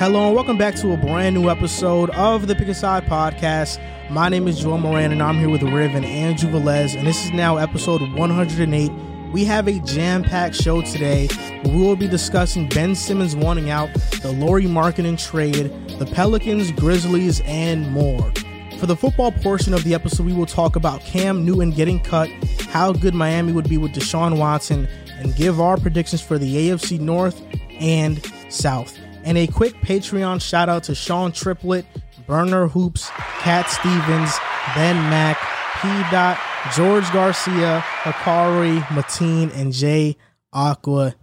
Hello and welcome back to a brand new episode of the Pick podcast. My name is Joel Moran and I'm here with Riv and Andrew Velez, and this is now episode 108. We have a jam-packed show today. We will be discussing Ben Simmons wanting out, the Lauri Markkanen trade, the Pelicans, Grizzlies, and more. For the football portion of the episode, we will talk about Cam Newton getting cut, how good Miami would be with Deshaun Watson, and give our predictions for the AFC North and South. And a quick Patreon shout out to Sean Triplett, Burner Hoops, Cat Stevens, Ben Mack, P. Dot, George Garcia, Akari, Mateen, and Jay Aqua.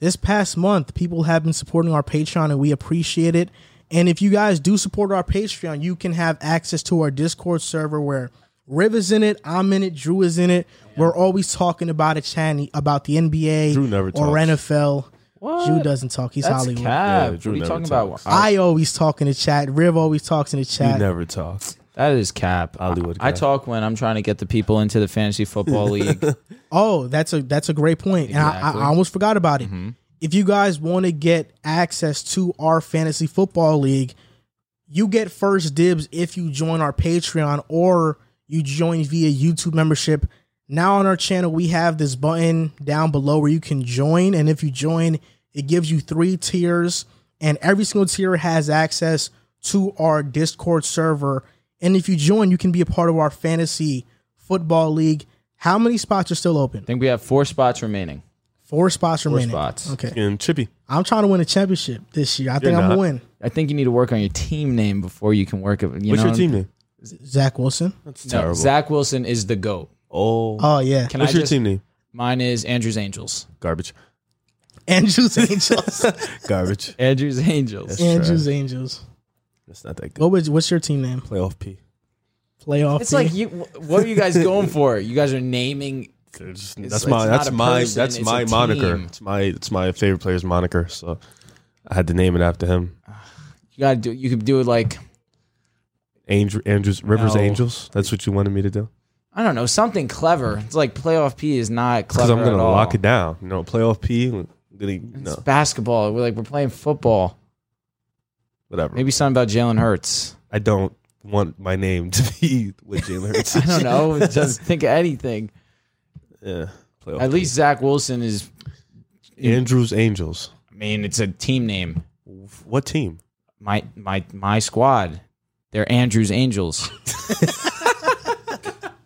This past month, people have been supporting our Patreon and we appreciate it. And if you guys do support our Patreon, you can have access to our Discord server where Riv is in it, I'm in it, Drew is in it. We're always talking about a chatting about the NBA or. NFL. What? Drew doesn't talk. He's That's Hollywood. cap. Yeah, Drew what are you talking talks. about? I always talk in the chat. Riv always talks in the chat. You never talk. that is cap. Hollywood I guy. talk when I'm trying to get the people into the fantasy football league. Oh, that's a that's a great point. And I, I, I almost forgot about it. Mm-hmm. If you guys want to get access to our fantasy football league, you get first dibs if you join our Patreon or you join via YouTube membership. Now on our channel, we have this button down below where you can join, and if you join, it gives you three tiers, and every single tier has access to our Discord server. And if you join, you can be a part of our fantasy football league. How many spots are still open? I think we have four spots remaining. Four spots remaining. spots. Okay. And Chippy. I'm trying to win a championship this year. I think You're I'm gonna win. I think you need to work on your team name before you can work it. You What's know? your team name? Zach Wilson. That's No, terrible. Zach Wilson is the goat. oh. Oh yeah. Can What's I your just, team name? Mine is Andrews Angels. Garbage. Andrews Angels. Garbage. Andrews Angels. That's Andrews trash. Angels. That's not that good. What was what's your team name? Playoff P. Playoff. It's P? like you. What are you guys going for? You guys are naming. There's- It's- that's my that's my person, that's my moniker. team. It's my it's my favorite player's moniker. So I had to name it after him. Ah, you gotta do. You could do it like Andrew, Andrews Rivers No. Angels. That's what you wanted me to do. I don't know something clever. It's like playoff P is not clever. Because I'm gonna at all. lock it down. You know, playoff P. Gonna It's no basketball. We're like we're playing football. whatever. Maybe something about Jalen Hurts. I don't want my name to be with Jalen Hurts. I don't know. Just think of anything. Yeah. At least Zach Wilson is. Andrews Angels. I mean, it's a team name. What team? My my my squad. They're Andrews Angels.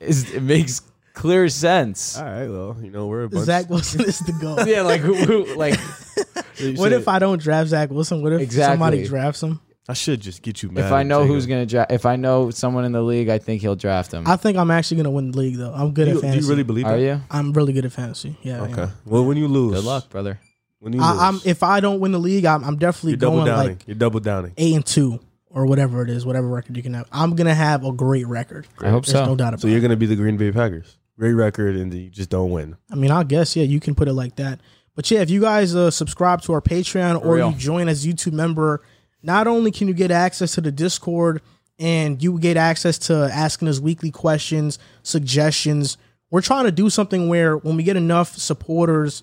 It makes clear sense. All right. Well, you know we're a bunch. Zach Wilson is the goal. Yeah, like who, who like What if I don't draft Zach Wilson? What if Exactly. somebody drafts him? I should just get you mad. if I know say who's that. gonna draft, if I know someone in the league, I think he'll draft him. I think I'm actually gonna win the league though. I'm good Do at you, do fantasy. you really believe Are that? you? I'm really good at fantasy. Yeah. I am. Okay. Well, when you lose, Good luck, brother. When you lose, I, I'm if I don't win the league, I'm, I'm definitely you're double going downing. like you're double downing. eight and two or whatever it is, whatever record you can have. I'm gonna have a great record. I hope There's so. no doubt about So you're gonna be the Green Bay Packers. Great record, and you just don't win. I mean, I guess yeah, you can put it like that. But yeah, if you guys uh, subscribe to our Patreon or real. you join as YouTube member, not only can you get access to the Discord and you get access to asking us weekly questions, suggestions. We're trying to do something where when we get enough supporters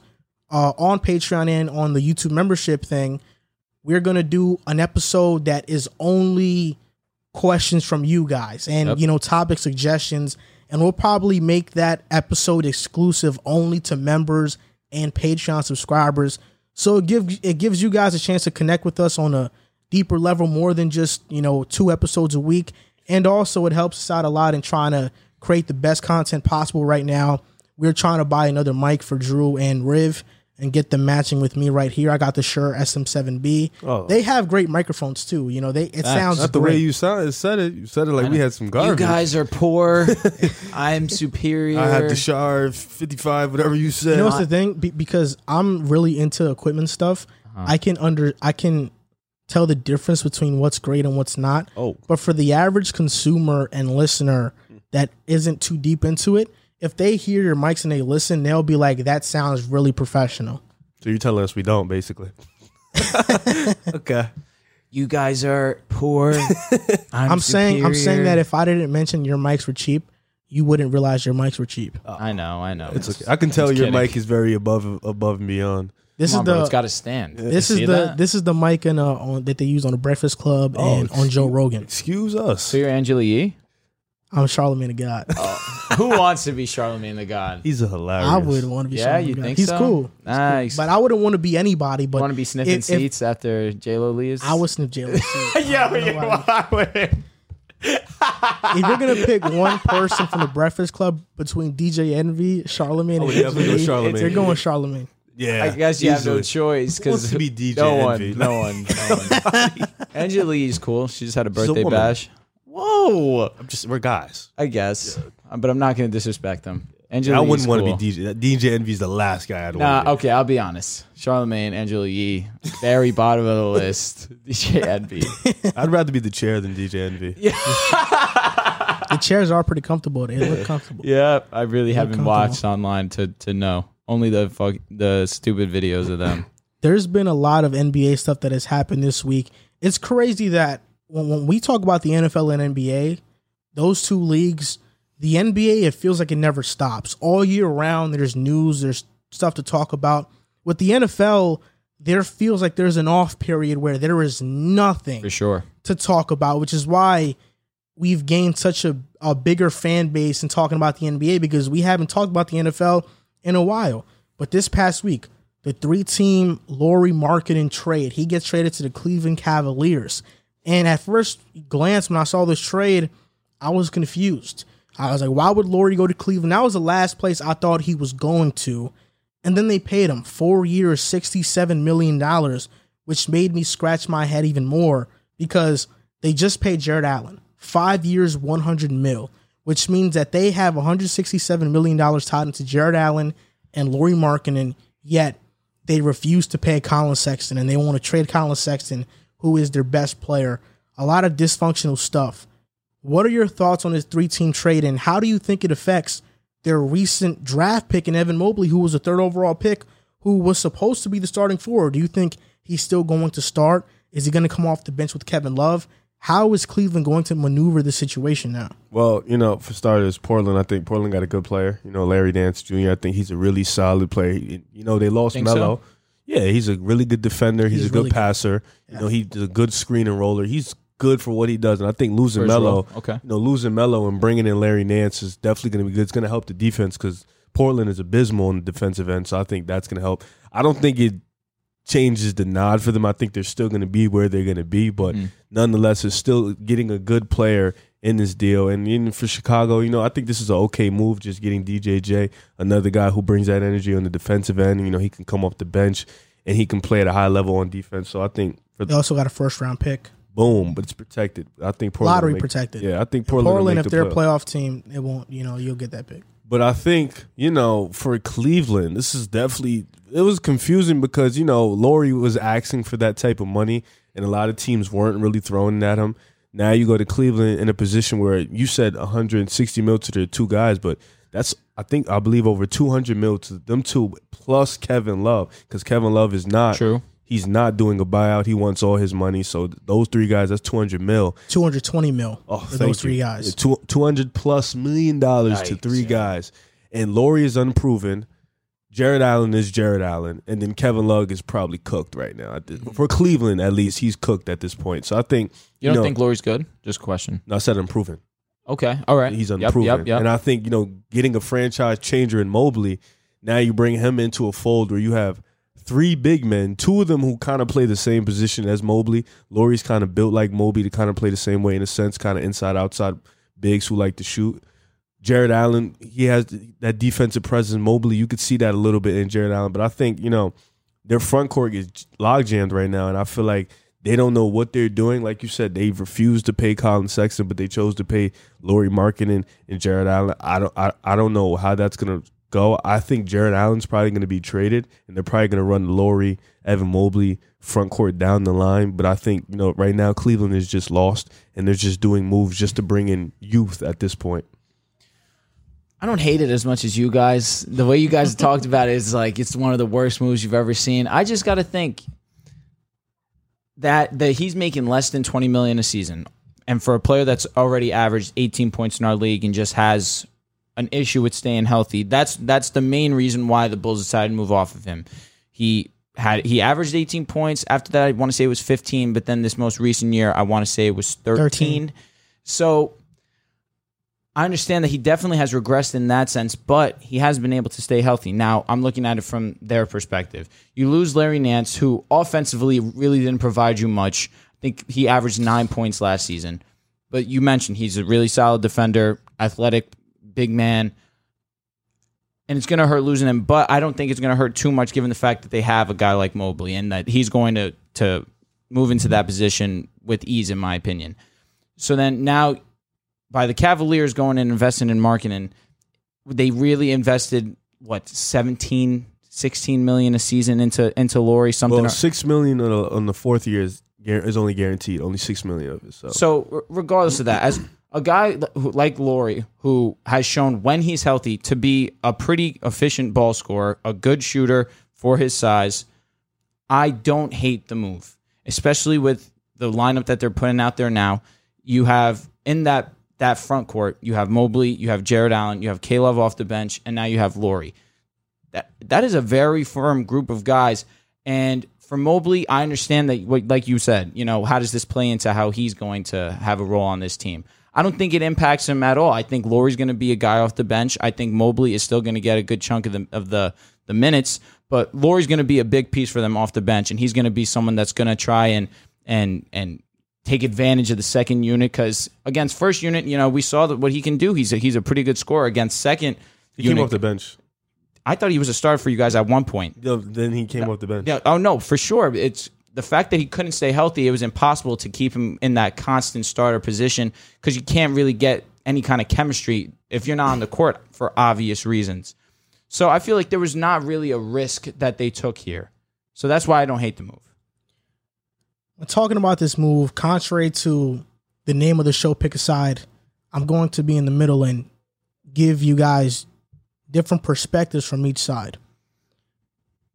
uh, on Patreon and on the YouTube membership thing, we're gonna do an episode that is only questions from you guys and Yep. you know topic suggestions and we'll probably make that episode exclusive only to members and patreon subscribers. So it gives it gives you guys a chance to connect with us on a deeper level more than just you know two episodes a week. And also it helps us out a lot in trying to create the best content possible right now. We're trying to buy another mic for drew and riv and get them matching with me right here i got the Shure sm7b Oh. they have great microphones too you know they it sounds Not the great. way you sound, said it. You said it like we had some garbage. You guys are poor. I'm superior. I have the Shar 55, whatever you said. You know what's the thing? Be- because I'm really into equipment stuff. Uh-huh. I can under I can tell the difference between what's great and what's not. Oh. But for the average consumer and listener that isn't too deep into it, if they hear your mics and they listen, they'll be like, "That sounds really professional." so you're telling us we don't, basically. okay. You guys are poor. I'm, I'm saying I'm saying that if I didn't mention your mics were cheap, you wouldn't realize your mics were cheap. I know, I know. It's okay. I can tell your kidding. mic is very above above and beyond. This Come is on, bro, the it's got to stand. this You is the that? this is the mic and uh on, that they use on the Breakfast Club Oh, and on Joe Rogan. Excuse us. So you're Angela Yee? I'm Charlemagne the God. Oh, who wants to be Charlemagne the God? He's a hilarious. I would want to be. Yeah, Charlamagne you the God. think he's so? cool? He's cool. Nice. But I wouldn't want to be anybody. But want to be sniffing if- if- seats after J Lo leaves? I would sniff jail. if yeah, I don't know yeah, I you're gonna pick one person from the Breakfast Club between DJ Envy, Charlemagne, I and would definitely go Charlemagne. You're going Charlemagne. Yeah. I guess you have no easily. choice Who wants because be DJ no one, Envy? no one, no one. Angela Lee's cool. She just had a a birthday woman. bash. Whoa, I'm just we're guys. I guess, but I'm not going to disrespect them. Angela I wouldn't want cool. to be DJ. DJ Envy's the last guy I'd want. Nah, okay, I'll be honest. Charlemagne, Angela Yee, very bottom of the list. DJ Envy. I'd rather be the chair than DJ Envy. The chairs are pretty comfortable. They look comfortable. yeah, I really haven't watched online to to know. Only the fuck the stupid videos of them. There's been a lot of NBA stuff that has happened this week. It's crazy that when, when we talk about the NFL and NBA, those two leagues, the NBA, it feels like it never stops. All year round, there's news, there's stuff to talk about. With the NFL, there feels like there's an off period where there is nothing For sure. to talk about, which is why we've gained such a, a bigger fan base in talking about the NBA because we haven't talked about the NFL in a while. But this past week, the three team Lauri Markkanen trade, he gets traded to the Cleveland Cavaliers. And at first glance, when I saw this trade, I was confused. I was like, why would Laurie go to Cleveland? That was the last place I thought he was going to. And then they paid him four years, $67 million, which made me scratch my head even more because they just paid Jarrett Allen five years, 100 mil, which means that they have $167 million tied into Jarrett Allen and Lauri Markkanen, yet they refuse to pay Colin Sexton and they want to trade Colin Sexton, who is their best player. A lot of dysfunctional stuff. What are your thoughts on this three team trade and how do you think it affects their recent draft pick in Evan Mobley, who was a third overall pick, who was supposed to be the starting forward? Do you think he's still going to start? Is he going to come off the bench with Kevin Love? How is Cleveland going to maneuver the situation now? Well, you know, for starters, Portland. I think Portland got a good player. You know, Larry Nance Jr. I think he's a really solid player. You know, they lost Think Melo. Yeah, he's a really good defender. He's, He's a good really good. passer. You know, he's a good screen and roller. He's good for what he does. And I think losing First Melo. Okay. you know, losing Melo and bringing in Larry Nance is definitely going to be good. It's going to help the defense because Portland is abysmal on the defensive end. So I think that's going to help. I don't think it changes the nod for them. I think they're still going to be where they're going to be, but Mm-hmm. nonetheless, it's still getting a good player in this deal. And even for Chicago, you know, I think this is an okay move. Just getting DJJ, another guy who brings that energy on the defensive end. You know, he can come off the bench and he can play at a high level on defense. So I think for They also got a first round pick, boom, but it's protected. I think Portland lottery make- protected. Yeah, I think Portland. Portland, if the they're a playoff team, it won't. You know, you'll get that pick. But I think, you know, for Cleveland, this is definitely it was confusing because, you know, Laurie was asking for that type of money and a lot of teams weren't really throwing at him. Now you go to Cleveland in a position where you said 160 mil to the two guys, but that's I think I believe over 200 mil to them two plus Kevin Love because Kevin Love is not True. He's not doing a buyout. He wants all his money. So those three guys, that's 200 mil. Two hundred twenty mil Oh, for those three you. guys. Yeah, two, 200 plus million dollars to three yeah. guys. And Laurie is unproven. Jarrett Allen is Jarrett Allen. And then Kevin Love is probably cooked right now. For Cleveland, at least, he's cooked at this point. So I think, You don't know, think Laurie's good? Just question. no, I said improving. Okay. All right. He's Yep, unproven. Yep. Yep. And I think, you know, getting a franchise changer in Mobley, now you bring him into a fold where you have three big men, two of them who kind of play the same position as Mobley. Laurie's kind of built like Mobley to kind of play the same way in a sense, kind of inside outside bigs who like to shoot. Jarrett Allen, he has that defensive presence. Mobley, you could see that a little bit in Jarrett Allen, but I think you know their front court is log jammed right now, and I feel like they don't know what they're doing. Like you said, they've refused to pay Colin Sexton, but they chose to pay Lauri Markkanen and Jarrett Allen. I don't, I, I don't know how that's gonna go. I think Jarrett Allen's probably gonna be traded, and they're probably gonna run Laurie, Evan Mobley front court down the line. But I think you know right now Cleveland is just lost, and they're just doing moves just to bring in youth at this point. I don't hate it as much as you guys. The way you guys talked about it is like it's one of the worst moves you've ever seen. I just got to think that that he's making less than 20 million a season. And for a player that's already averaged 18 points in our league and just has an issue with staying healthy, that's that's the main reason why the Bulls decided to move off of him. He had he averaged 18 points. After that, I want to say it was 15, but then this most recent year, I want to say it was 13. 13. So I understand that he definitely has regressed in that sense, but he has been able to stay healthy. Now, I'm looking at it from their perspective. You lose Larry Nance, who offensively really didn't provide you much. I think he averaged nine points last season. But you mentioned he's a really solid defender, athletic, big man. And it's going to hurt losing him, but I don't think it's going to hurt too much given the fact that they have a guy like Mobley and that he's going to, to move into that position with ease, in my opinion. So then now by the Cavaliers going and investing in Markkanen, they really invested what 17, 16 million a season into into Laurie something. Well, six million on, the- on the fourth year is, is only guaranteed. Only six million of it. So, so regardless of that, as a guy like Laurie, who has shown when he's healthy to be a pretty efficient ball scorer, a good shooter for his size, I don't hate the move, especially with the lineup that they're putting out there now. You have in that that front court, you have Mobley, you have Jarrett Allen, you have Caleb off the bench, and now you have Laurie. That that is a very firm group of guys. And for Mobley, I understand that, like you said, you know, how does this play into how he's going to have a role on this team? I don't think it impacts him at all. I think Laurie's going to be a guy off the bench. I think Mobley is still going to get a good chunk of the of the the minutes, but Laurie's going to be a big piece for them off the bench, and he's going to be someone that's going to try and and and take advantage of the second unit because against first unit, you know, we saw that what he can do. He's a, he's a pretty good scorer against second. he came off the bench. I thought he was a starter for you guys at one point. No, Then he came off the bench. Yeah. Oh no, for sure. It's the fact that he couldn't stay healthy. It was impossible to keep him in that constant starter position because you can't really get any kind of chemistry if you're not on the court for obvious reasons. So I feel like there was not really a risk that they took here. So that's why I don't hate the move. When talking about this move, contrary to the name of the show, pick a side, I'm going to be in the middle and give you guys different perspectives from each side.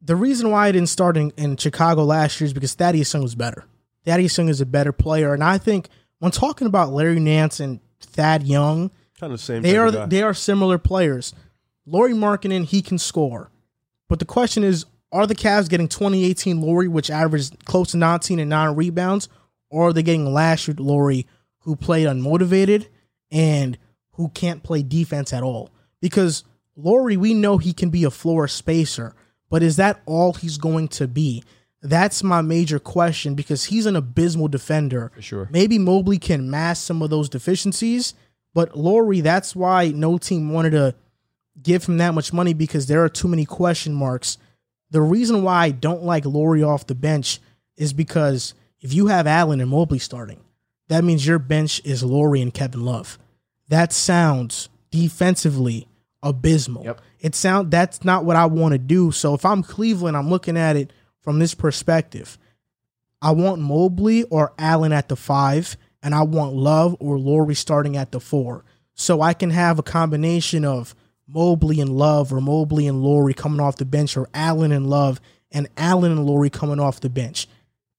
The reason why I didn't start in, in Chicago last year is because Thaddeus Young was better. Thaddeus Young is a better player, and I think when talking about Larry Nance and Thad Young, Kind of same. they are they are similar players. Lauri Markkanen, he can score. But the question is, are the Cavs getting 2018 Laurie, which averaged close to 19 and 9 rebounds, or are they getting last year Laurie, who played unmotivated and who can't play defense at all? Because Laurie, we know he can be a floor spacer, but is that all he's going to be? That's my major question because he's an abysmal defender. For sure. Maybe Mobley can mask some of those deficiencies, but Laurie, that's why no team wanted to give him that much money because there are too many question marks. The reason why I don't like Laurie off the bench is because if you have Allen and Mobley starting, that means your bench is Laurie and Kevin Love. That sounds defensively abysmal. Yep. It sound that's not what I want to do. So if I'm Cleveland, I'm looking at it from this perspective. I want Mobley or Allen at the five, and I want Love or Laurie starting at the four. So I can have a combination of Mobley and Love or Mobley and Laurie coming off the bench or Allen and Love and Allen and Laurie coming off the bench.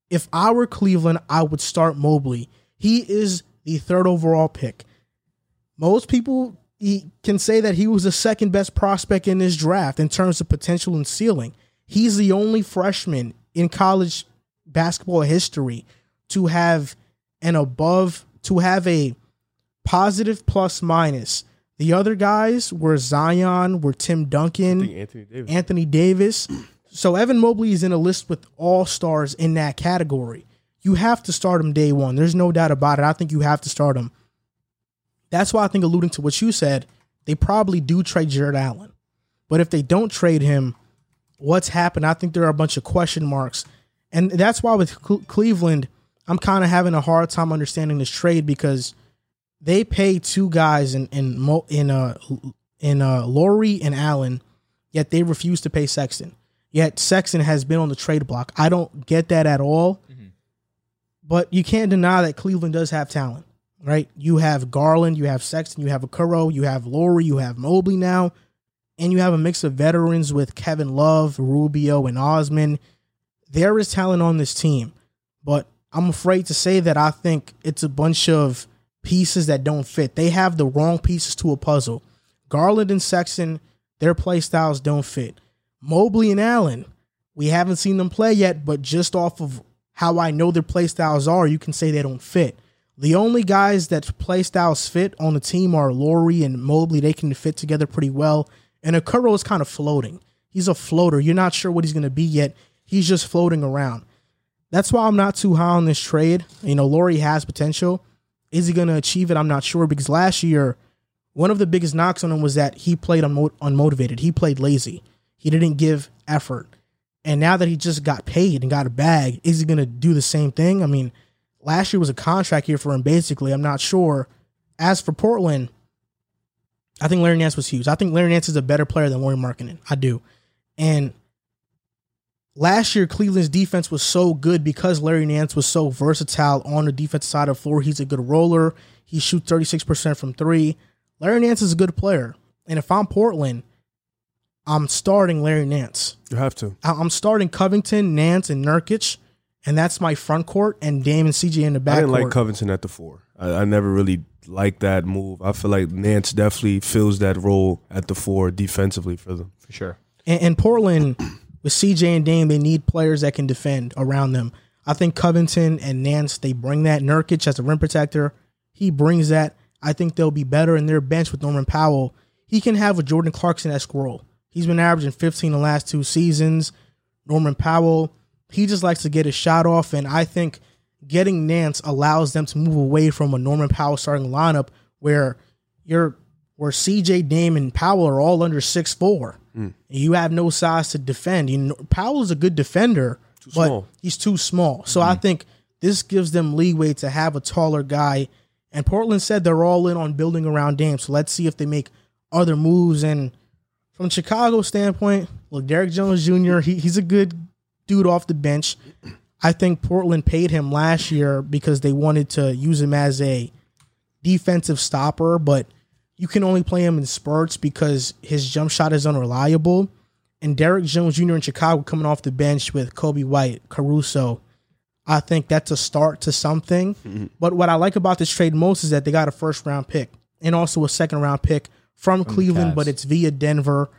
If I were Cleveland, I would start Mobley. He is the third overall pick. Most people can say that he was the second best prospect in this draft in terms of potential and ceiling. He's the only freshman in college basketball history to have an above to have a positive plus minus. The other guys were Zion, were Tim Duncan, Anthony Davis. Anthony Davis. So Evan Mobley is in a list with all stars in that category. You have to start him day one. There's no doubt about it. I think you have to start him. That's why I think alluding to what you said, they probably do trade Jarrett Allen. But if they don't trade him, what's happened? I think there are a bunch of question marks. And that's why with Cleveland, I'm kind of having a hard time understanding this trade because they pay two guys in in Mo- in uh in uh Laurie and Allen, yet they refuse to pay Sexton. Yet Sexton has been on the trade block. I don't get that at all. But you can't deny that Cleveland does have talent, right? You have Garland, you have Sexton, you have Okoro, you have Laurie, you have Mobley now, and you have a mix of veterans with Kevin Love, Rubio, and Osman. There is talent on this team, but I'm afraid to say that I think it's a bunch of pieces that don't fit. They have the wrong pieces to a puzzle. Garland and Sexton, their play styles don't fit. Mobley and Allen, We haven't seen them play yet, but just off of how I know their play styles are, you can say they don't fit. The only guys that play styles fit on the team are Laurie and Mobley. They can fit together pretty well. And Okoro is kind of floating. He's a floater. You're not sure what he's going to be yet. He's just floating around. That's why I'm not too high on this trade. You know, Laurie has potential. Is he going to achieve it? I'm not sure because last year, one of the biggest knocks on him was that he played unmo- unmotivated. He played lazy. He didn't give effort. And now that he just got paid and got a bag, is he going to do the same thing? I mean, last year was a contract year for him, basically. I'm not sure. As for Portland, I think Larry Nance was huge. I think Larry Nance is a better player than Lauri Markkanen. I do. And last year, Cleveland's defense was so good because Larry Nance was so versatile on the defensive side of the floor. He's a good roller. He shoots 36% from three. Larry Nance is a good player. And if I'm Portland, I'm starting Larry Nance. You have to. I- I'm starting Covington, Nance, and Nurkic. And that's my front court and Dame and CJ in the back I didn't like. Covington at the four. I, I never really liked that move. I feel like Nance definitely fills that role at the four defensively for them. For sure. And, and Portland, with CJ and Dame, they need players that can defend around them. I think Covington and Nance, they bring that. Nurkic as a rim protector, he brings that. I think they'll be better in their bench with Norman Powell. He can have a Jordan Clarkson esque role. He's been averaging 15 the last two seasons. Norman Powell, he just likes to get his shot off. And I think getting Nance allows them to move away from a Norman Powell starting lineup where you're where CJ Dame and Powell are all under six four. Mm. And you have no size to defend. You know, Powell is a good defender, but small. he's too small. So I mm-hmm. think this gives them leeway to have a taller guy. And Portland said they're all in on building around Dame. So let's see if they make other moves. And from Chicago standpoint, look, Derrick Jones Jr. He, he's a good dude off the bench. I think Portland paid him last year because they wanted to use him as a defensive stopper, but you can only play him in spurts because his jump shot is unreliable. And Derrick Jones Jr. in Chicago coming off the bench with Coby White, Caruso, I think that's a start to something. Mm-hmm. But what I like about this trade most is that they got a first round pick and also a second round pick from, Cleveland, but it's via Denver.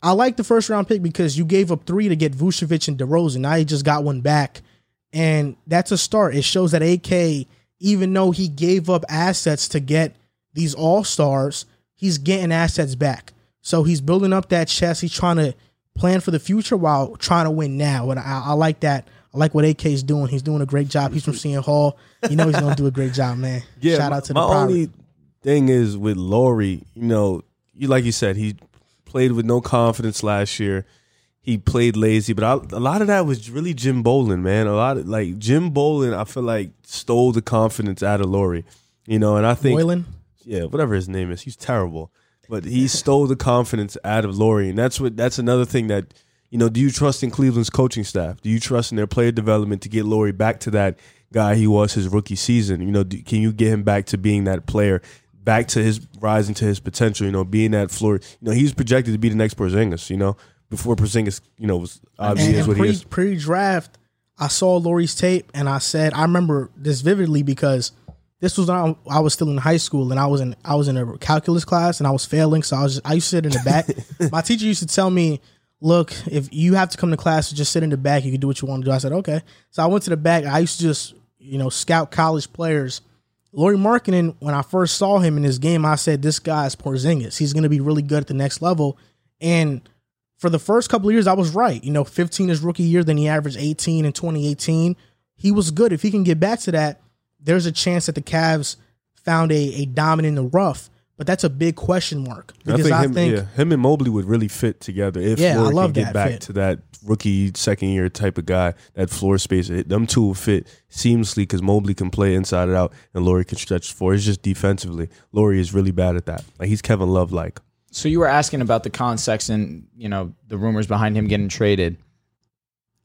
I like the first round pick because you gave up three to get Vucevic and DeRozan. Now you just got one back. And that's a start. It shows that AK, even though he gave up assets to get these all stars, he's getting assets back. So he's building up that chest. He's trying to plan for the future while trying to win now. And I, I like that. I like what AK is doing. He's doing a great job. He's from Seton Hall. You know he's going to do a great job, man. Yeah, Shout out to the my only thing is with Laurie, you know, you like you said, he played with no confidence last year. He played lazy, but I, a lot of that was really Jim Boylen, man. A lot of like Jim Boylen, I feel like stole the confidence out of Laurie, you know, and I think Boylen. Yeah, whatever his name is, he's terrible. But he stole the confidence out of Laurie, and that's what that's another thing that you know. Do you trust in Cleveland's coaching staff? Do you trust in their player development to get Laurie back to that guy he was his rookie season? You know, do, can you get him back to being that player, back to his rising to his potential? You know, being that floor. You know, he's projected to be the next Porzingis. You know, before Porzingis, you know, was obviously And, and what he pre, is. pre-draft, I saw Laurie's tape and I said I remember this vividly because this was when I, I was still in high school and I was in I was in a calculus class and I was failing, so I was I used to sit in the back. My teacher used to tell me, "Look, if you have to come to class, just sit in the back. You can do what you want to do." I said, "Okay." So I went to the back. I used to just you know scout college players. Lauri Markkanen, when I first saw him in this game, I said, "This guy is Porzingis. He's going to be really good at the next level." And for the first couple of years, I was right. You know, 15 his rookie year, then he averaged 18 in 2018. He was good. If he can get back to that, there's a chance that the Cavs found a, a diamond in the rough. But that's a big question mark I because think, I him, think, yeah, him and Mobley would really fit together if Yeah, I Laurie love can get back fit. to that rookie second year type of guy, that floor space. It- Them two will fit seamlessly because Mobley can play inside and out, and Laurie can stretch for. It's just defensively, Laurie is really bad at that. Like he's Kevin Love like. So you were asking about the Con Sexton, you know, the rumors behind him getting traded.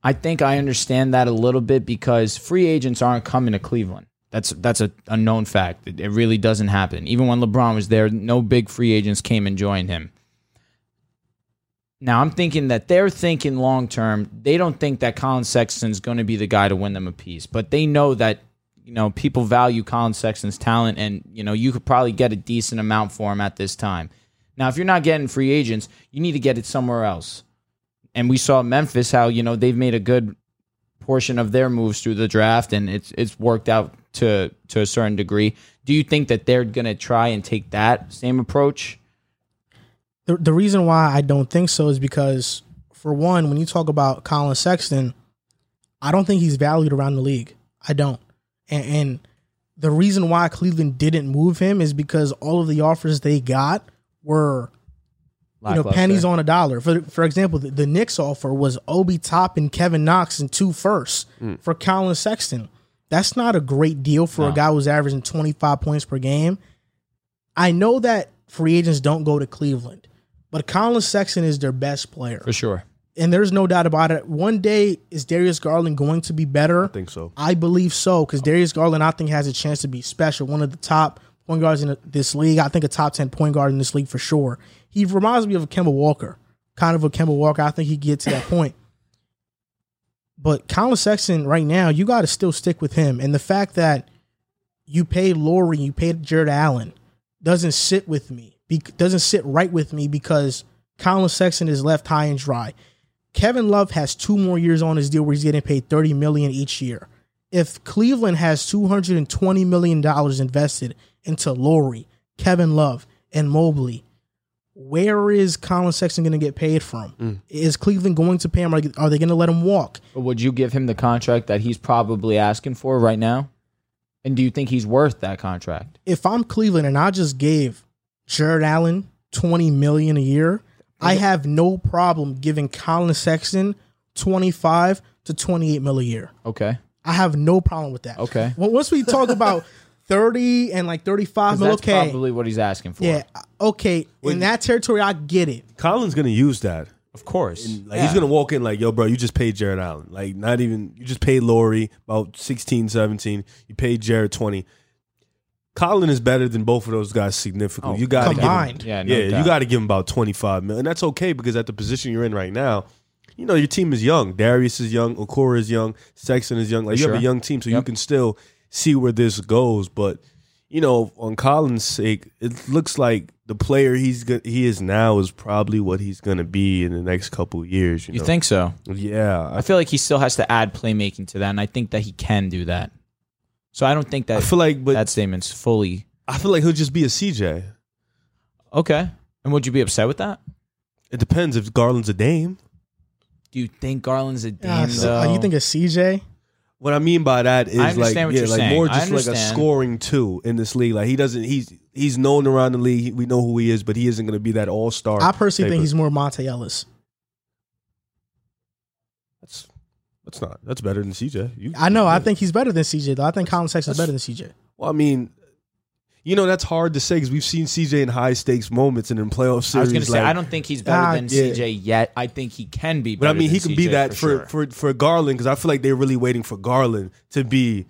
I think I understand that a little bit because free agents aren't coming to Cleveland. That's that's a, a known fact. It, it really doesn't happen. Even when LeBron was there, no big free agents came and joined him. Now I'm thinking that they're thinking long term. They don't think that Colin Sexton's going to be the guy to win them a piece, but they know that you know people value Colin Sexton's talent, and you know you could probably get a decent amount for him at this time. Now, if you're not getting free agents, you need to get it somewhere else. and we saw Memphis how you know they've made a good portion of their moves through the draft, and it's it's worked out to to a certain degree. Do you think that they're going to try and take that same approach? The, the reason why I don't think so is because, for one, when you talk about Colin Sexton, I don't think he's valued around the league. I don't. And, and the reason why Cleveland didn't move him is because all of the offers they got were you know Lackluster. pennies on a dollar. For for example, the, the Knicks offer was Obi Top and Kevin Knox and two firsts mm. for Colin Sexton. That's not a great deal for a guy who's averaging 25 points per game. I know that free agents don't go to Cleveland, but Colin Sexton is their best player. for sure. And there's no doubt about it. One day, is Darius Garland going to be better? I think so. I believe so because Darius Garland, I think, has a chance to be special. One of the top point guards in this league. I think a top ten point guard in this league for sure. He reminds me of a Kemba Walker, kind of a Kemba Walker. I think he gets to that point. But Colin Sexton, right now, you got to still stick with him. And the fact that you paid Laurie, you paid Jarrett Allen, doesn't sit with me. Be, doesn't sit right with me because Colin Sexton is left high and dry. Kevin Love has two more years on his deal where he's getting paid 30 million each year. If Cleveland has 220 million dollars invested into Laurie, Kevin Love, and Mobley, where is Colin Sexton going to get paid from? Mm. Is Cleveland going to pay him? Are are they going to let him walk? Would you give him the contract that he's probably asking for right now? And do you think he's worth that contract? If I'm Cleveland and I just gave Jarrett Allen 20 million a year, I have no problem giving Colin Sexton 25 to 28 mil a year. Okay. I have no problem with that. Okay. Well, once we talk about 30 and like thirty-five. that's okay. probably what he's asking for. yeah, uh, okay. In that territory, I get it. Colin's gonna use that. Of course. Like Yeah. he's gonna walk in like, yo, bro, you just paid Jarrett Allen. Like not even you just paid Laurie about 16, 17. You paid Jarrett 20. Colin is better than both of those guys significantly. Oh, you gotta combined. give him, Yeah, no yeah, you gotta give him about 25 million. And that's okay because at the position you're in right now, you know, your team is young. Darius is young, Okoro is young, Sexton is young. Like you have Sure. a young team, so you Yep. can still see where this goes. But you know, on Colin's sake, it looks like the player he's go- he is now is probably what he's gonna be in the next couple of years. You, You know? think so? Yeah, I feel like he still has to add playmaking to that, and I think that he can do that. So I don't think that I feel like, but that statement's fully I feel like he'll just be a CJ. okay. And would you be upset with that? It depends if Garland's a Dame. Do you think Garland's a dame? damn so, though? uh, you think of CJ? What I mean by that is like, yeah, like saying. more just like a scoring two in this league. Like he doesn't, he's he's known around the league. We know who he is, but he isn't going to be that all star. I personally think he's more Monta Ellis. That's that's not that's better than CJ. You, I know. I think he's better than CJ, though. I think Colin Sexton's better than CJ. Well, I mean, you know that's hard to say because we've seen CJ in high stakes moments and in playoff series. I was going to say like- I don't think he's better Ah, than yeah. CJ yet. I think he can be. But I mean, he can be CJ that for sure. for, for, Garland because I feel like they're really waiting for Garland to be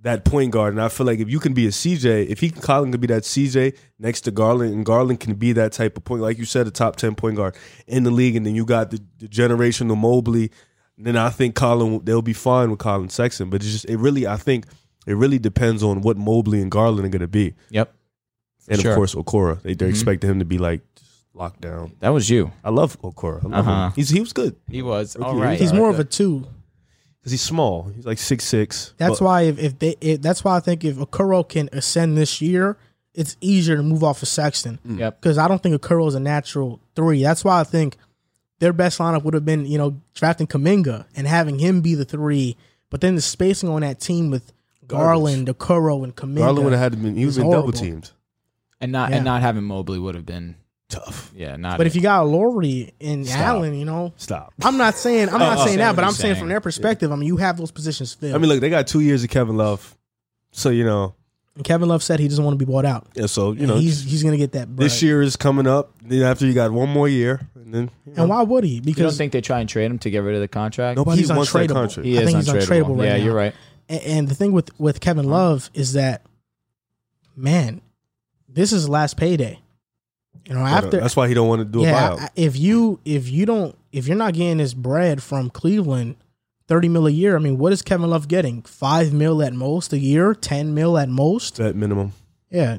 that point guard, and I feel like if you can be a CJ, if he can Colin can be that CJ next to Garland, and Garland can be that type of point, like you said, a top ten point guard in the league, and then you got the, the generational Mobley, then I think Colin they'll be fine with Colin Sexton. But it's just it really I think it really depends on what Mobley and Garland are going to be, Yep. and Sure. of course Okoro. They, they're Mhm. expecting him to be like locked down. That was you. I love Okoro. I love Uh-huh. him. He's he was good. He was. Rookie All year. right. He's more of a two. Because he's small. He's like six six. That's why if, if they if, that's why I think if Okoro can ascend this year, it's easier to move off of Sexton Yep. because I don't think Okoro is a natural three. That's why I think their best lineup would have been you know drafting Kuminga and having him be the three, but then the spacing on that team with Garland, Okoro, and Kuminga. Garland would have had to been. He was It's have been double horrible. teamed. And not Yeah. and not having Mobley would have been Tough. yeah not. But if you got Laurie and Stop. Allen, you know, Stop. I'm not saying I'm oh, not Oh, oh. saying that, but What I'm saying saying. from their perspective, I mean, you have those positions filled. I mean, look, they got two years of Kevin Love, so you know, and Kevin Love said he doesn't want to be bought out. yeah. So you know, he's he's gonna get that. Bread. this year is coming up. Then after you got one more year, and then you know, and why would he? Because you don't Because think they try and trade him to get rid of the contract? nobody he's wants that untradeable. contract. He I is think he's untradeable. untradeable right yeah, now. you're right. And, and the thing with with Kevin Love is that, man, this is last payday. You know, after that's why he don't want to do a yeah, buyout. I- if you if you don't if you're not getting this bread from Cleveland, thirty mil a year. I mean, what is Kevin Love getting? Five mil at most a year, ten mil at most. At minimum, Yeah.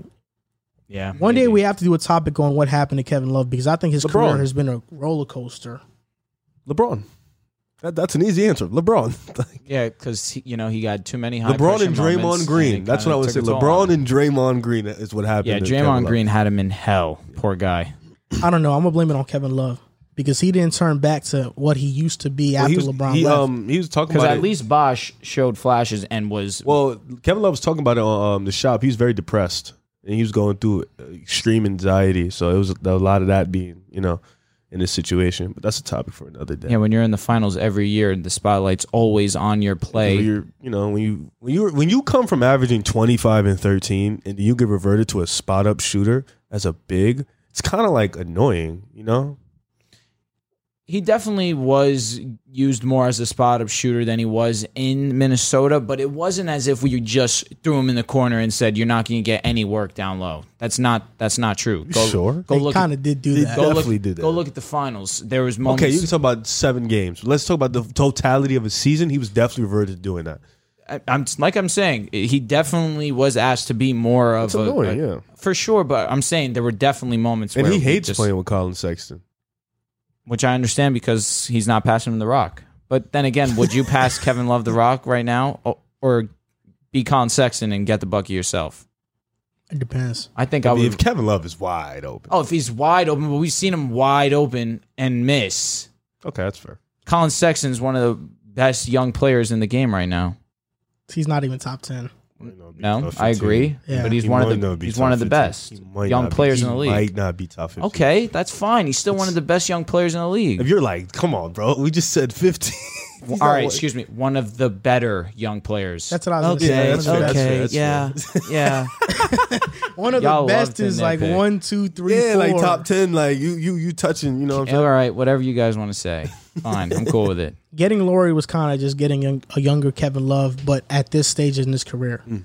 Yeah. One day we have to do a topic on what happened to Kevin Love because I think his LeBron. career has been a roller coaster. LeBron. That, that's an easy answer. LeBron. Yeah, because you know he got too many high LeBron and pressure Draymond Green. it That's what I would took say. a toll on LeBron and Draymond Green is what happened. yeah, to Kevin Draymond Green had him in hell. Poor guy. I don't know. I'm gonna blame it on Kevin Love because he didn't turn back to what he used to be Well, after he was, LeBron he, left. um, he was talking Because at it. least Bosh showed flashes and was Well, Kevin Love was talking about it on um, the shop. He was very depressed and he was going through extreme anxiety. So it was a lot of that being, you know, in this situation. But that's a topic for another day. yeah. When you're in the finals every year, the spotlight's always on your When play. you're, you know, when you when you when you come from averaging twenty five and thirteen, and you get reverted to a spot up shooter as a big, it's kind of like annoying, you know. He definitely was used more as a spot up shooter than he was in Minnesota, but it wasn't as if we just threw him in the corner and said you're not going to get any work down low. That's not that's not true. Go, sure? Go they look. kind At, of did do They that. go look, definitely did that. Go look at the finals. There was moments. Okay, you can talk about seven games. Let's talk about the totality of a season. He was definitely reverted to doing that. I- I'm like I'm saying, he definitely was asked to be more of It's a, annoying, a- yeah. for sure. But I'm saying there were definitely moments And where he we hates just- playing with Colin Sexton. Which I understand because he's not passing him the rock. But then again, would you pass Kevin Love the rock right now, or, or be Colin Sexton and get the bucket yourself? It depends. I think I, I mean, would. if Kevin Love is wide open, oh, if he's wide open, but we've seen him wide open and miss. okay, that's fair. Colin Sexton's one of the best young players in the game right now. He's not even top ten. No, I agree, Yeah. but he's He one of the he's one of the best young not be- players in the league. Might not be top 15. Okay, that's fine. He's still one of the best young players in the league. If you're like, come on, bro, we just said 15. He's All not right, one- excuse me, one of the better young players. That's what I was Okay, gonna say. that's One of fair, the- that's fair, that's yeah, yeah. One of Y'all the best is like nitpick. one, two, three, Yeah, like top 10, like you you you touching, you know what I'm saying? All right, whatever you guys want to say. Fine, I'm cool with it. Getting Laurie was kind of just getting young, a younger Kevin Love, but at this stage in his career, Mm.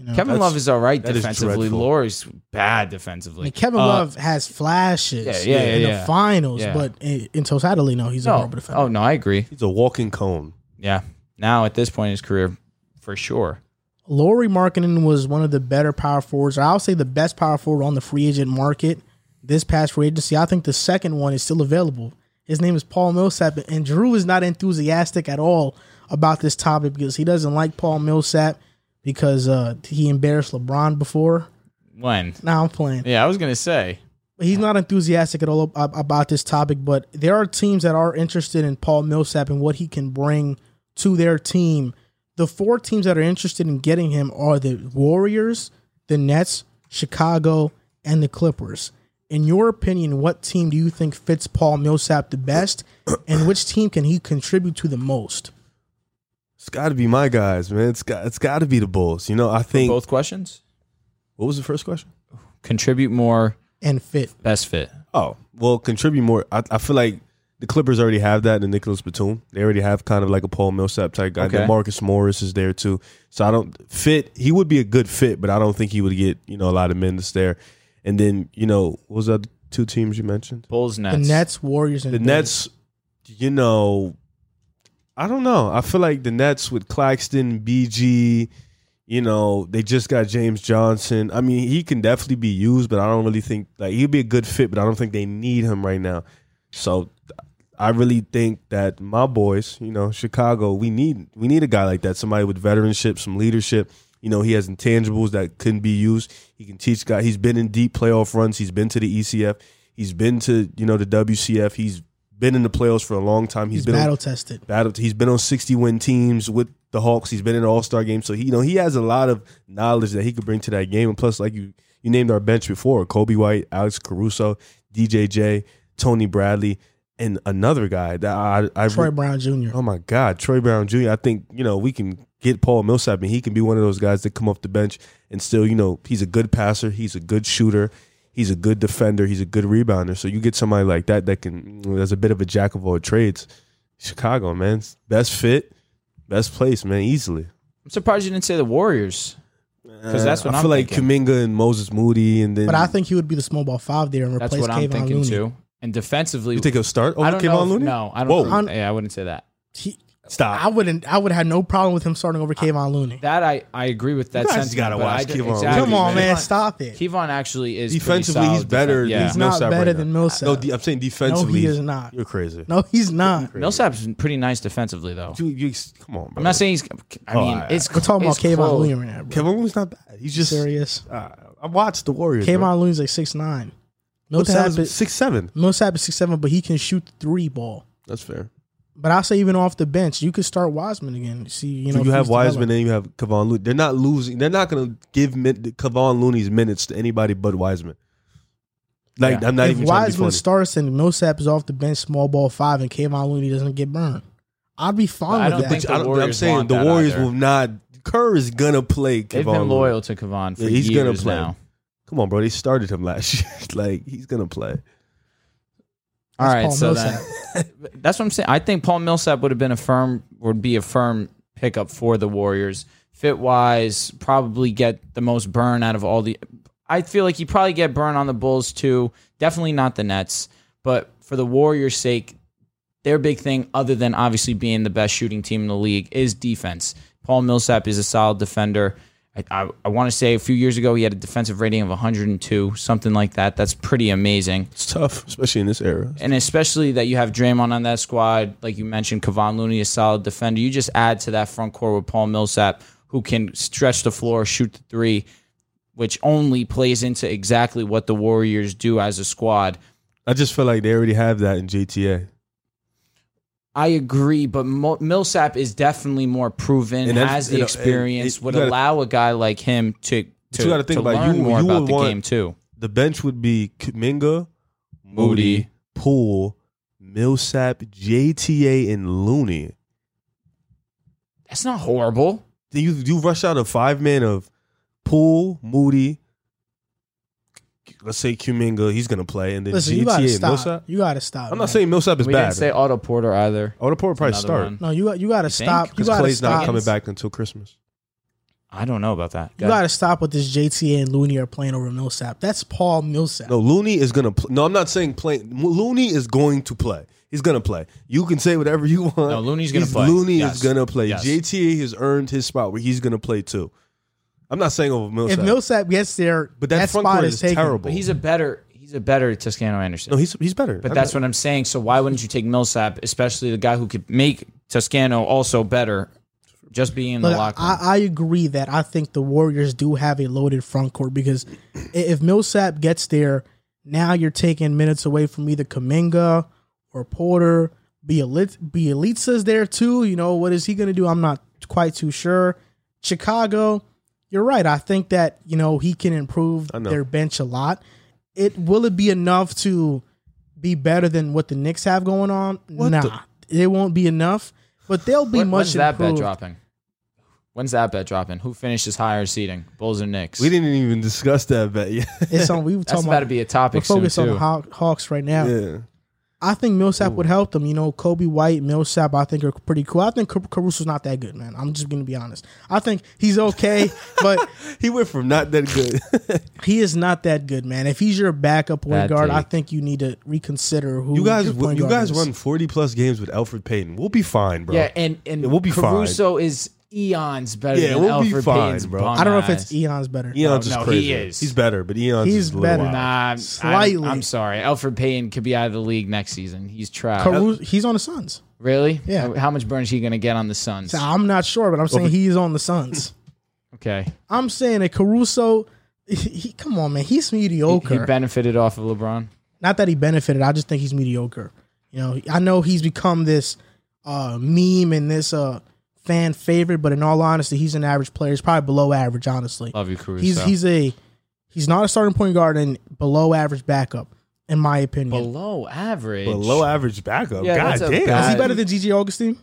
You know, Kevin Love is all right that is defensively. dreadful. Laurie's bad I defensively. mean, Kevin Uh, Love has flashes yeah, yeah, in yeah, the finals, Yeah. but in, in totality, no, he's a No, horrible defender. oh no, I agree. He's a walking cone. Yeah, now at this point in his career, for sure. Lauri Markkanen was one of the better power forwards. or I'll say the best power forward on the free agent market this past free agency. I think the second one is still available. His name is Paul Millsap, and Drew is not enthusiastic at all about this topic because he doesn't like Paul Millsap because uh, he embarrassed LeBron before. When? Now I'm playing. Yeah, I was gonna say. He's not enthusiastic at all about this topic, but there are teams that are interested in Paul Millsap and what he can bring to their team. The four teams that are interested in getting him are the Warriors, the Nets, Chicago, and the Clippers. In your opinion, what team do you think fits Paul Millsap the best, and which team can he contribute to the most? It's got to be my guys, man. It's got it's got to be the Bulls. You know, I think Both questions. What was the first question? Contribute more, And fit. best fit. Oh, well, contribute more. I, I feel like the Clippers already have that in Nicolas Batum. They already have kind of like a Paul Millsap type guy. Okay. Marcus Morris is there too. So I don't fit. He would be a good fit, but I don't think he would get you know a lot of minutes there. And then you know what was the two teams you mentioned? Bulls, Nets. The Nets, Warriors, and The Bulls. Nets. You know, I don't know. I feel like the Nets with Claxton, BG. You know, they just got James Johnson. I mean, he can definitely be used, but I don't really think like he'd be a good fit. But I don't think they need him right now. So I really think that my boys, you know, Chicago, we need we need a guy like that, somebody with veteranship, some leadership. You know, he has intangibles that couldn't be used. He can teach guys. He's been in deep playoff runs. He's been to the ECF. He's been to you know the WCF. He's been in the playoffs for a long time. He's been on- battle tested. battle. He's been on sixty win teams with the Hawks. He's been in All Star games, so he you know he has a lot of knowledge that he could bring to that game. And plus, like you you named our bench before, Coby White, Alex Caruso, DJJ, Tony Bradley, and another guy that I I Troy Brown Jr. Oh my God, Troy Brown Jr. I think you know we can get Paul Millsap, and he can be one of those guys that come off the bench and still, you know, he's a good passer, he's a good shooter, he's a good defender, he's a good rebounder. So you get somebody like that that can, that's a bit of a jack of all trades. Chicago, man, best fit, best place, man, easily. I'm surprised you didn't say the Warriors. Because that's uh, what I I'm feel like thinking. Kuminga and Moses Moody, and then But I think he would be the small ball five there and That's replace what I'm Kevon thinking Looney. too. And defensively, you think he'll start over I don't Kevon know. if- Looney. No, I don't. Think, yeah, I wouldn't say that. He, Stop. I wouldn't. I would have no problem with him starting over Kevon Looney. That I, I agree with that You guys gotta watch I d- Kevon exactly. Come on, man. man, stop it. Kevon actually is pretty Defensively, he's better defen- than Yeah. He's not Millsap better right than. Millsap. No, de- I'm saying defensively. No, he is not. You're crazy. No, he's not. Millsap's pretty nice defensively though. You, you, come on, bro. I'm not saying he's. I Oh, mean, it's We're talking about it's Kevon. Looney right now, bro. Kevin Looney's not bad. He's just serious. Uh, I watched the Warriors. bro. Kevon Looney's like six nine. What the Millsap is is six seven. Millsap is six seven, but he can shoot the three ball. That's fair. But I say even off the bench, you could start Wiseman again. See, you know, So you have he's Wiseman developed. and you have Kevon Looney. They're not losing. They're not going to give min- Kevon Looney's minutes to anybody but Wiseman. Like Yeah. I'm not if even trying to be Wiseman funny. starts and Millsap is off the bench, small ball five, and Kevon Looney doesn't get burned, I'd be fine I with don't that. think the I don't- I'm saying the Warriors either. will not. Kerr is gonna play. Kevon They've been Looney. loyal to Kevon for Yeah, he's years gonna play. now. Come on, bro. They started him last year. like he's gonna play. All right, Paul so then that's what I'm saying. I think Paul Millsap would have been a firm would be a firm pickup for the Warriors. Fit wise, probably get the most burn out of all the. I feel like you probably get burn on the Bulls too. Definitely not the Nets, but for the Warriors' sake, their big thing, other than obviously being the best shooting team in the league, is defense. Paul Millsap is a solid defender. I, I, I want to say a few years ago he had a defensive rating of 102, something like that. That's pretty amazing It's tough, especially in this era. and especially that you have Draymond on that squad, like you mentioned, Kevon Looney, is a solid defender. You just add to that front court with Paul Millsap, who can stretch the floor, shoot the three, which only plays into exactly what the Warriors do as a squad. I just feel like they already have that in JTA. I agree, but Mo- Millsap is definitely more proven, And has the you know, experience, and would gotta- allow a guy like him to to, you gotta think to about learn You- more you about the want- game too. The bench would be Kuminga, Moody. Moody, Poole, Millsap, JTA, and Looney. That's not horrible. Then you you rush out a five man of Poole, Moody. Let's say Kuminga, he's gonna play, and then Listen, you gotta JTA and stop. Millsap. You gotta stop. I'm man. not saying Millsap is we bad. didn't say Otto Porter either. oh, the Port probably Another start one. No, you you gotta You think? stop. You because gotta Clay's not coming back until Christmas. I don't know about that. You gotta stop with this JTA and Looney are playing over Millsap. That's Paul Millsap. No, Looney is gonna. Pl- no, I'm not saying play. Looney is going to play. He's gonna play. You can say whatever you want. No, Looney's gonna He's- play. Looney Yes. is gonna play. Yes. JTA has earned his spot where he's gonna play too. I'm not saying over Millsap, if Millsap gets there, but that, that front spot court is is taken. terrible. But he's a better he's a better Toscano Anderson. no, he's he's better. but that's what I'm saying. So why wouldn't you take Millsap, especially the guy who could make Toscano also better, just being in the Look, locker room? I, I agree that I think the Warriors do have a loaded front court because if Millsap gets there, now you're taking minutes away from either Kuminga or Porter. Bialit- Bjelica's there too. You know, what is he going to do? I'm not quite too sure. Chicago, you're right. I think that, you know, he can improve their bench a lot. It Will it be enough to be better than what the Knicks have going on? nah, the- it won't be enough. But they'll be When- much when's that bet dropping? When's that bet dropping? Who finishes higher seeding? Bulls or Knicks? we didn't even discuss that bet yet. It's on. We were That's talking about about. to be a topic. We're topic soon focused on the Haw- Hawks right now. yeah, I think Millsap would help them. You know, Coby White, Millsap, I think are pretty cool. I think Car- Caruso's not that good, man. I'm just going to be honest. I think he's okay, but he went from not that good. he is not that good, man. If he's your backup point Bad guard, I think you need to reconsider who you guys, your point you guard guys is. run 40 plus games with Elfrid Payton. We'll be fine, bro. yeah, and and It will be fine. Caruso is eons better Yeah, than we'll be Elfrid fine, Payton's bro. I don't know if it's Eon's better. Eon's No, is no, crazy. he is. He's better, but Eon's He's is a little better. wild. Nah, Slightly. I'm, I'm sorry. Elfrid Payton could be out of the league next season. He's trash. Caruso, he's on the Suns. really? Yeah. How much burn is he going to get on the Suns? So I'm not sure, but I'm saying but- he's on the Suns. Okay. I'm saying that Caruso, he, he- come on, man, he's He, mediocre. he benefited off of LeBron. not that he benefited. I just think he's mediocre. You know, I know he's become this uh, meme and this uh, fan favorite, but in all honesty, he's an average player. He's probably below average, honestly. Love you, Caruso. He's he's a he's not a starting point guard and below average backup, in my opinion. below average. Below average backup. Yeah, God that's a damn. bad- Is he better than GG Augustin?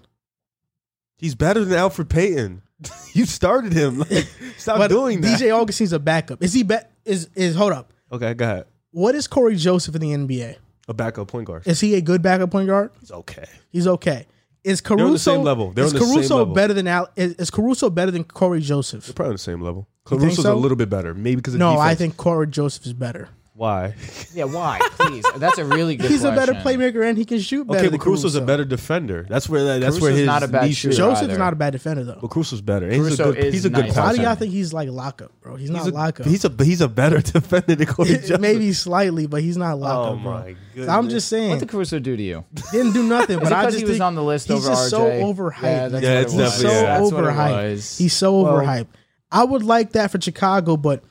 He's better than Elfrid Payton. you started him. Like, stop But doing that. DJ Augustin's a backup. Is he bet is is hold up? okay, go ahead. What is Cory Joseph in the NBA? A backup point guard. Is he a good backup point guard? He's okay. He's okay. Is Caruso on the same level. They're is on the same level. better than Al? Is, is Caruso better than Cory Joseph? They're probably on the same level. think Caruso's so? a little bit better, maybe because of No, defense. I think Cory Joseph is better. Why? Yeah, why? Please, that's a really good. Question. He's a better question. playmaker and he can shoot better. Okay, than but Caruso's a Caruso. better defender. That's where that, that's where Caruso's his not a bad niche shooter. Joseph's either. not a bad defender though. But Caruso's better. And he's Caruso a good. is He's a good nice. Why do passer. y'all think he's like lockup, bro? He's not He's a, lockup. he's a he's a better defender than Cory Joseph. Maybe slightly, but he's not lockup, Oh bro. my goodness. I'm just saying, What did Caruso do to you? didn't do nothing. But it I because just he was think on the list he's over just so RJ? overhyped. Yeah, that's Yeah, what it's it was. definitely- so yeah. That's what it overhyped. was. He's so overhyped. I would like that for Chicago, but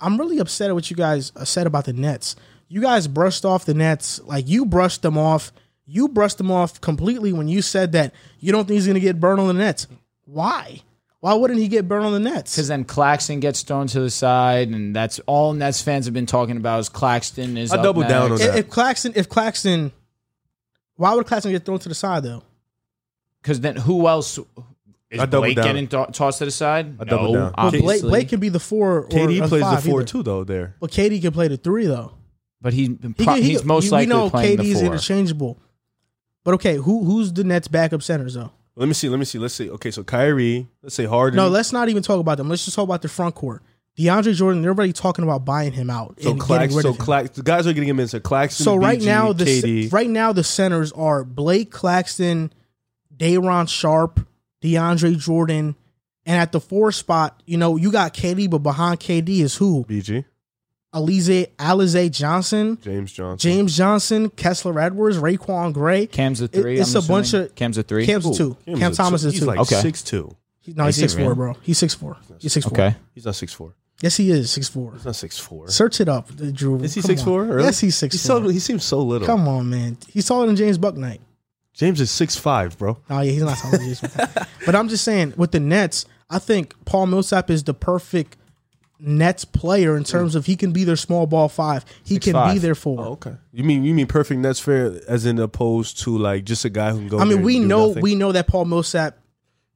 I'm really upset at what you guys uh, said about the Nets. You guys brushed off the Nets like you brushed them off. You brushed them off completely when you said that you don't think he's going to get burned on the Nets. Why? Why wouldn't he get burned on the Nets? Because then Claxton gets thrown to the side, and that's all Nets fans have been talking about is Claxton is. I up double down on if, that. if Claxton, if Claxton, why would Claxton get thrown to the side though? Because then who else is I double Blake down. getting th- tossed to the side? I no, double down. But But Blake, obviously. Blake can be the four. Or KD a plays five the four either. too though. There. But KD can play the three though. but he, He pro- can- he he's can- most we likely know playing KD's the four. interchangeable. But okay, who who's the Nets backup centers though? Let me see. Let me see. Let's see. Okay, so Kyrie. Let's say Harden. No, let's not even talk about them. Let's just talk about the front court. DeAndre Jordan, they're already talking about buying him out. so and Clax, getting rid so of him. Clax, the guys are getting him in. So Claxton. So right BG, now the KD. right now the centers are Blake Claxton, Day'Ron Sharpe, DeAndre Jordan, and at the four spot, you know, you got KD, but behind KD is who? BG, Alize Alize Johnson, James Johnson. James Johnson, Kessler Edwards, RaiQuan Gray. Cam's a three. it's I'm a bunch of- Cam's a three. Cam's a two. Cam's Cam a Thomas is He's two. like Okay. six two. He- no, he's Is six four, bro. He's six four. He's six four. Okay. He's not six four. Yes, he is six four. He's not six four. Search it up, Drew. Is he Come 6'4"? on. Really? Yes, he's six He's four. so he seems so little. Come on, man. He's taller than James Bucknight. James is six five, bro. Oh yeah, he's not taller than James Bucknight. But I'm just saying, with the Nets, I think Paul Millsap is the perfect Nets player in terms of he can be their small ball five. He can be 6'5". their four. Oh, okay. You mean you mean perfect Nets fair as in opposed to like just a guy who can go. I there mean, and we do know nothing? we know that Paul Millsap,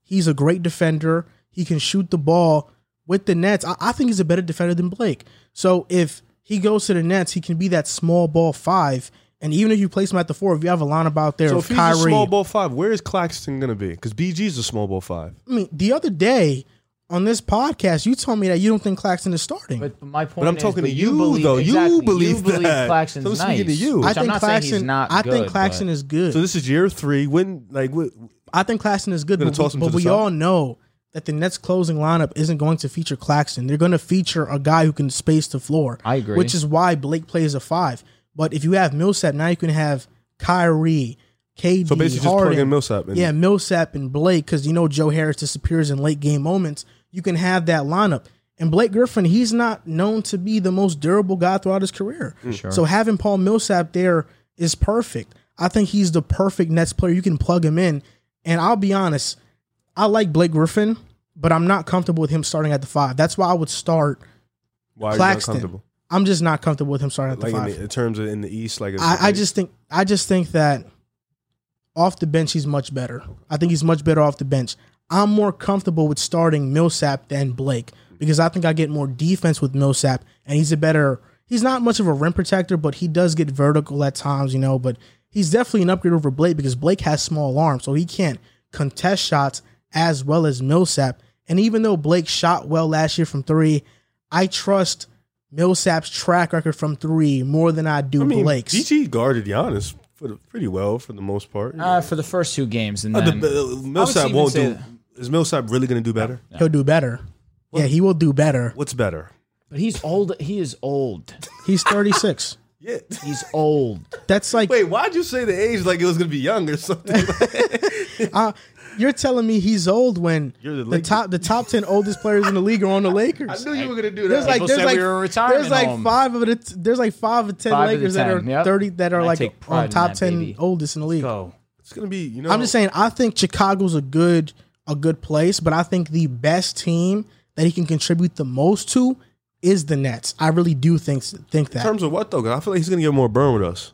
he's a great defender. He can shoot the ball with the Nets. I, I think he's a better defender than Blake. So if he goes to the Nets, he can be that small ball five. And even if you place him at the four, if you have a lineup out there So of if he's Kyrie, a small ball five, where is Claxton gonna be? Because BG's a small ball five. I mean, the other day on this podcast, you told me that you don't think Claxton is starting. But my point But I'm is, talking but to you, believe, though. You exactly, believe you believe that. Claxton's So I'm nice. to you. which I I'm think not saying Claxton. he's not I good, think Claxton but- is good. So this is year three. When like what? I think Claxton is good, but, we, but we all know that the Nets closing lineup isn't going to feature Claxton. They're going to feature a guy who can space the floor. I agree. Which is why Blake plays a five. But if you have Millsap, now you can have Kyrie, KD, So basically, just Harden. plug in Millsap. And, Yeah, Millsap and Blake, because you know Joe Harris disappears in late game moments. You can have that lineup. And Blake Griffin, he's not known to be the most durable guy throughout his career. Mm. Sure. So having Paul Millsap there is perfect. I think he's the perfect Nets player. You can plug him in. And I'll be honest, I like Blake Griffin, but I'm not comfortable with him starting at the five. That's why I would start. Why are you not Claxton. I'm just not comfortable with him starting at the Like in, five. the, in terms of in the East, like I, I just think I just think that off the bench he's much better. I think he's much better off the bench. I'm more comfortable with starting Millsap than Blake because I think I get more defense with Millsap and he's a better he's not much of a rim protector, but he does get vertical at times, you know, but he's definitely an upgrade over Blake because Blake has small arms, so he can't contest shots as well as Millsap. And even though Blake shot well last year from three, I trust Millsap's track record from three more than I do I mean, Blake's. BG guarded Giannis for the, pretty well for the most part. Uh, for the first two games, and Uh, then the, uh, Millsap won't do. Is Millsap really going to do better? He'll do better. Yeah, he will do better. What's better? but he's old. He is old. He's 36. Yeah. He's old. That's like Wait, why'd you say the age like it was going to be young or something? uh, you're telling me he's old when You're the the, top the top 10 oldest players in the league are on the Lakers. I knew you were going to do There's that. like People there's said like we were a there's like home. five of it. There's like five of ten Five of the Lakers that 10, are yep. 30 that are I like on top that, 10 baby. oldest in the league. Go. it's going to be, you know. I'm just saying I think Chicago's a good a good place, but I think the best team that he can contribute the most to is the Nets. I really do think think In that. terms of what, though? 'Cause I feel like he's going to get more burn with us.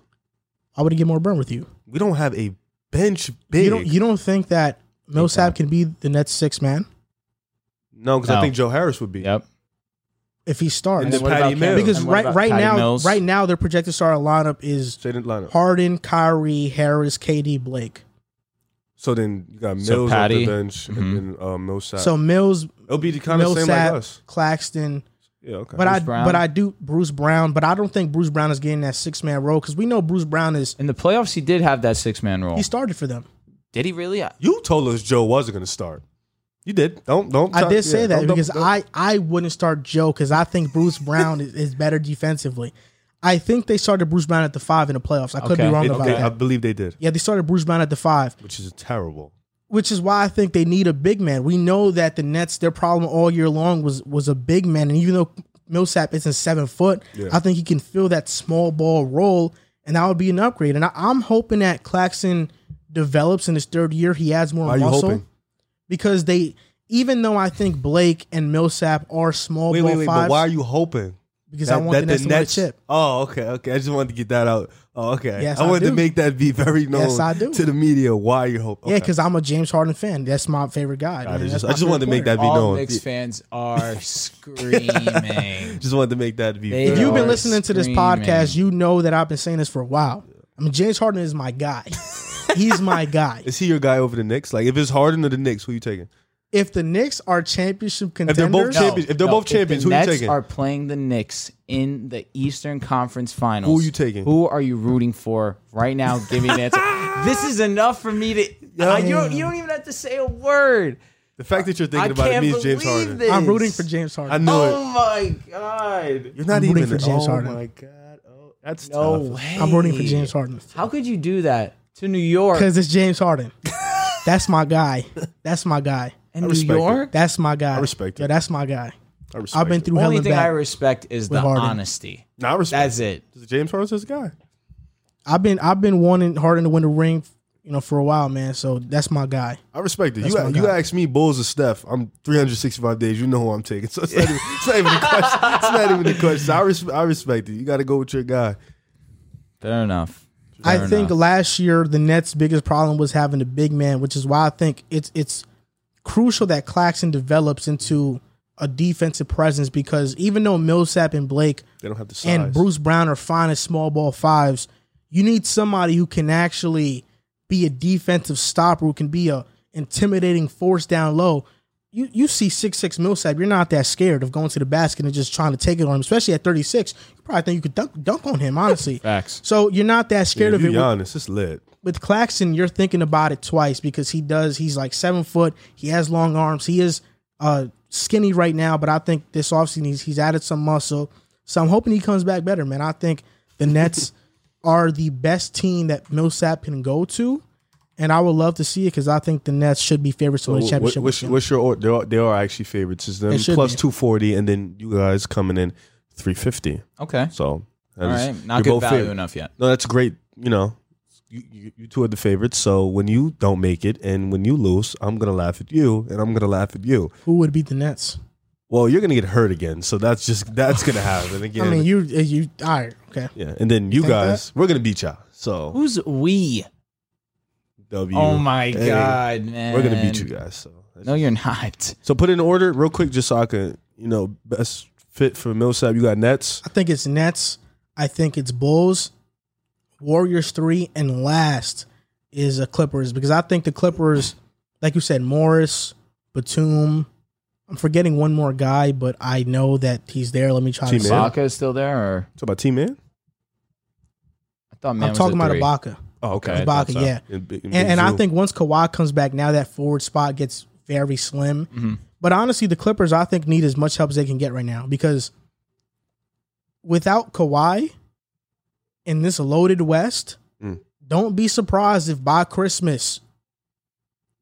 I would get more burn with you. We don't have a bench big. You don't you don't think that Millsap can be the Nets six man no, because I No. think Joe Harris would be. Yep. if he starts? And then then what Patty about Cam- Mills. because and what right about right Patty now Mills? right now their projected starting lineup is Say the lineup. Harden, Kyrie, Harris, KD, Blake. So then you got Mills So off Patty. the bench and then uh, Millsap. So Mills, it'll be the kind of same like Millsap, us. Claxton, Yeah, okay. But I Brown? but I do Bruce Brown, but I don't think Bruce Brown is getting that six man role because we know Bruce Brown is In the playoffs, he did have that six man role. he started for them. Did he really? you told us Joe wasn't going to start. You did. Don't don't. I talk- did say yeah, that don't- don't- because don't- I I wouldn't start Joe because I think Bruce Brown is, is better defensively. I think they started Bruce Brown at the five in the playoffs. I could Okay. be wrong It- about okay, I believe they did, yeah, they started Bruce Brown at the five, which is terrible. which is why I think they need a big man. We know that the Nets their problem all year long was was a big man, and even though Millsap isn't seven foot, Yeah. I think he can fill that small ball role, and that would be an upgrade. And I, I'm hoping that Claxton develops in his third year. He adds more Why are you muscle because they. Even though I think Blake and Millsap are small Wait, ball wait, wait. fives, But why are you hoping? because I want that, the Nets to win a chip. Oh, okay, okay. I just wanted to get that out. Oh, okay. Yes, I I wanted to make that be very known Yes, I do. to the media why you hope. Yeah, okay. because I'm a James Harden fan. That's my favorite guy. Got man. it. Just- I just wanted to favorite make that player. be All known. Knicks fans are screaming. Just wanted to make that be. They If you've been are listening to this podcast, you know that I've been saying this for a while. I mean, James Harden is my guy. He's my guy. Is he your guy over the Knicks? Like, if it's Harden or the Knicks, who are you taking? If the Knicks are championship If contenders, they're both champions, if they're both the champions, who are you Nets taking? are playing the Knicks in the Eastern Conference Finals. Who are you taking? Who are you rooting for right now? Give me an answer. this is enough for me to. I- you, don't, you don't even have to say a word. the fact that you're I thinking about it can't means James believe Harden. this. I'm rooting for James Harden. I knew Oh it. my god! You're not I'm rooting even for James Harden. oh Harden. my god. Oh, that's No tough. way. I'm rooting for James Harden How could you do that to New York because it's James Harden. That's my guy. That's my guy. and New respect it. York? That's my guy. I respect it. Yeah, that's my guy. I respect. I've been through hell Only and thing I respect is the Harden. honesty. Nah, I respect. That's it. James Harden's his guy. I've been I've been wanting Harden to win the ring, you know, for a while, man. So that's my guy. I respect it. That's You my you guy. ask me Bulls or Steph. I'm 365 days. You know who I'm taking. So it's not, even, it's not even a question. It's not even a question. I res- I respect it. You got to go with your guy. Fair enough. I Fair think enough. last year the Nets' biggest problem was having a big man, which is why I think it's it's crucial that Claxton develops into a defensive presence because even though Millsap and Blake They don't have the size. and Bruce Brown are fine as small ball fives, you need somebody who can actually be a defensive stopper, who can be a intimidating force down low. You you see six six Millsap, you're not that scared of going to the basket and just trying to take it on him, especially at 36. You probably think you could dunk, dunk on him, honestly. Facts. So you're not that scared if of it. you With, Giannis, it's lit. with Claxton, you're thinking about it twice because he does. He's like seven foot. He has long arms. He is uh, skinny right now, but I think this offseason he's he's added some muscle. So I'm hoping he comes back better, man. I think the Nets are the best team that Millsap can go to, and I would love to see it because I think the Nets should be favorites to win the championship. what's, what's your order? They are, they are actually favorites. It's them It should plus be. 240, and then you guys coming in 350. Okay. So that All is- right. Not you're good both value fav- enough yet. No, that's great. You know, you, you, you two are the favorites. So when you don't make it and when you lose, I'm gonna laugh at you, and I'm gonna laugh at you. Who would beat the Nets? Well, you're gonna get hurt again, so that's just that's gonna happen again. I mean, you you all right? Okay. yeah, and then you think guys, we're gonna beat y'all. So Who's we? W. Oh my Hey, god, man. We're gonna beat you guys. So No, you're not. so put in order real quick, just so I can you know best fit for Millsap. You got Nets. I think it's Nets. I think it's Bulls, Warriors three, and last is a Clippers because I think the Clippers, like you said, Morris, Batum. I'm forgetting one more guy, but I know that he's there. Let me try to. T-Man. see. Ibaka is still there, or Talk about T Man. I thought man I'm was talking a about three. Ibaka, Oh, okay. Ibaka, so. yeah. In in and, and I think once Kawhi comes back, now that forward spot gets very slim. Mhm. But honestly, the Clippers I think need as much help as they can get right now because without Kawhi in this loaded West, Mm. don't be surprised if by Christmas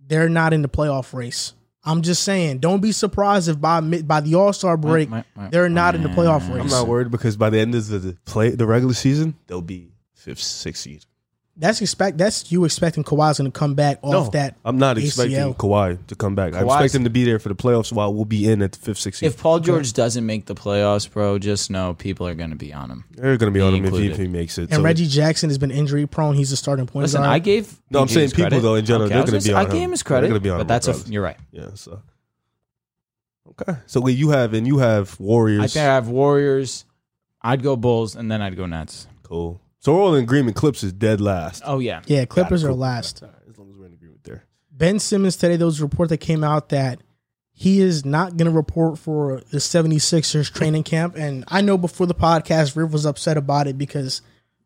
they're not in the playoff race. I'm just saying, don't be surprised if by by the All Star break My- my- they're not in the playoff race. I'm not worried because by the end of the play, the regular season, they'll be fifth, sixth seed. That's expect that's you expecting Kawhi's going to come back off that. I'm not ACL. expecting Kawhi to come back. I expect him to be there for the playoffs while we'll be in at the fifth, sixth. If Paul George doesn't make the playoffs, bro, just know people are going to be on him. They're going to be on Me him if he, included. if he makes it. And So- Reggie Jackson has been injury prone. He's a starting point Listen, guard. I gave. No, I'm saying people, credit. though, in general, they're gonna be say- on I gave him. him his They're credit, gonna be on but him that's a. You're right. Yeah. So okay. So wait, you have and you have Warriors. I think I have Warriors. I'd go Bulls, and then I'd go Nets. cool. So we're all in agreement. Clips is dead last. Oh yeah. yeah, Clippers are last. All right, As long as we're in agreement there. Ben Simmons today, there was a report that came out that he is not going to report for the 76ers training camp. And I know before the podcast, Riv was upset about it because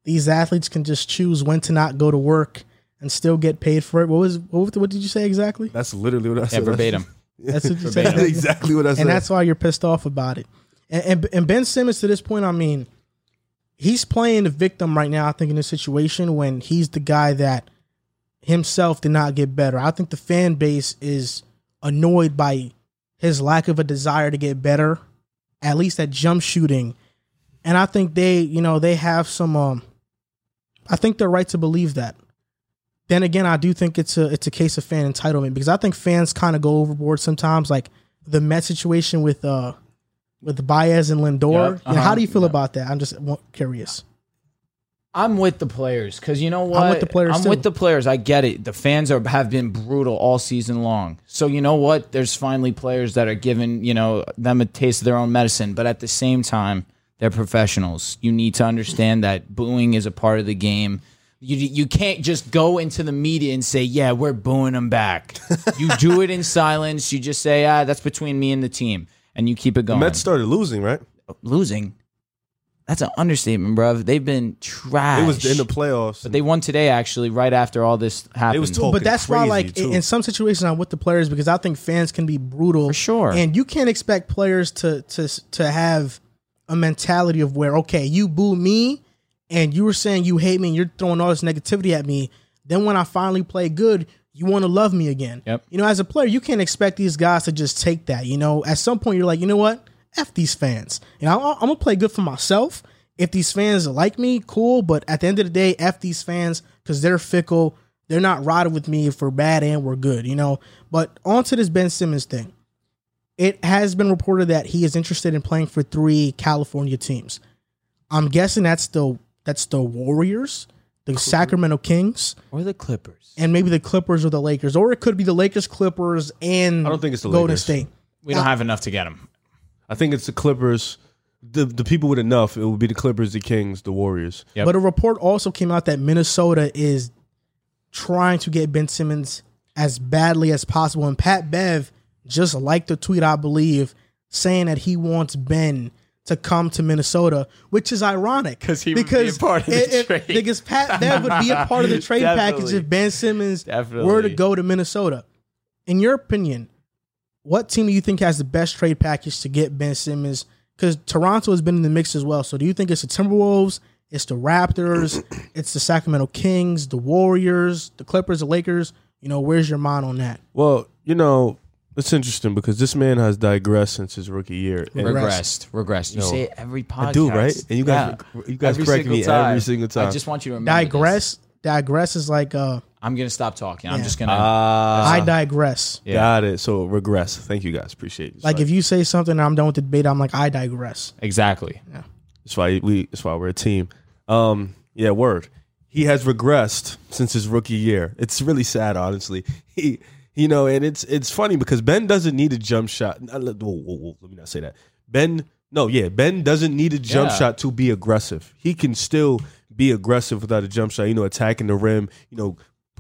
these athletes can just choose when to not go to work and still get paid for it. What was what, what did you say exactly? That's literally what I said. Yeah, verbatim. That's what you Verbatim. said. exactly what I said. and that's why you're pissed off about it. And, and and Ben Simmons to this point, I mean, he's playing the victim right now. I think in this situation when he's the guy that himself did not get better. I think the fan base is annoyed by his lack of a desire to get better, at least at jump shooting. And I think they, you know, they have some. Um, I think they're right to believe that. Then again, I do think it's a it's a case of fan entitlement because I think fans kind of go overboard sometimes. Like the Met situation with uh with Baez and Lindor. Yep, You know, how uh-huh, do you feel yep. about that? I'm just curious. I'm with the players because you know what? with the players, I'm too. with the players. I get it. The fans are have been brutal all season long. So you know what? There's finally players that are giving you know them a taste of their own medicine. But at the same time, they're professionals. You need to understand that booing is a part of the game. You you can't just go into the media and say, "Yeah, we're booing them back." you do it in silence. You just say, "Ah, that's between me and the team," and you keep it going. the going. Mets started losing, right? losing. That's an understatement, bruv. They've been trash. It was in the playoffs. But they won today, actually, right after all this happened. It was talking but that's why, like, in, too. in some situations, I'm with the players because I think fans can be brutal For sure. and you can't expect players to to to have a mentality of where okay, you boo me, and you were saying you hate me, and you're throwing all this negativity at me. Then when I finally play good, you want to love me again. Yep. You know, as a player, you can't expect these guys to just take that. You know, at some point, you're like, you know what? F these fans. You know, I'm, I'm gonna play good for myself. If these fans like me, cool. But at the end of the day, F these fans because they're fickle. They're not riding with me if we're bad and we're good, you know. But on to this Ben Simmons thing. It has been reported that he is interested in playing for three California teams. I'm guessing that's the that's the Warriors, the Sacramento Kings, or the Clippers. and maybe the Clippers or the Lakers, or it could be the Lakers, Clippers, and I don't think it's the Golden Lakers. State. We don't uh, have enough to get them. I think it's the Clippers. The the people with enough, it would be the Clippers, the Kings, the Warriors. Yep. But a report also came out that Minnesota is trying to get Ben Simmons as badly as possible. And Pat Bev just liked the tweet, I believe, saying that he wants Ben to come to Minnesota, which is ironic 'Cause he would be a part of the it- it- trade. Because Pat Bev would be a part of the trade package if Ben Simmons were to go to Minnesota. In your opinion, what team do you think has the best trade package to get Ben Simmons? Because Toronto has been in the mix as well. So do you think it's the Timberwolves, it's the Raptors, it's the Sacramento Kings, the Warriors, the Clippers, the Lakers? You know, where's your mind on that? Well, you know, it's interesting because this man has digressed since his rookie year. And Regressed. Regressed. You No. say it every podcast. I do, right? And you guys, you guys Every correct single me time. every single time. I just want you to remember. this. Digress. Digress is like uh I'm gonna stop talking. I'm Yeah. just gonna. Ah, I digress. Yeah. got it. So regress. Thank you guys. Appreciate it. Like if you say something and I'm done with the debate, I'm like, I digress. exactly. That's why we. That's why we're a team. Um. Yeah. Word. He has regressed since his rookie year. It's really sad, honestly. He, you know, and it's it's funny because Ben doesn't need a jump shot. Whoa, whoa, whoa, let me not say that. Ben. No, yeah, Ben doesn't need a jump Yeah. shot to be aggressive. He can still be aggressive without a jump shot. You know, attacking the rim. You know,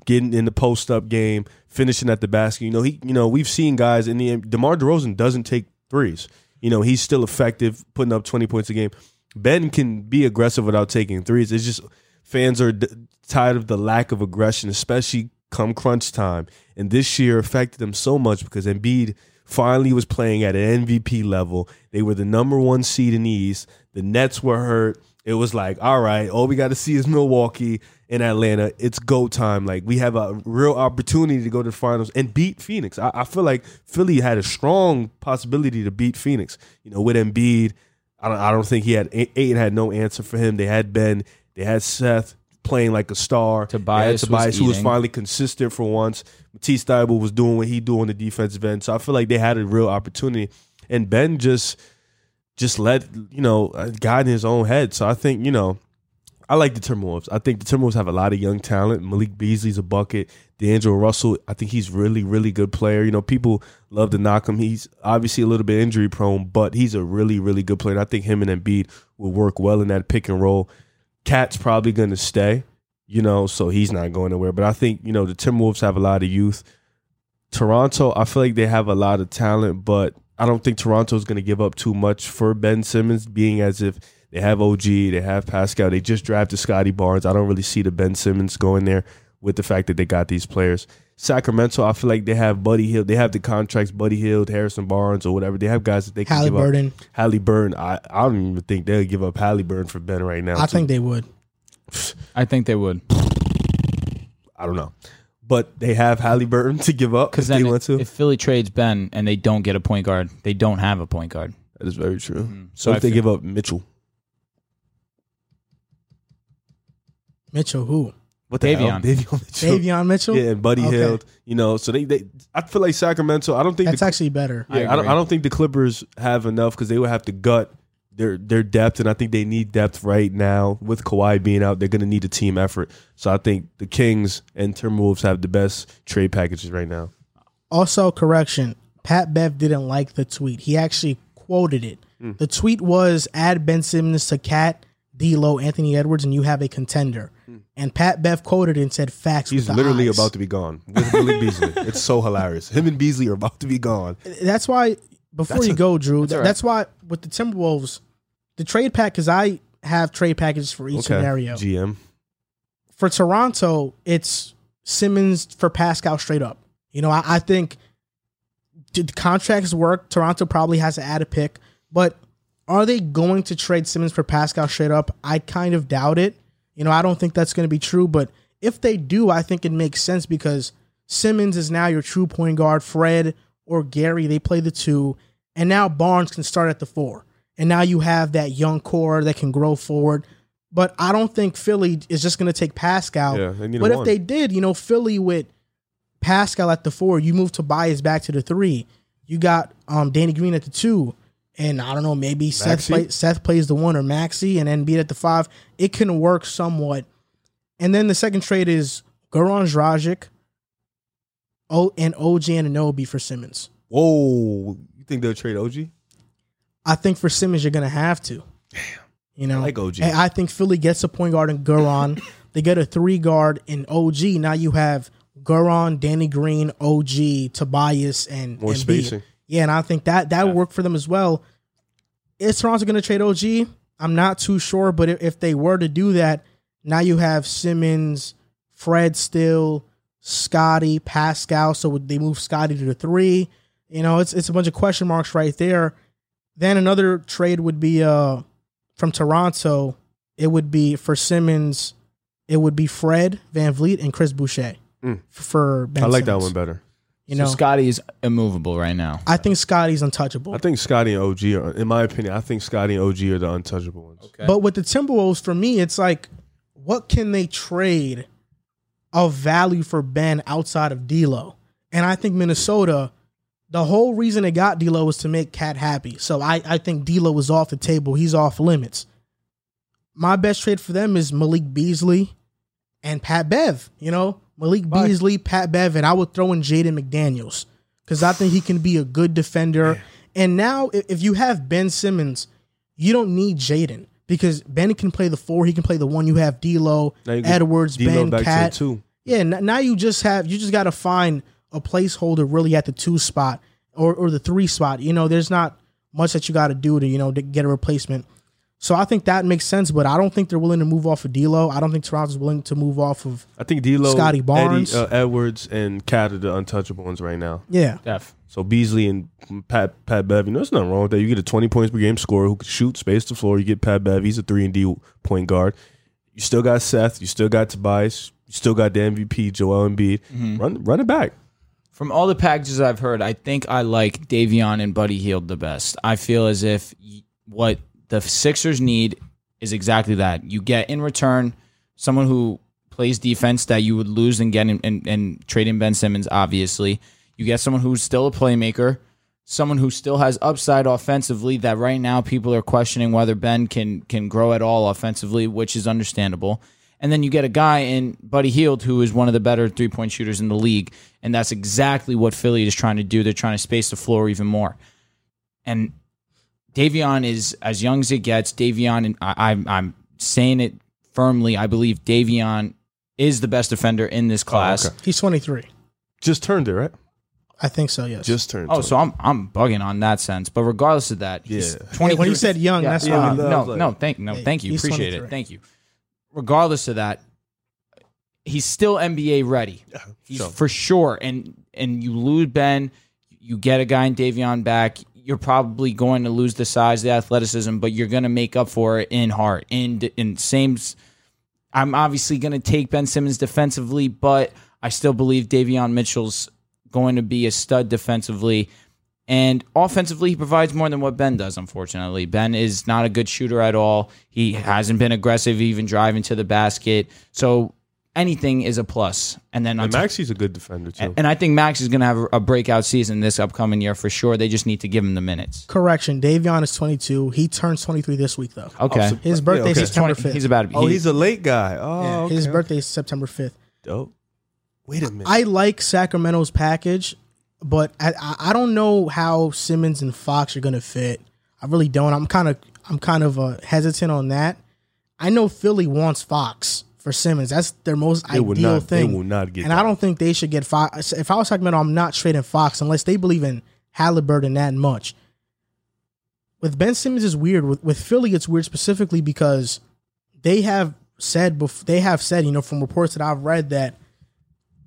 getting in the post up game, finishing at the basket. You know, he. You know, we've seen guys in the Demar Derozan doesn't take threes. You know, he's still effective, putting up twenty points a game. Ben can be aggressive without taking threes. It's just fans are d- tired of the lack of aggression, especially come crunch time. And this year affected them so much because Embiid finally was playing at an MVP level. They were the number one seed in the East. The Nets were hurt. It was like, all right, all we got to see is Milwaukee and Atlanta. It's go time. Like we have a real opportunity to go to the finals and beat Phoenix. I, I feel like Philly had a strong possibility to beat Phoenix. You know, with Embiid, I don't, I don't think he had Ayton had no answer for him. They had Ben, they had Seth playing like a star. Tobias had was Tobias who was eating. finally consistent for once. Matisse Thybulle was doing what he do on the defensive end. So I feel like they had a real opportunity, and Ben just just let you know uh, guide in his own head. So I think you know. I like the Timberwolves. I think the Timberwolves have a lot of young talent. Malik Beasley's a bucket. D'Angelo Russell, I think he's really, really good player. You know, people love to knock him. He's obviously a little bit injury prone, but he's a really, really good player. And I think him and Embiid will work well in that pick and roll. Cat's probably going to stay, you know, so he's not going anywhere. But I think, you know, the Timberwolves have a lot of youth. Toronto, I feel like they have a lot of talent, but I don't think Toronto's going to give up too much for Ben Simmons, being as if they have OG, they have Pascal, they just drafted Scottie Barnes. I don't really see the Ben Simmons going there with the fact that they got these players. Sacramento, I feel like they have Buddy Hield. They have the contracts, Buddy Hield, Harrison Barnes, or whatever. They have guys that they can give up. Halliburton. Halliburton, I, I don't even think they'll give up Halliburton for Ben right now. I too. think they would. I think they would. I don't know. But they have Halliburton to give up Because if they then want to. if Philly trades Ben and they don't get a point guard, they don't have a point guard. that is very true. Mm-hmm. So So I if they give up Mitchell, Mitchell, who? What the hell? Davion. Davion Mitchell. Davion Mitchell. Yeah, and Buddy Okay. Hield. You know, so they, they I feel like Sacramento. I don't think That's the, actually better. I yeah, I, don't. I don't think the Clippers have enough because they would have to gut their their depth, and I think they need depth right now with Kawhi being out. They're going to need a team effort. So I think the Kings and Timberwolves have the best trade packages right now. Also, correction. Pat Bev didn't like the tweet. He actually quoted it. Hmm. The tweet was add Ben Simmons to Cat, D'Lo, Anthony Edwards, and you have a contender. And Pat Bev quoted and said facts. He's literally eyes. about to be gone with Billy Beasley. It's so hilarious. Him and Beasley are about to be gone. That's why before That's you a- go, Drew. that's th- all That's, why with the Timberwolves, the trade pack because I have trade packages for each Okay, scenario. GM. For Toronto, it's Simmons for Pascal straight up. You know, I, I think did the contracts work? Toronto probably has to add a pick, but are they going to trade Simmons for Pascal straight up? I kind of doubt it. You know, I don't think that's going to be true, but if they do, I think it makes sense because Simmons is now your true point guard. Fred or Gary, they play the two, and now Barnes can start at the four. And now you have that young core that can grow forward. But I don't think Philly is just going to take Pascal. Yeah, but if they did, you know, Philly with Pascal at the four, you move Tobias back to the three. You got um Danny Green at the two. And I don't know, maybe Seth play, Seth plays the one or Maxey and then beat at the five. It can work somewhat. And then the second trade is Goran Dragic oh, and OG Anunoby for Simmons. Whoa, you think they'll trade OG? I think for Simmons, you're going to have to. Damn. You know, I like OG. And I think Philly gets a point guard in Goran. they get a three guard in OG. Now you have Goran, Danny Green, OG, Tobias, and More Embiid. spacing. Yeah, and I think that that would work for them as well. Is Toronto going to trade OG? I'm not too sure, but if, if they were to do that, now you have Simmons, Fred still, Scottie, Pascal. So would they move Scottie to the three? You know, it's it's a bunch of question marks right there. Then another trade would be uh from Toronto. It would be for Simmons. It would be Fred VanVleet and Chris Boucher Mm. for Ben I like that one better. You so know, Scottie is immovable right now. I think Scottie's untouchable. I think Scottie and OG are, in my opinion, I think Scottie and OG are the untouchable ones. Okay. But with the Timberwolves, for me, it's like, what can they trade of value for Ben outside of D'Lo? And I think Minnesota, the whole reason they got D'Lo was to make Cat happy. So I, I think D'Lo is off the table. He's off limits. My best trade for them is Malik Beasley and Pat Bev. You know, Malik Bye. Beasley, Pat Bev, and I would throw in Jaden McDaniels because I think he can be a good defender. And now, if you have Ben Simmons, you don't need Jaden because Ben can play the four. He can play the one. You have D'Lo, you Edwards, D'Lo Ben, Cat. to. Yeah, now you just have you just got to find a placeholder really at the two spot or or the three spot. You know, there's not much that you got to do to you know to get a replacement. So I think that makes sense, but I don't think they're willing to move off of D'Lo. I don't think Toronto's willing to move off of I think D'Lo, Scottie Barnes. Eddie, uh, Edwards, and Cat are the untouchable ones right now. yeah. Def. So Beasley and Pat Pat Bev, you know, there's nothing wrong with that. You get a 20 points per game scorer who can shoot, space the floor. You get Pat Bev, he's a three and D point guard. You still got Seth, you still got Tobias, you still got the MVP Joel Embiid. Run run it back. From all the packages I've heard, I think I like Davion and Buddy Hield the best. I feel as if y- what the Sixers need is exactly that. You get in return someone who plays defense that you would lose and get in, and, and trade in Ben Simmons, obviously. You get someone who's still a playmaker, someone who still has upside offensively that right now people are questioning whether Ben can can grow at all offensively, which is understandable. And then you get a guy in Buddy Hield who is one of the better three point shooters in the league. And that's exactly what Philly is trying to do. They're trying to space the floor even more. And Davion is as young as it gets. Davion, and I, I'm, I'm saying it firmly. I believe Davion is the best defender in this oh, class. okay. He's 23. Just turned it, right? I think so. Yes. Just turned. Oh, 20. so I'm I'm bugging on that sense. But regardless of that, he's Yeah. 20 when you said young, that's yeah, why. we love, no, like- no, thank no, Yeah, thank you, appreciate 23. it, thank you. Regardless of that, he's still NBA ready. He's sure. for sure. And and you lose Ben, you get a guy in Davion back. You're probably going to lose the size, the athleticism, but you're going to make up for it in heart. And in same, I'm obviously going to take Ben Simmons defensively, but I still believe Davion Mitchell's going to be a stud defensively. And offensively, he provides more than what Ben does, unfortunately. Ben is not a good shooter at all. He hasn't been aggressive, even driving to the basket. So anything is a plus. And then on and Maxey's a good defender too. and I think Max is going to have a breakout season this upcoming year for sure. They just need to give him the minutes. Correction. Davion is 22. He turns 23 this week though. Okay. Oh, so- His Yeah, birthday's okay. September 20 5th. he's about to be. oh, he- he's a late guy. Oh, Yeah, okay. His birthday is September 5th. Dope. Wait a minute. I like Sacramento's package, but I, I I don't know how Simmons and Fox are gonna fit. I really don't. I'm kind of I'm kind of uh, hesitant on that. I know Philly wants Fox for Simmons. That's their most They ideal not- they thing. will not get and that. I don't think they should get Fox. If I was Sacramento, I'm not trading Fox unless they believe in Halliburton that much. With Ben Simmons is weird. With with Philly, it's weird specifically because they have said bef- they have said you know from reports that I've read that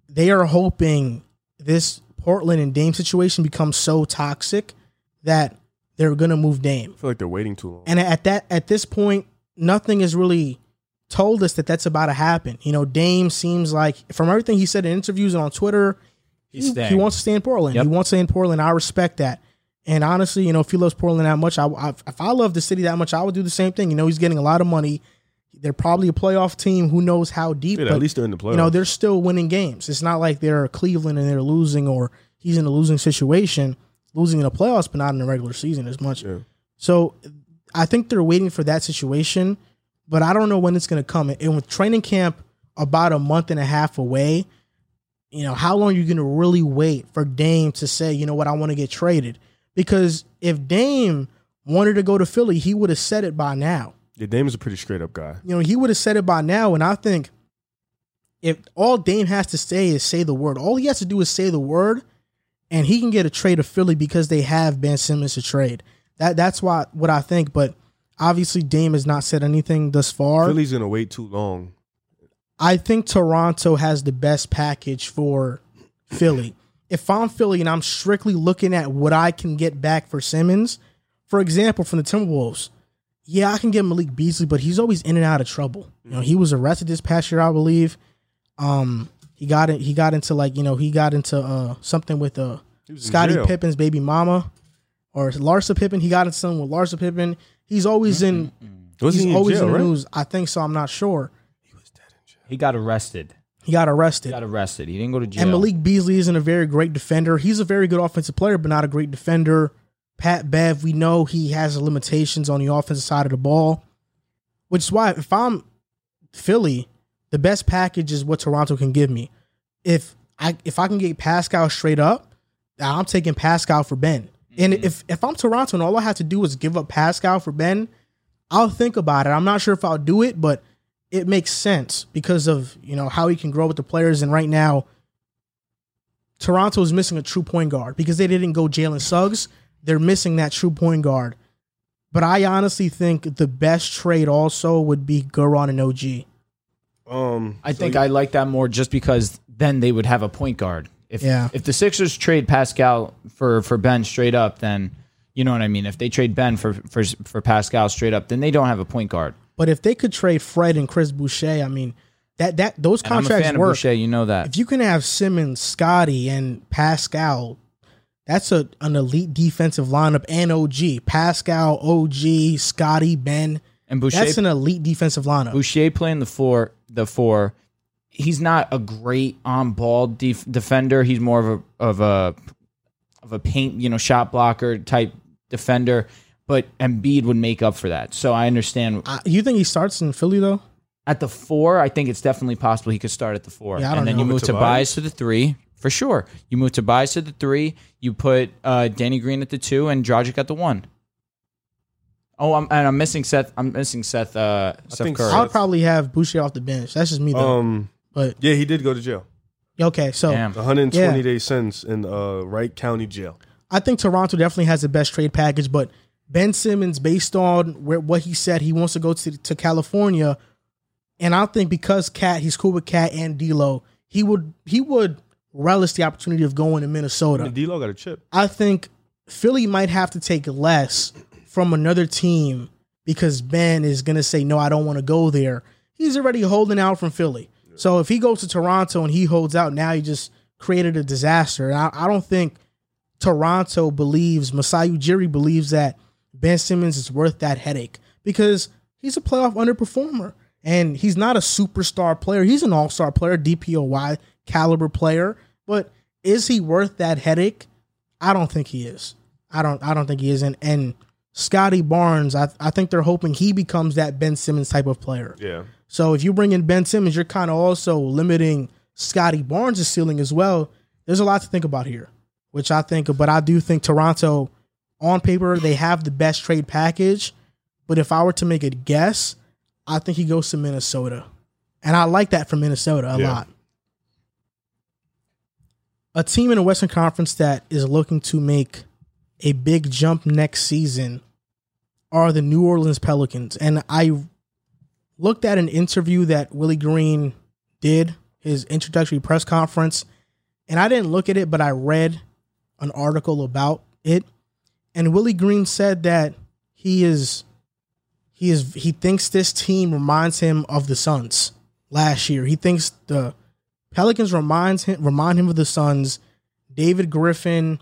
they are hoping this Portland and Dame situation becomes so toxic that they're gonna move Dame. I feel like they're waiting too long. And at that at this point, nothing is really told us that that's about to happen. You know, Dame seems like from everything he said in interviews and on Twitter, He's he, staying. he wants to stay in Portland. Yep. He wants to stay in Portland. I respect that. And honestly, you know, if he loves Portland that much, I, I if I love the city that much, I would do the same thing. You know, he's getting a lot of money. They're probably a playoff team. Who knows how deep? Dude, but at least they're in the playoffs. you know, they're still winning games. It's not like they're Cleveland and they're losing or he's in a losing situation, losing in the playoffs, but not in the regular season as much. Yeah. So I think they're waiting for that situation, but I don't know when it's going to come. And with training camp about a month and a half away, you know, how long are you going to really wait for Dame to say, you know what, I want to get traded? Because if Dame wanted to go to Philly, he would have said it by now yeah, Dame is a pretty straight up guy. you know, he would have said it by now. And I think if all Dame has to say is say the word, all he has to do is say the word, and he can get a trade of Philly because they have Ben Simmons to trade. That that's why what I think. But obviously, Dame has not said anything thus far. Philly's gonna wait too long. I think Toronto has the best package for Philly. If I'm Philly and I'm strictly looking at what I can get back for Simmons, for example, from the Timberwolves, yeah, I can get Malik Beasley, but he's always in and out of trouble. You know, he was arrested this past year, I believe. Um, he got it. He got into like you know he got into uh something with uh Scottie. Pippen's baby mama or Larsa Pippen. He got into something with Larsa Pippen. He's always in. Was he's he in always jail, in the right? news. I think so. I'm not sure. he was dead in jail. He got arrested. He got arrested. He got arrested. He didn't go to jail. And Malik Beasley isn't a very great defender. He's a very good offensive player, but not a great defender. Pat Bev, we know he has limitations on the offensive side of the ball, which is why if I'm Philly, the best package is what Toronto can give me. If I if I can get Pascal straight up, I'm taking Pascal for Ben. And if if I'm Toronto and all I have to do is give up Pascal for Ben, I'll think about it. I'm not sure if I'll do it, but it makes sense because of you know how he can grow with the players. And right now, Toronto is missing a true point guard because they didn't go Jalen Suggs. They're missing that true point guard. But I honestly think the best trade also would be Goran and OG. Um, I so think you- I like that more just because then they would have a point guard. If Yeah. if the Sixers trade Pascal for for Ben straight up, then you know what I mean. If they trade Ben for for for Pascal straight up, then they don't have a point guard. But if they could trade Fred and Chris Boucher, I mean that that those And I'm a contracts work. Boucher, you know that. If you can have Simmons, Scottie, and Pascal, that's a an elite defensive lineup. And OG, Pascal, OG, Scottie, Ben. And Boucher That's an elite defensive lineup. Boucher playing the four, the four. He's not a great on ball def- defender. He's more of a of a of a paint, you know, shot blocker type defender. But Embiid would make up for that. So I understand. Uh, you think he starts in Philly though? At the four, I think it's definitely possible he could start at the four. Yeah, I don't and then know. you move With Tobias Tobias? to the three for sure. You move Tobias to the three. You put uh, Danny Green at the two and Dragic at the one. Oh, I'm, and I'm missing Seth. I'm missing Seth. Uh, Seth think Curry. I'll probably have Boucher off the bench. That's just me though. um, but yeah, he did go to jail. Okay, so Damn. 120 Yeah. day sentence in uh, Wright County Jail. I think Toronto definitely has the best trade package, but Ben Simmons, based on where, what he said, he wants to go to, to California, and I think because Cat, he's cool with Cat and D'Lo, he would he would relish the opportunity of going to Minnesota. D-Lo got a chip. I think Philly might have to take less from another team because Ben is going to say, no, I don't want to go there. He's already holding out from Philly. So if he goes to Toronto and he holds out, now he just created a disaster. And I, I don't think Toronto believes, Masai Ujiri believes that Ben Simmons is worth that headache because he's a playoff underperformer and he's not a superstar player. He's an all star player, DPOY caliber player. But is he worth that headache? I don't think he is. I don't. I don't think he is. And and Scottie Barnes, I I think they're hoping he becomes that Ben Simmons type of player. Yeah. So if you bring in Ben Simmons, you're kind of also limiting Scottie Barnes' ceiling as well. There's a lot to think about here, which I think, but I do think Toronto, on paper, they have the best trade package. But if I were to make a guess, I think he goes to Minnesota. And I like that for Minnesota a Yeah. lot. A team in the Western Conference that is looking to make a big jump next season are the New Orleans Pelicans. And I looked at an interview that Willie Green did, his introductory press conference, and I didn't look at it, but I read an article about it. And Willie Green said that he is he is he thinks this team reminds him of the Suns last year. He thinks the Pelicans reminds him remind him of the Suns. David Griffin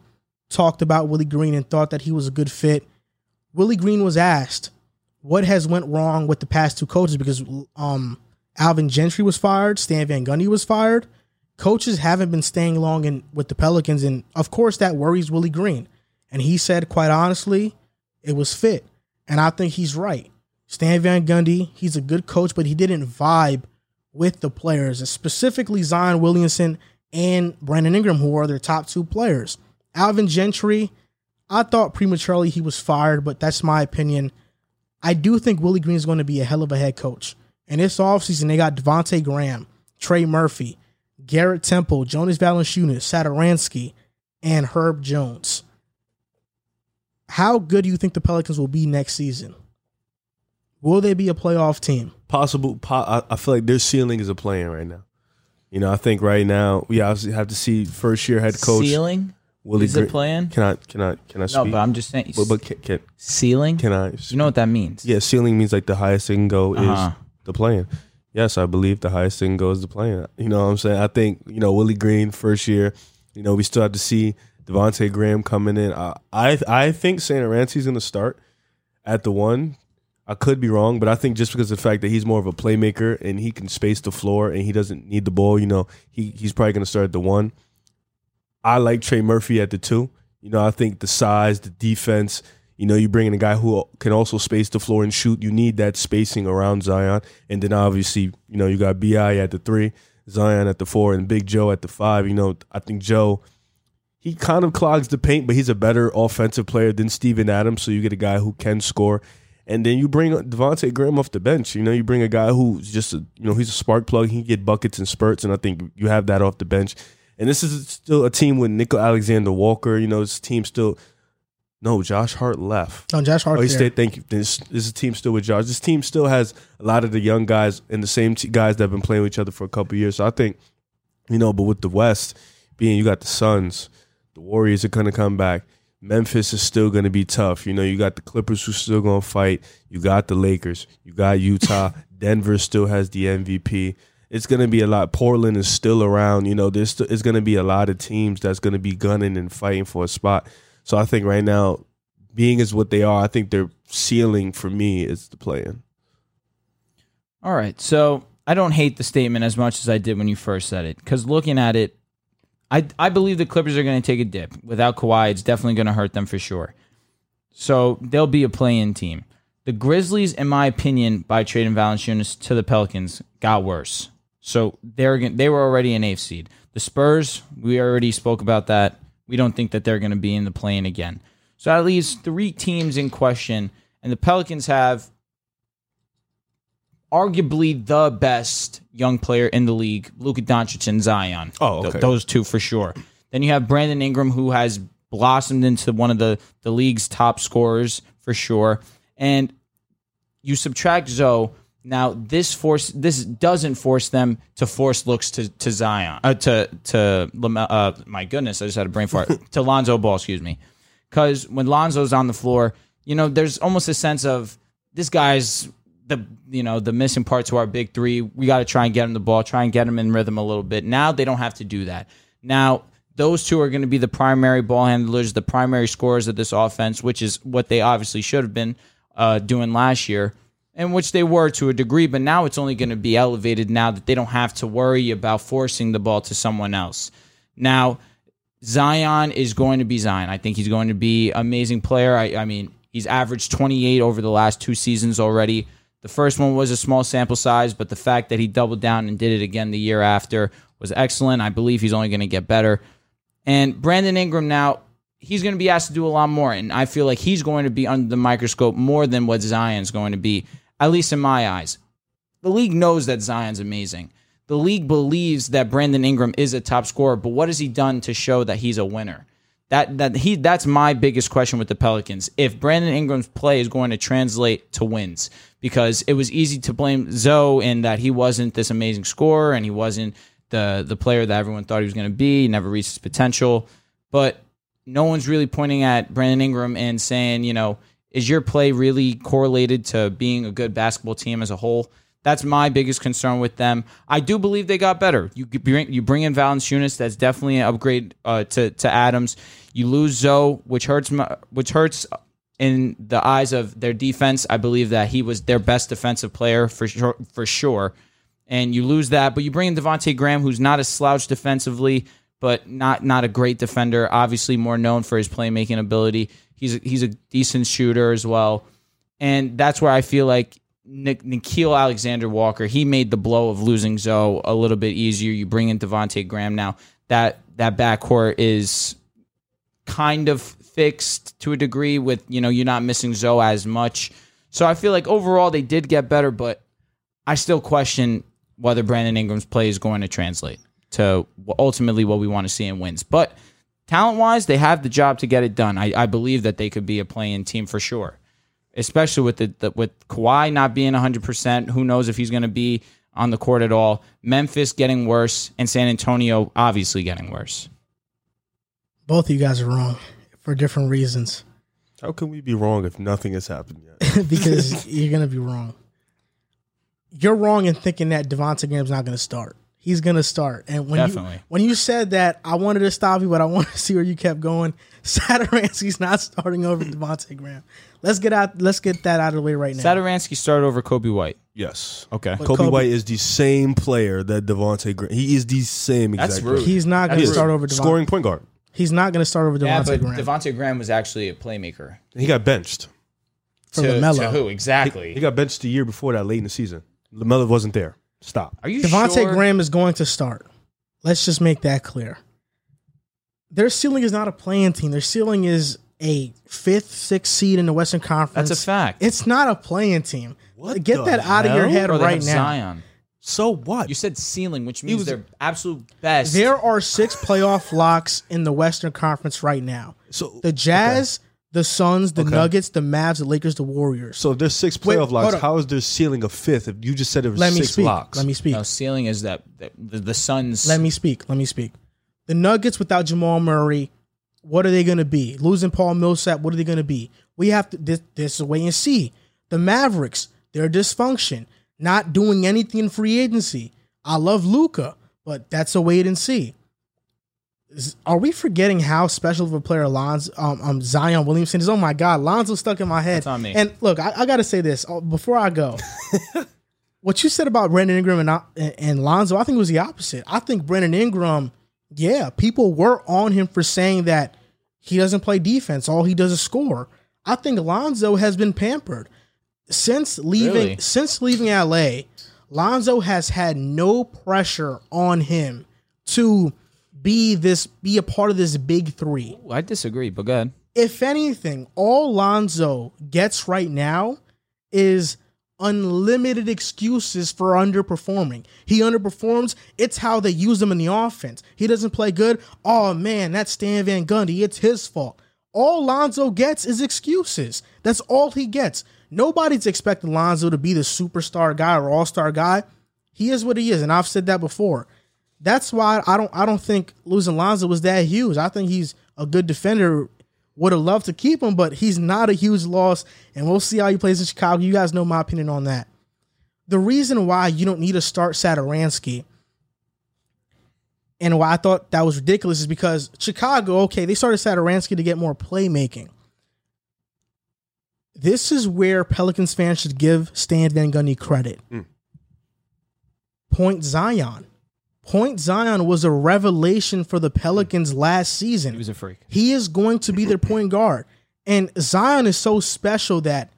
talked about Willie Green and thought that he was a good fit. Willie Green was asked what has went wrong with the past two coaches because um Alvin Gentry was fired, Stan Van Gundy was fired. Coaches haven't been staying long in with the Pelicans, and of course that worries Willie Green. And he said, quite honestly, it was fit. And I think he's right. Stan Van Gundy, he's a good coach, but he didn't vibe with the players, specifically Zion Williamson and Brandon Ingram, who are their top two players. Alvin Gentry, I thought prematurely he was fired, but that's my opinion. I do think Willie Green is going to be a hell of a head coach. And this offseason, they got Devontae Graham, Trey Murphy, Garrett Temple, Jonas Valanciunas, Satoransky, and Herb Jones. How good do you think the Pelicans will be next season? Will they be a playoff team? Possible. Po- I, I feel like their ceiling is a playing right now. You know, I think right now we obviously have to see first year head coach Ceiling Willie is Green. plan. Can I? Can I? Can I No, speak? but I'm just saying. but, but can, can ceiling. can I? you know what that means? Yeah, ceiling means like the highest can go Uh-huh. is the playing. Yes, I believe the highest thing can go is the playing. You know what I'm saying? I think, you know, Willie Green first year, you know, we still have to see Devonte Graham coming in. I I, I think Satoransky's gonna start at the one. I could be wrong, but I think just because of the fact that he's more of a playmaker and he can space the floor and he doesn't need the ball, you know, he he's probably gonna start at the one. I like Trey Murphy at the two. You know, I think the size, the defense, you know, you bring in a guy who can also space the floor and shoot. You need that spacing around Zion. And then obviously, you know, you got BI at the three, Zion at the four, and Big Joe at the five. You know, I think Joe, he kind of clogs the paint, but he's a better offensive player than Steven Adams. So you get a guy who can score. And then you bring Devontae Graham off the bench. You know, you bring a guy who's just a, you know, he's a spark plug. He can get buckets and spurts. And I think you have that off the bench. And this is still a team with Nickeil Alexander Walker. You know, this team still. No, Josh Hart left. No, Josh Hart. Oh, he stayed. Thank you. This, this is a team still with Josh. This team still has a lot of the young guys and the same t- guys that have been playing with each other for a couple years. So I think, you know, but with the West being, you got the Suns, the Warriors are going to come back. Memphis is still going to be tough. You know, you got the Clippers who still going to fight. You got the Lakers. You got Utah. Denver still has the MVP. It's going to be a lot. Portland is still around. You know, there's it's going to be a lot of teams that's going to be gunning and fighting for a spot. So I think right now, being as what they are, I think their ceiling for me is the play-in. All right. So I don't hate the statement as much as I did when you first said it. Because looking at it, I I believe the Clippers are going to take a dip. Without Kawhi, it's definitely going to hurt them for sure. So they'll be a play-in team. The Grizzlies, in my opinion, by trading Valanciunas to the Pelicans, got worse. So they're they were already an eighth seed. The Spurs, we already spoke about that. We don't think that they're going to be in the play-in again. So that leaves three teams in question, and the Pelicans have arguably the best young player in the league, Luka Doncic and Zion. Oh, okay. those two for sure. Then you have Brandon Ingram, who has blossomed into one of the the league's top scorers for sure. And you subtract Zoe. Now this force this doesn't force them to force looks to to Zion uh, to to uh, my goodness I just had a brain fart. To Lonzo Ball excuse me. Because when Lonzo's on the floor you know there's almost a sense of this guy's the you know the missing part to our big three. We got to try and get him the ball try and get him in rhythm a little bit. Now they don't have to do that. Now those two are going to be the primary ball handlers the primary scorers of this offense which is what they obviously should have been uh, doing last year and which they were to a degree, but now it's only going to be elevated now that they don't have to worry about forcing the ball to someone else. Now, Zion is going to be Zion. I think he's going to be amazing player. I, I mean, he's averaged 28 over the last two seasons already. The first one was a small sample size, but the fact that he doubled down and did it again the year after was excellent. I believe he's only going to get better. And Brandon Ingram now, he's going to be asked to do a lot more. And I feel like he's going to be under the microscope more than what Zion's going to be, at least in my eyes. The league knows that Zion's amazing. The league believes that Brandon Ingram is a top scorer, but what has he done to show that he's a winner? That that he that's my biggest question with the Pelicans. If Brandon Ingram's play is going to translate to wins, because it was easy to blame Zoe in that he wasn't this amazing scorer and he wasn't the the player that everyone thought he was going to be. Never reached his potential, but no one's really pointing at Brandon Ingram and saying, you know, is your play really correlated to being a good basketball team as a whole? That's my biggest concern with them. I do believe they got better. You bring you bring in Valanciunas, that's definitely an upgrade uh, to to Adams. You lose Zoe, which hurts my, which hurts in the eyes of their defense. I believe that he was their best defensive player for sure, for sure. And you lose that, but you bring in Devonte Graham, who's not a slouch defensively, but not not a great defender. Obviously, more known for his playmaking ability. He's a, he's a decent shooter as well, and that's where I feel like Nik- Nickeil Alexander Walker he made the blow of losing Zoe a little bit easier. You bring in Devonte Graham now. That that backcourt is kind of fixed to a degree with you know you're not missing Zoe as much. So I feel like overall they did get better, but I still question whether Brandon Ingram's play is going to translate to ultimately what we want to see in wins. But talent wise, they have the job to get it done. I, I believe that they could be a playing team for sure, especially with the, the with Kawhi not being 100. percent Who knows if he's going to be on the court at all? Memphis getting worse, and San Antonio obviously getting worse. Both of you guys are wrong for different reasons How can we be wrong if nothing has happened yet? because you're gonna be wrong. You're wrong in thinking that Devontae Graham's not gonna start. He's gonna start. And when Definitely. you when you said that, I wanted to stop you, but I want to see where you kept going. Satoransky's not starting over Devontae Graham. Let's get out. Let's get that out of the way right now. Satoransky started over Coby White. Yes. Okay, But Coby, Coby- White is the same player that Devontae Graham. He is the same exact That's player. rude. He's not going That's to start over Devontae. Scoring point guard. He's not going to start over yeah, Devontae but Graham Devontae Graham was actually a playmaker. He got benched. for to, Lamelo. to who exactly? He got benched the year before that, late in the season. Lamelo wasn't there. Stop. Are you Devontae sure? Graham is going to start. Let's just make that clear. Their ceiling is not a playing team. Their ceiling is a fifth, sixth seed in the Western Conference. That's a fact. It's not a playing team. What Get the that out of your head Bro, right now. Zion. So what? You said ceiling, which means was- they're absolute best. There are six playoff locks in the Western Conference right now. so The Jazz, the Suns, the Okay. Nuggets, the Mavs, the Lakers, the Warriors. so if there's six Wait, playoff locks. hold. How is there ceiling a fifth? If you just said there was Let me six speak. locks. Let me speak. no ceiling is that, that the, the Suns. Let me speak. Let me speak. The Nuggets without Jamal Murray, what are they going to be? Losing Paul Millsap, what are they going to be? We have to this, this is wait and see. The Mavericks, their dysfunction, not doing anything in free agency. I love Luka, but that's a wait and see. Are we forgetting how special of a player Lonzo, um, um, Zion Williamson is? Oh my God, Lonzo stuck in my head. That's on me. And look, I, I got to say this uh, before I go. what you said about Brandon Ingram and, uh, and, and Lonzo, I think it was the opposite. I think Brandon Ingram, yeah, people were on him for saying that he doesn't play defense. All he does is score. I think Lonzo has been pampered since leaving. Really? Since leaving LA, Lonzo has had no pressure on him to be this, be a part of this big three Ooh, I disagree, but go ahead. if anything, all Lonzo gets right now is unlimited excuses for underperforming. He underperforms. It's how they use him in the offense. He doesn't play good. Oh man, that's Stan Van Gundy. It's his fault. All Lonzo gets is excuses. That's all he gets. Nobody's expecting Lonzo to be the superstar guy or all-star guy. He is what he is, and I've said that before. That's why I don't I don't think losing Lonzo was that huge. I think he's a good defender. Would have loved to keep him, but he's not a huge loss, and we'll see how he plays in Chicago. You guys know my opinion on that. The reason why you don't need to start Satoransky and why I thought that was ridiculous is because Chicago, okay, they started Satoransky to get more playmaking. This is where Pelicans fans should give Stan Van Gundy credit. Hmm. Point Zion. Point Zion was a revelation for the Pelicans hmm. last season. He was a freak. He is going to be their point guard. And Zion is so special that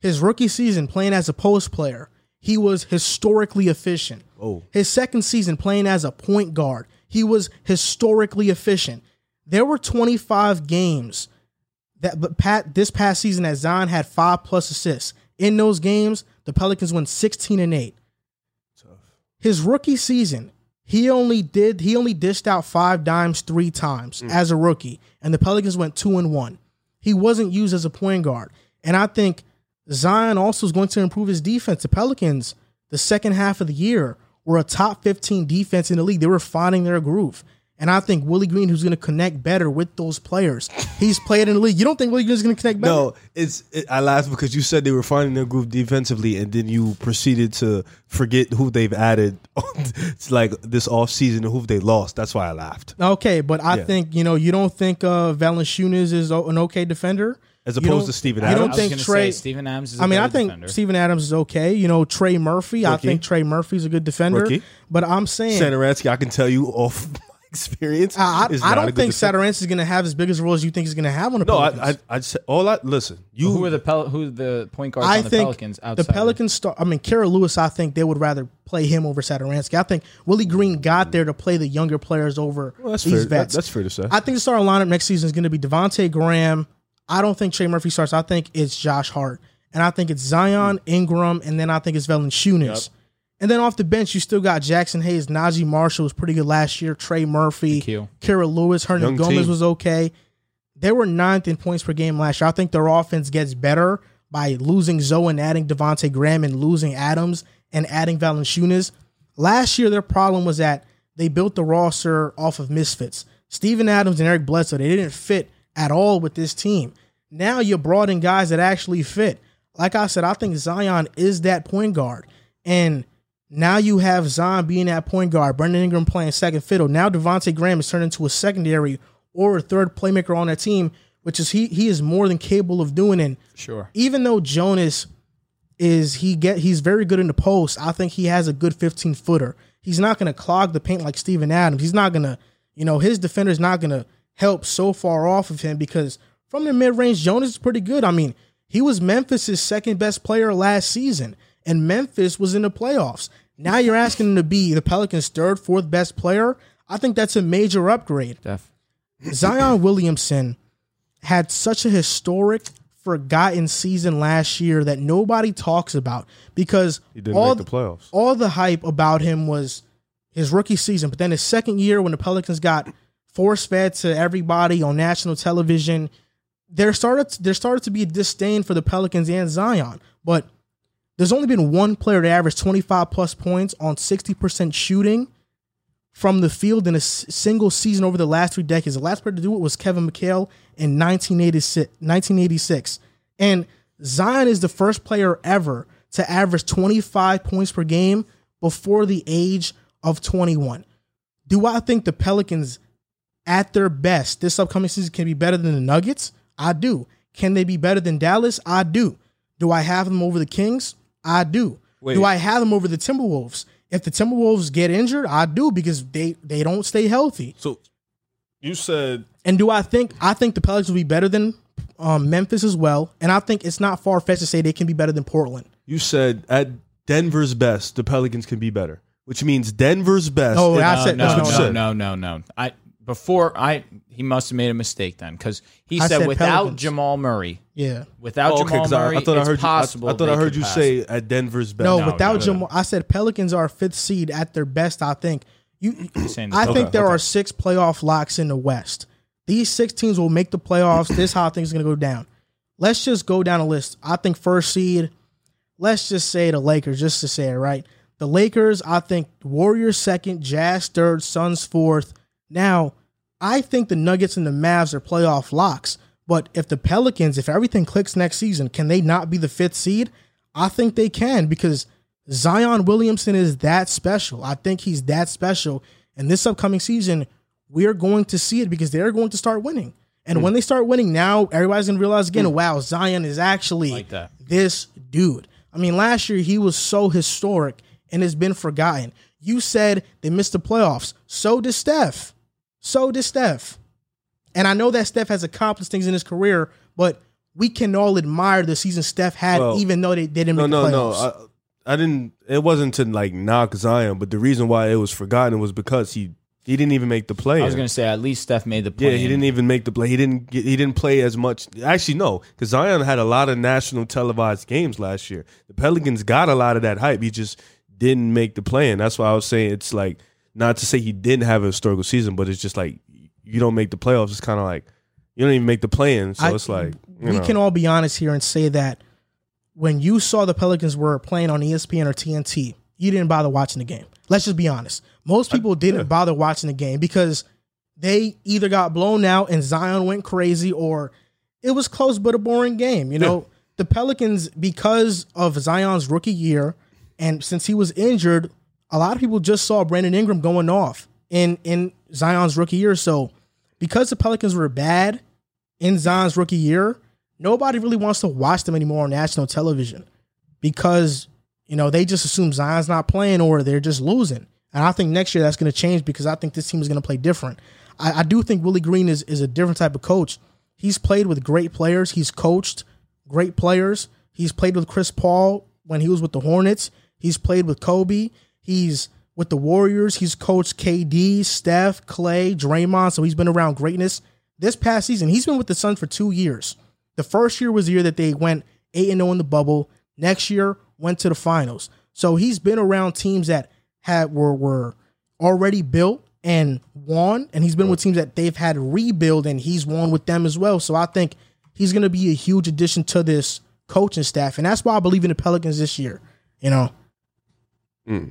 his rookie season playing as a post player, he was historically efficient. Oh. His second season playing as a point guard, he was historically efficient. There were 25 games that but Pat this past season that Zion had 5 plus assists. In those games, the Pelicans went 16 and 8. Tough. His rookie season, he only did he only dished out 5 dimes 3 times mm. as a rookie and the Pelicans went 2 and 1. He wasn't used as a point guard. And I think Zion also is going to improve his defense. The Pelicans, the second half of the year, were a top 15 defense in the league. They were finding their groove. And I think Willie Green, who's going to connect better with those players, he's played in the league. You don't think Willie Green's going to connect better? No, it's it, I laughed because you said they were finding their groove defensively, and then you proceeded to forget who they've added. it's like this off season and who they lost. That's why I laughed. Okay, but I Yeah. think, you know, you don't think uh, Valanciunas is an okay defender? As opposed to Steven Adams. you don't I was think Trey- say Steven Adams is. I I mean, I think defender. Steven Adams is okay. You know, Trey Murphy, I think Trey Murphy's a good defender. Rookie. But I'm saying Satoransky, I can tell you off my experience. I, is I, I not a don't good think defender. Satoransky is going to have as big as a role as you think he's going to have on the No, Pelicans. I, I, I just all I listen. You who are the Pel- who are the point guards I on the think Pelicans the? Pelicans start. I mean, Kira Lewis. I think they would rather play him over Satoransky. I think Willie Green got there to play the younger players over Well, that's these fair. That- vets. that's fair to say. I think the starting lineup next season is going to be Devonte Graham. I don't think Trey Murphy starts. I think it's Josh Hart, and I think it's Zion Ingram, and then I think it's Valanciunas. And then off the bench, you still got Jaxson Hayes, Naji Marshall was pretty good last year. Trey Murphy, Q. Kira Lewis, Hernangomez team. was okay. They were ninth in points per game last year. I think their offense gets better by losing Zoe and adding Devonte Graham and losing Adams and adding Valanciunas. Last year, their problem was that they built the roster off of misfits. Steven Adams and Eric Bledsoe, they didn't fit at all with this team. Now you're brought in guys that actually fit. Like I said, I think Zion is that point guard. And now you have Zion being that point guard, Brandon Ingram playing second fiddle. Now Devonte Graham is turned into a secondary or a third playmaker on that team, which is he he is more than capable of doing. And Sure. even though Jonas is he get he's very good in the post, I think he has a good 15 footer. He's not gonna clog the paint like Steven Adams. He's not gonna, you know, his defender's not gonna help so far off of him because from the mid range, Jonas is pretty good. I mean, he was Memphis's second best player last season, and Memphis was in the playoffs. Now you're asking him to be the Pelicans' third, fourth best player. I think that's a major upgrade. Def. Zion Williamson had such a historic, forgotten season last year that nobody talks about because He didn't all make the playoffs. all the hype about him was his rookie season. But then his second year, when the Pelicans got force fed to everybody on national television, there started there started to be a disdain for the Pelicans and Zion. But there's only been one player to average 25 plus points on 60% shooting from the field in a s- single season over the last three decades. The last player to do it was Kevin McHale in 1986. 1986. And Zion is the first player ever to average 25 points per game before the age of 21. Do I think the Pelicans at their best this upcoming season can be better than the Nuggets? I do. Can they be better than Dallas? I do. Do I have them over the Kings? I do. Wait. Do I have them over the Timberwolves? If the Timberwolves get injured, I do because they they don't stay healthy. So you said And do I think I think the Pelicans will be better than um, Memphis as well? And I think it's not far fetched to say they can be better than Portland. you said at Denver's best, the Pelicans can be better, which means Denver's best. Oh, it- I said- no, that's no, no, no, no, no. I before I he must have made a mistake then because he I said, said without Pelicans. Jamal Murray, Yeah. without Oh, okay, Jamal 'cause I, Murray, I thought I it's heard you. I, possible. I thought I they heard could you pass. say at Denver's best. No, No, without no. Jamal, I said Pelicans are fifth seed at their best. I think you. saying the I Pelicans. think there Okay, are six playoff locks in the West. These six teams will make the playoffs. this is how things going to go down. Let's just go down a list. I think first seed. Let's just say the Lakers, just to say it right. The Lakers, I think Warriors second, Jazz third, Suns fourth. Now, I think the Nuggets and the Mavs are playoff locks. But if the Pelicans, if everything clicks next season, can they not be the fifth seed? I think they can because Zion Williamson is that special. I think he's that special. And this upcoming season, we're going to see it because they're going to start winning. And hmm. when they start winning now, everybody's going to realize again, hmm. wow, Zion is actually Like this dude. I mean, last year he was so historic and has been forgotten. You said they missed the playoffs. So did Steph. So did Steph. And I know that Steph has accomplished things in his career, but we can all admire the season Steph had, Well, even though they didn't No, make no, the no. I, I didn't. It wasn't to like knock Zion, but the reason why it was forgotten was because he he didn't even make the play. I was going to say at least Steph made the play. Yeah, he didn't even make the play. He didn't. Get, he didn't play as much. Actually, no, because Zion had a lot of national televised games last year. The Pelicans got a lot of that hype. He just didn't make the play, and that's why I was saying it's like not to say he didn't have a historical season, but it's just like you don't make the playoffs. It's kind of like you don't even make the play in. So I- it's like we know. can all be honest here and say that when you saw the Pelicans were playing on ESPN or TNT, you didn't bother watching the game. Let's just be honest. Most people didn't yeah. bother watching the game because they either got blown out and Zion went crazy or it was close but a boring game. You know, the Pelicans, because of Zion's rookie year and since he was injured, a lot of people just saw Brandon Ingram going off in, in Zion's rookie year. So because the Pelicans were bad in Zion's rookie year, nobody really wants to watch them anymore on national television because you know they just assume Zion's not playing or they're just losing. And I think next year that's going to change because I think this team is going to play different. I, I do think Willie Green is is a different type of coach. He's played with great players. He's coached great players. He's played with Chris Paul when he was with the Hornets. He's played with Kobe. He's with the Warriors. He's coached KD, Steph, Clay, Draymond. So he's been around greatness. This past season, he's been with the Suns for two years. The first year was the year that they went 8 and 0 in the bubble. Next year, went to the finals. So he's been around teams that had were were already built and won, and he's been with teams that they've had rebuild and he's won with them as well. So I think he's going to be a huge addition to this coaching staff, and that's why I believe in the Pelicans this year. You know, hmm.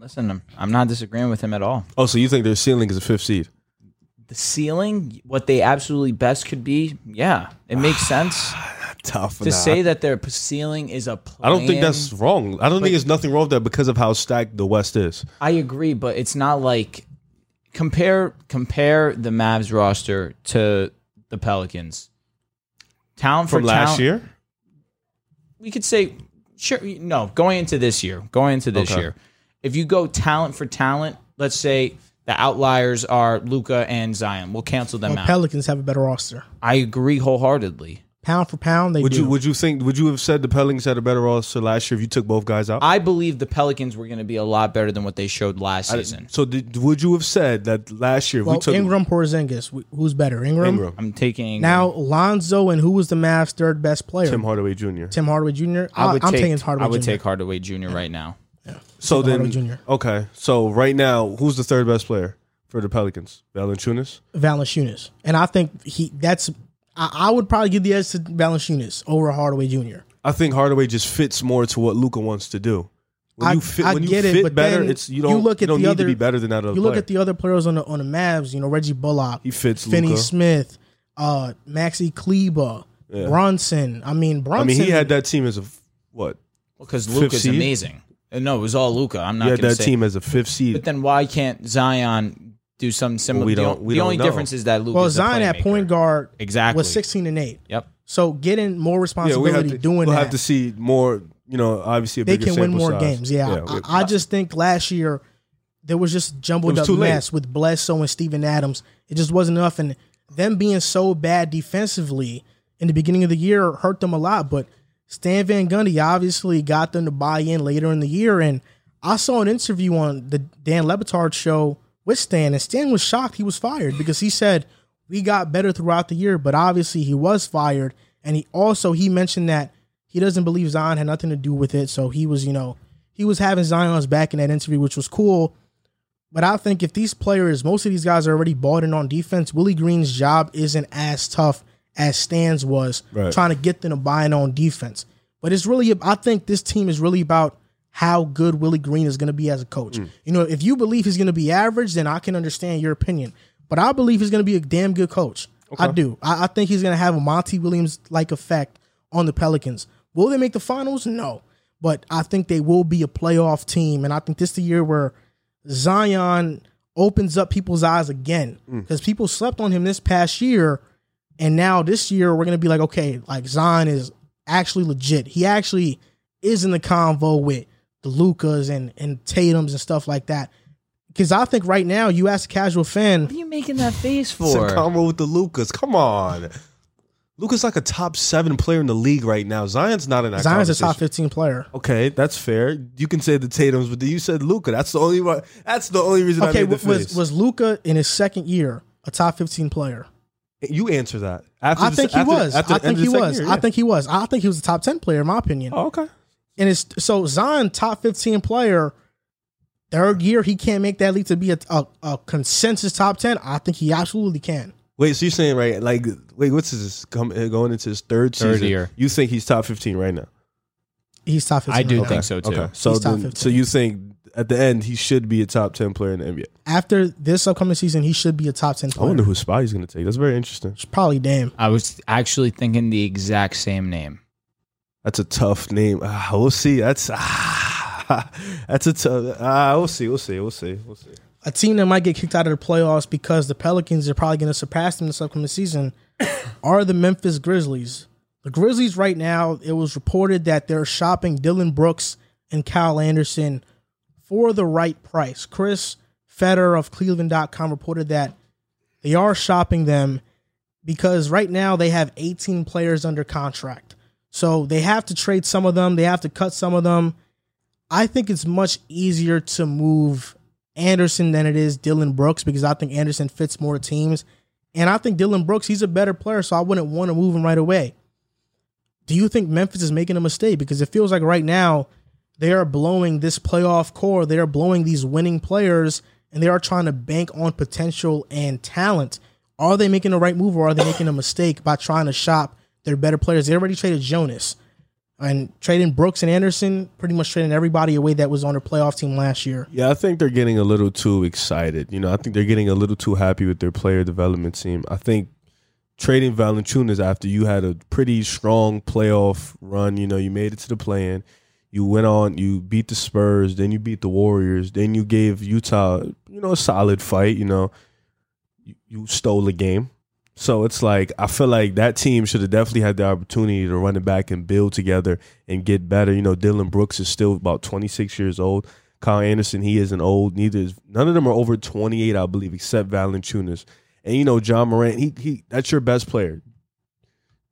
Listen, I'm, I'm not disagreeing with him at all. oh, so you think their ceiling is a fifth seed? The ceiling, what they absolutely best could be, yeah, it makes ah, sense. Tough to say that their ceiling is a I don't think that's wrong. I don't think there's nothing wrong with that because of how stacked the West is. I agree, but it's not like compare compare the Mavs roster to the Pelicans. From for last talent- year, we could say sure no going into this year going into this Okay. year if you go talent for talent let's say the outliers are Luka and Zion we'll cancel them the out Pelicans have a better roster. I agree wholeheartedly Pound for pound, they would do. you would you think would you have said the Pelicans had a better roster last year if you took both guys out? I believe the Pelicans were going to be a lot better than what they showed last season so did, would you have said that last year well, we took Ingram, Porzingis, who's better, Ingram? Ingram, I'm taking Now Lonzo and who was the Mavs' third best player? Tim Hardaway Jr. Tim Hardaway Jr. I would am take taking Hardaway Jr. I would Jr. take Hardaway Jr. right now So Tim then, Jr. okay. So right now, who's the third best player for the Pelicans? Valanciunas. Valanciunas, and I think he that's. I, I would probably give the edge to Valanciunas over Hardaway Jr. I think Hardaway just fits more to what Luka wants to do. When I- you fit, I when you get it, but better, it's you you don't look you don't the need to be better than that other You look player. at the other players on the on the Mavs. You know Reggie Bullock, he fits Finney Luka. Smith, uh, Maxi Kleber, Brunson. I mean Bronson. I mean, he had that team as a what? because Fifth Luka's amazing no it was all Luka I'm He not had going that to say team as a fifth seed. but then why can't Zion do something similar we don't- we the don't only know. difference is that Luka Well, Zion at point guard exactly was 16 and eight. yep So getting more yeah, we responsibility have to. doing we'll that. have to see more. You know, obviously a they bigger can win more size. games. Yeah, we- I, I just think last year there was just jumbled was up too late. mess with Bledsoe and Steven Adams. It just wasn't enough, and them being so bad defensively in the beginning of the year hurt them a lot. But Stan Van Gundy obviously got them to buy in later in the year, and I saw an interview on the Dan Le Batard show with Stan, and Stan was shocked he was fired because he said we got better throughout the year, but obviously he was fired, and he also he mentioned that he doesn't believe Zion had nothing to do with it, so he was you know he was having Zion's back in that interview, which was cool. But I think if these players, most of these guys are already bought in on defense, Willie Green's job isn't as tough as Stan's was Right. trying to get them to buy in on defense. But it's really, I think this team is really about how good Willie Green is going to be as a coach. Mm. You know, if you believe he's going to be average, then I can understand your opinion. But I believe he's going to be a damn good coach. I do. I, I think he's going to have a Monty Williams like effect on the Pelicans. Will they make the finals? No. But I think they will be a playoff team. And I think this is the year where Zion opens up people's eyes again mm. because people slept on him this past year. And now this year, we're going to be like, okay, like Zion is actually legit. He actually is in the convo with the Lukas and, and Tatum's and stuff like that. Because I think right now, you ask a casual fan, What are you making that face It's a for? combo with the Lukas. Come on. Lukas like a top seven player in the league right now. Zion's not in that Zion's a top 15 player. Okay, that's fair. You can say the Tatum's, but you said Luka. That's the only one. That's the only reason Okay, I made the was, face. was Luka in his second year a top 15 player? You answer that. After I the- think he after- was. after I think he was. year, I yeah. think he was. I think he was a top 10 player, in my opinion. Oh, okay. And it's so Zion, top 15 player, third year, he can't make that leap to be a, a, a consensus top 10. I think he absolutely can. Wait, so you're saying right? Like, wait, what's his come, uh, going into his third Third season? year. You think he's top fifteen right now? He's top 15. I do right now. think so too. Okay, so He's top then, 15. so you think at the end he should be a top ten player in the NBA? After this upcoming season, he should be a top 10 I wonder whose spot he's going to take. That's very interesting. It's probably damn. I was actually thinking the exact same name. That's a tough name. Ah, we'll see. That's ah, that's a tough. Ah, we'll see. We'll see. We'll see. We'll see. A team that might get kicked out of the playoffs because the Pelicans are probably going to surpass them this upcoming season are the Memphis Grizzlies. The Grizzlies right now, it was reported that they're shopping Dillon Brooks and Kyle Anderson for the right price. Chris Fedor of Cleveland.com reported that they are shopping them because right now they have 18 players under contract. So they have to trade some of them, they have to cut some of them. I think it's much easier to move Anderson than it is Dillon Brooks because I think Anderson fits more teams. And I think Dillon Brooks, he's a better player, so I wouldn't want to move him right away. Do you think Memphis is making a mistake? Because it feels like right now they are blowing this playoff core, they are blowing these winning players, and they are trying to bank on potential and talent. Are they making the right move or are they making a mistake by trying to shop their better players? They already traded Jonas and trading Brooks and Anderson, pretty much trading everybody away that was on their playoff team last year. Yeah, I think they're getting a little too excited. You know, I think they're getting a little too happy with their player development team. I think trading Valanciunas after you had a pretty strong playoff run, you know, you made it to the play-in, you went on, you beat the Spurs, then you beat the Warriors, then you gave Utah, you know, a solid fight, you know. You, you stole the game. So it's like I feel like that team should have definitely had the opportunity to run it back and build together and get better. You know, Dillon Brooks is still about 26 years old. Kyle Anderson, he isn't old. Neither is none of them are over 28, I believe, except Valanciunas. And you know, Ja Morant, he he that's your best player.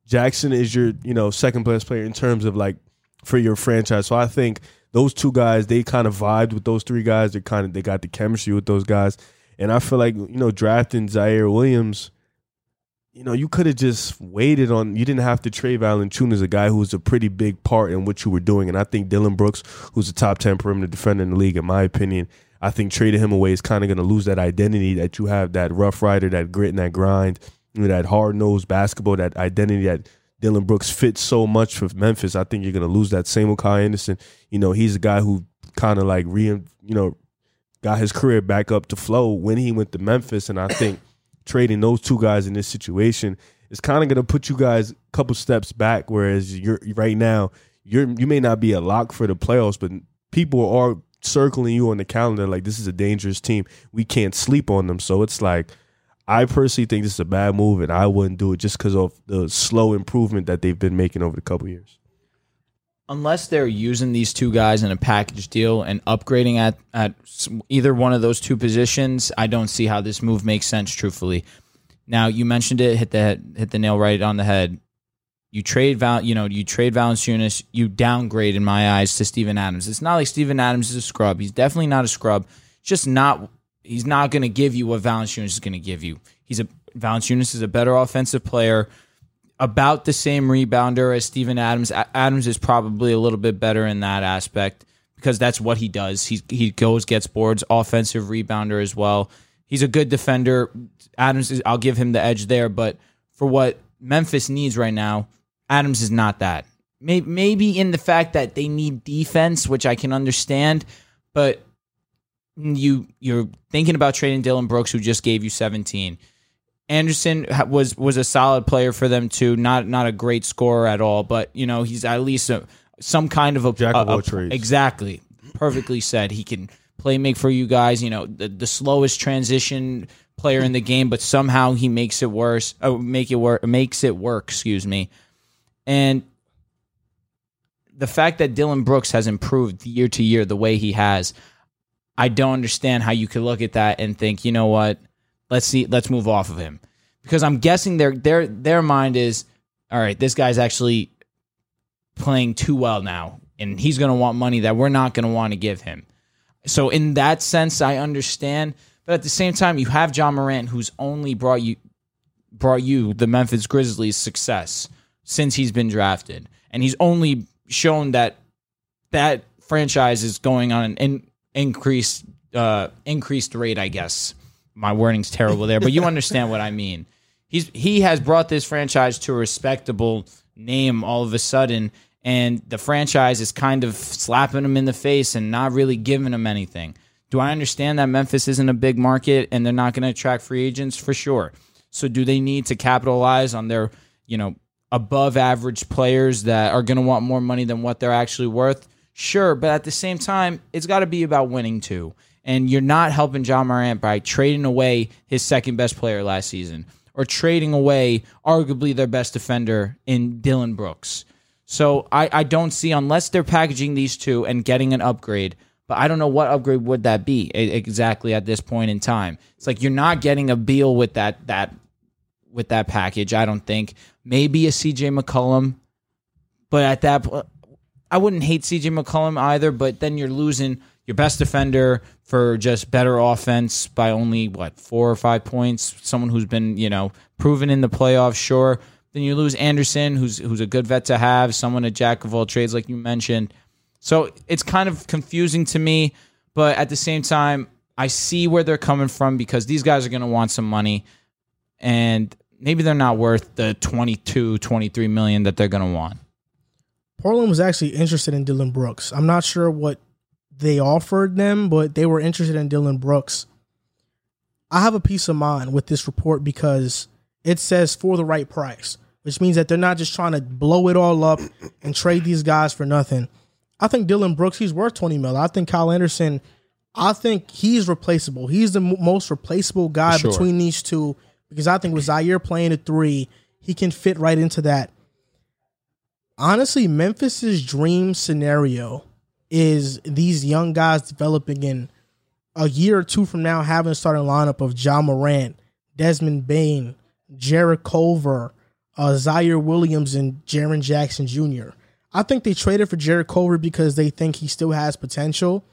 Jackson is your, you know, second best player in terms of like for your franchise. So I think those two guys, they kind of vibed with those three guys. They kind of they got the chemistry with those guys. And I feel like, you know, drafting Ziaire Williams, you know, you could have just waited on. You didn't have to trade Valanciunas, a guy who was a pretty big part in what you were doing. And I think Dillon Brooks, who's a top ten perimeter defender in the league, in my opinion, I think trading him away is kind of going to lose that identity that you have, that rough rider, that grit and that grind, you know, that hard nosed basketball, that identity that Dillon Brooks fits so much for Memphis. I think you're to lose that. Same with Kyle Anderson. You know, he's a guy who kind of like re, you know, got his career back up to flow when he went to Memphis, and I think trading those two guys in this situation is kind of to put you guys a couple steps back. Whereas you're right now, you're you may not be a lock for the playoffs, but people are circling you on the calendar like this is a dangerous team. We can't sleep on them. So it's like I personally think this is a bad move, and I wouldn't do it just because of the slow improvement that they've been making over the couple years. unless they're using these two guys in a package deal and upgrading at at either one of those two positions, I don't see how this move makes sense. Truthfully, now you mentioned it, hit the hit the nail right on the head. You trade Val, you know, you trade Valanciunas, you downgrade in my eyes to Steven Adams. It's not like Steven Adams is a scrub. He's definitely not a scrub. It's just not he's not going to give you what Valanciunas is going to give you. He's a Valanciunas is a better offensive player, about the same rebounder as Steven Adams. A- Adams is probably a little bit better in that aspect because that's what he does. He he goes gets boards, offensive rebounder as well. He's a good defender. Adams is I'll give him the edge there, but for what Memphis needs right now, Adams is not that. Maybe, maybe in the fact that they need defense, which I can understand, but you you're thinking about trading Dillon Brooks, who just gave you 17. Anderson was was a solid player for them too. Not not a great scorer at all, but you know he's at least a, some kind of a Jack of all trades. Exactly, perfectly said. He can play make for you guys. You know the, the slowest transition player in the game, but somehow he makes it worse. Oh, make it work. Makes it work. Excuse me. And the fact that Dillon Brooks has improved year to year the way he has, I don't understand how you could look at that and think, you know what, let's see, let's move off of him, because I'm guessing their their their mind is, all right, this guy's actually playing too well now, and he's going to want money that we're not going to want to give him. So in that sense, I understand, but at the same time, you have Ja Morant, who's only brought you brought you the Memphis Grizzlies success since he's been drafted, and he's only shown that that franchise is going on an in, increased uh, increased rate. I guess my wording's terrible there, but you understand what I mean. He's he has brought this franchise to a respectable name all of a sudden, and the franchise is kind of slapping him in the face and not really giving him anything. Do I understand that Memphis isn't a big market and they're not going to attract free agents for sure? So do they need to capitalize on their, you know, above average players that are going to want more money than what they're actually worth? Sure, but at the same time, it's got to be about winning too. And you're not helping Ja Morant by trading away his second best player last season or trading away arguably their best defender in Dillon Brooks. So I, I don't see unless they're packaging these two and getting an upgrade. But I don't know what upgrade would that be exactly at this point in time. It's like you're not getting a Beal with that that with that package. I don't think maybe a CJ McCollum, but at that po- I wouldn't hate CJ McCollum either. But then you're losing your best defender for just better offense by only what four or five points. Someone who's been you know proven in the playoffs, sure. Then you lose Anderson, who's who's a good vet to have, someone a jack of all trades, like you mentioned. So it's kind of confusing to me, but at the same time, I see where they're coming from because these guys are going to want some money and maybe they're not worth the 22, 23 million that they're going to want. Portland was actually interested in Dillon Brooks. I'm not sure what they offered them, but they were interested in Dillon Brooks. I have a peace of mind with this report because it says for the right price, which means that they're not just trying to blow it all up and trade these guys for nothing. I think Dillon Brooks, he's worth 20 mil. I think Kyle Anderson, I think he's replaceable. He's the most replaceable guy sure. between these two because I think with Ziaire playing a three, he can fit right into that honestly, Memphis's dream scenario is these young guys developing in a year or two from now having a starting lineup of Ja Morant, Desmond Bane, Jarrett Culver, uh, Ziaire Williams, and Jaren Jackson Jr. I think they traded for Jarrett Culver because they think he still has potential.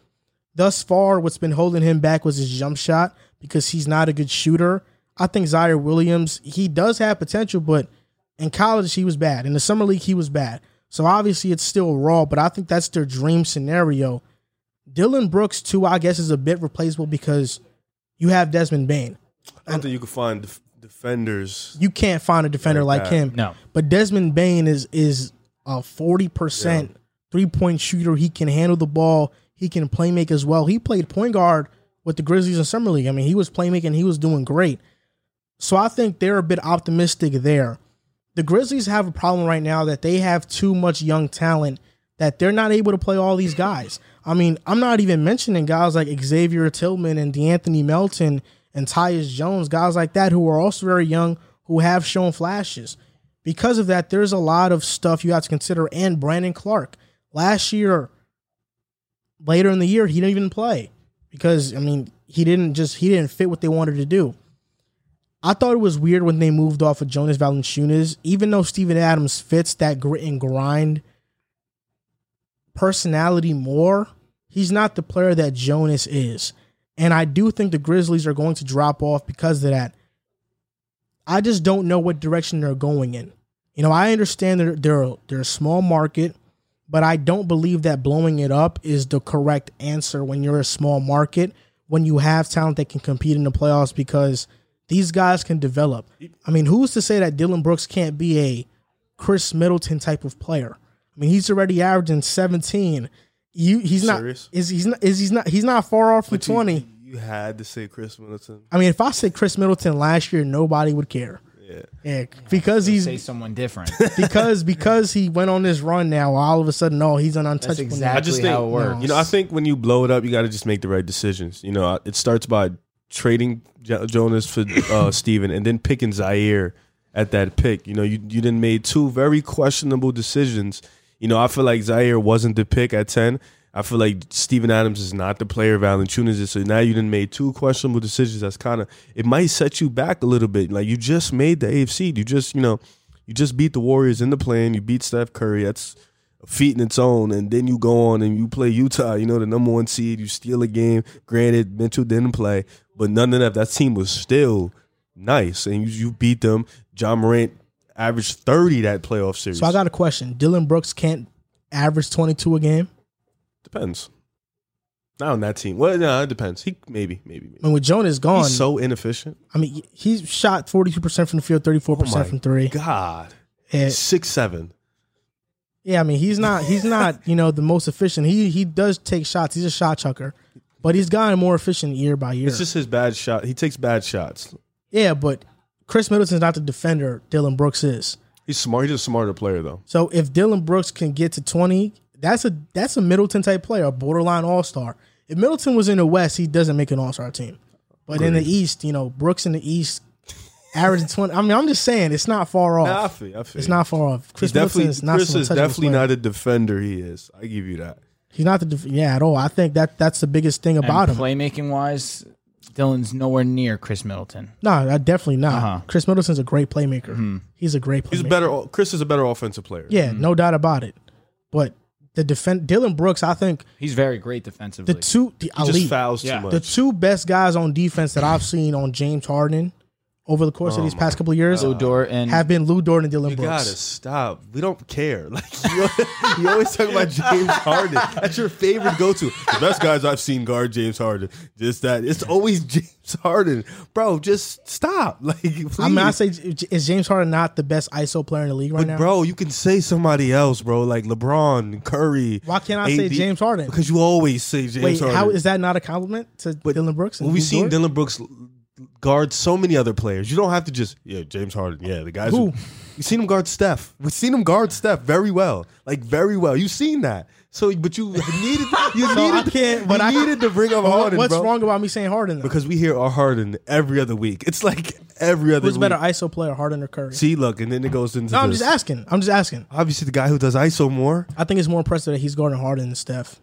Thus far, what's been holding him back was his jump shot because he's not a good shooter. I think Ziaire Williams, he does have potential, but in college he was bad. In the summer league, he was bad. So obviously it's still raw, but I think that's their dream scenario. Dillon Brooks, too, I guess, is a bit replaceable because you have Desmond Bane. I don't think you can find def- defenders. You can't find a defender Like like, him. No. But Desmond Bane is is a forty percent three point shooter. He can handle the ball. He can play make as well. He played point guard with the Grizzlies in summer league. I mean, he was playmaking. He was doing great. So I think they're a bit optimistic there. The Grizzlies have a problem right now that they have too much young talent that they're not able to play all these guys. I mean, I'm not even mentioning guys like Xavier Tillman and DeAnthony Melton and Tyus Jones, guys like that who are also very young who have shown flashes. Because of that, there's a lot of stuff you have to consider. And Brandon Clarke, last year, later in the year, he didn't even play because I mean he didn't just he didn't fit what they wanted to do. I thought it was weird when they moved off of Jonas Valanciunas, even though Steven Adams fits that grit and grind personality more. He's not the player that Jonas is. And I do think the Grizzlies are going to drop off because of that. I just don't know what direction they're going in. You know, I understand they're they're they're a small market, but I don't believe that blowing it up is the correct answer when you're a small market, when you have talent that can compete in the playoffs because these guys can develop. I mean, who's to say that Dillon Brooks can't be a Khris Middleton type of player? I mean, he's already averaging 17. You he's not Serious? is he's not is he's not he's not far off from But you- 20. You, had to say Khris Middleton. I mean, if I said Khris Middleton last year, nobody would care. Yeah. Yeah, because he's Say someone different. because because he went on this run now. All of a sudden, no, he's an untouchable. That's now. I exactly just think how it works. You know, I think when you blow it up, you got to just make the right decisions. You know, it starts by trading Jo- Jonas for uh, Steven and then picking Ziaire at that pick. You know, you you then made two very questionable decisions. You know, I feel like Ziaire wasn't the pick at ten. I feel like Steven Adams is not the player Valanciunas is. So now you didn't made two questionable decisions. That's kind of it might set you back a little bit. Like you just made the AFC. You just you know you just beat the Warriors in the play. You beat Steph Curry. That's a feat in its own. And then you go on and you play Utah. You know the number one seed. You steal a game. Granted, Mitchell didn't play, but none of that. That team was still nice, and you, you beat them. Ja Morant averaged thirty that playoff series. So I got a question. Dillon Brooks can't average 22 a game. depends. Not on that team. Well, no, it depends. He maybe, maybe, maybe. Mean, with Jonas gone, He's so inefficient. I mean, he's shot 42% from the field, 34% Oh from three. God, And- six seven. Yeah, I mean, he's not he's not, you know, the most efficient. He he does take shots. He's a shot chucker. But he's gotten more efficient year by year. It's just his bad shot. He takes bad shots. yeah, but Khris Middleton's not the defender Dillon Brooks is. He's smart. He's a smarter player though. So if Dillon Brooks can get to 20, that's a that's a Middleton type player, a borderline all-star. If Middleton was in the West, he doesn't make an all-star team. But in the East, you know, Brooks in the East averaging 20. I mean, I'm just saying it's not far off. Nah, I feel, I feel It's not far off. Chris definitely is not Chris is definitely not a defender. He is. I give you that. He's not the def- yeah at all. I think that that's the biggest thing about and him. playmaking wise, Dillon's nowhere near Khris Middleton. No, I definitely not. Uh-huh. Khris Middleton's a great playmaker. He's a great playmaker. He's better. Chris is a better offensive player. Yeah, no doubt about it. But the defend Dillon Brooks, I think He's very great defensively. the two the he just elite, fouls Yeah. too the two best guys on defense that I've seen on James Harden over the course of oh these past couple of years Lu Dort and have been Lu Dort and Dillon you Brooks. You gotta stop. We don't care. Like you, you always talk about James Harden. That's your favorite go-to. The best guys I've seen guard James Harden. Just that. It's always James Harden, bro. Just stop. Like, please. I mean, I say is James Harden not the best ISO player in the league right But now? bro, you can say somebody else, bro, like LeBron, Curry. Why can't I say James Harden? Because you always say James Wait, Harden. how is that not a compliment to Dillon Brooks? And Well, we've Lu seen Dort? Dillon Brooks guard so many other players. You don't have to just yeah, James Harden. Yeah, the guys Who? you've seen him guard Steph. We've seen him guard Steph very well, like very well. You've seen that. So, but you needed you So needed I can't- but you I- needed to bring up Harden, What's bro. wrong about me saying Harden? Though? Because we hear our Harden every other week. It's like every other Who's week. better ISO player, Harden or Curry? See, look, and then it goes into no, I'm this. just asking. I'm just asking. obviously the guy who does ISO more. I think it's more impressive that he's guarding Harden than Steph.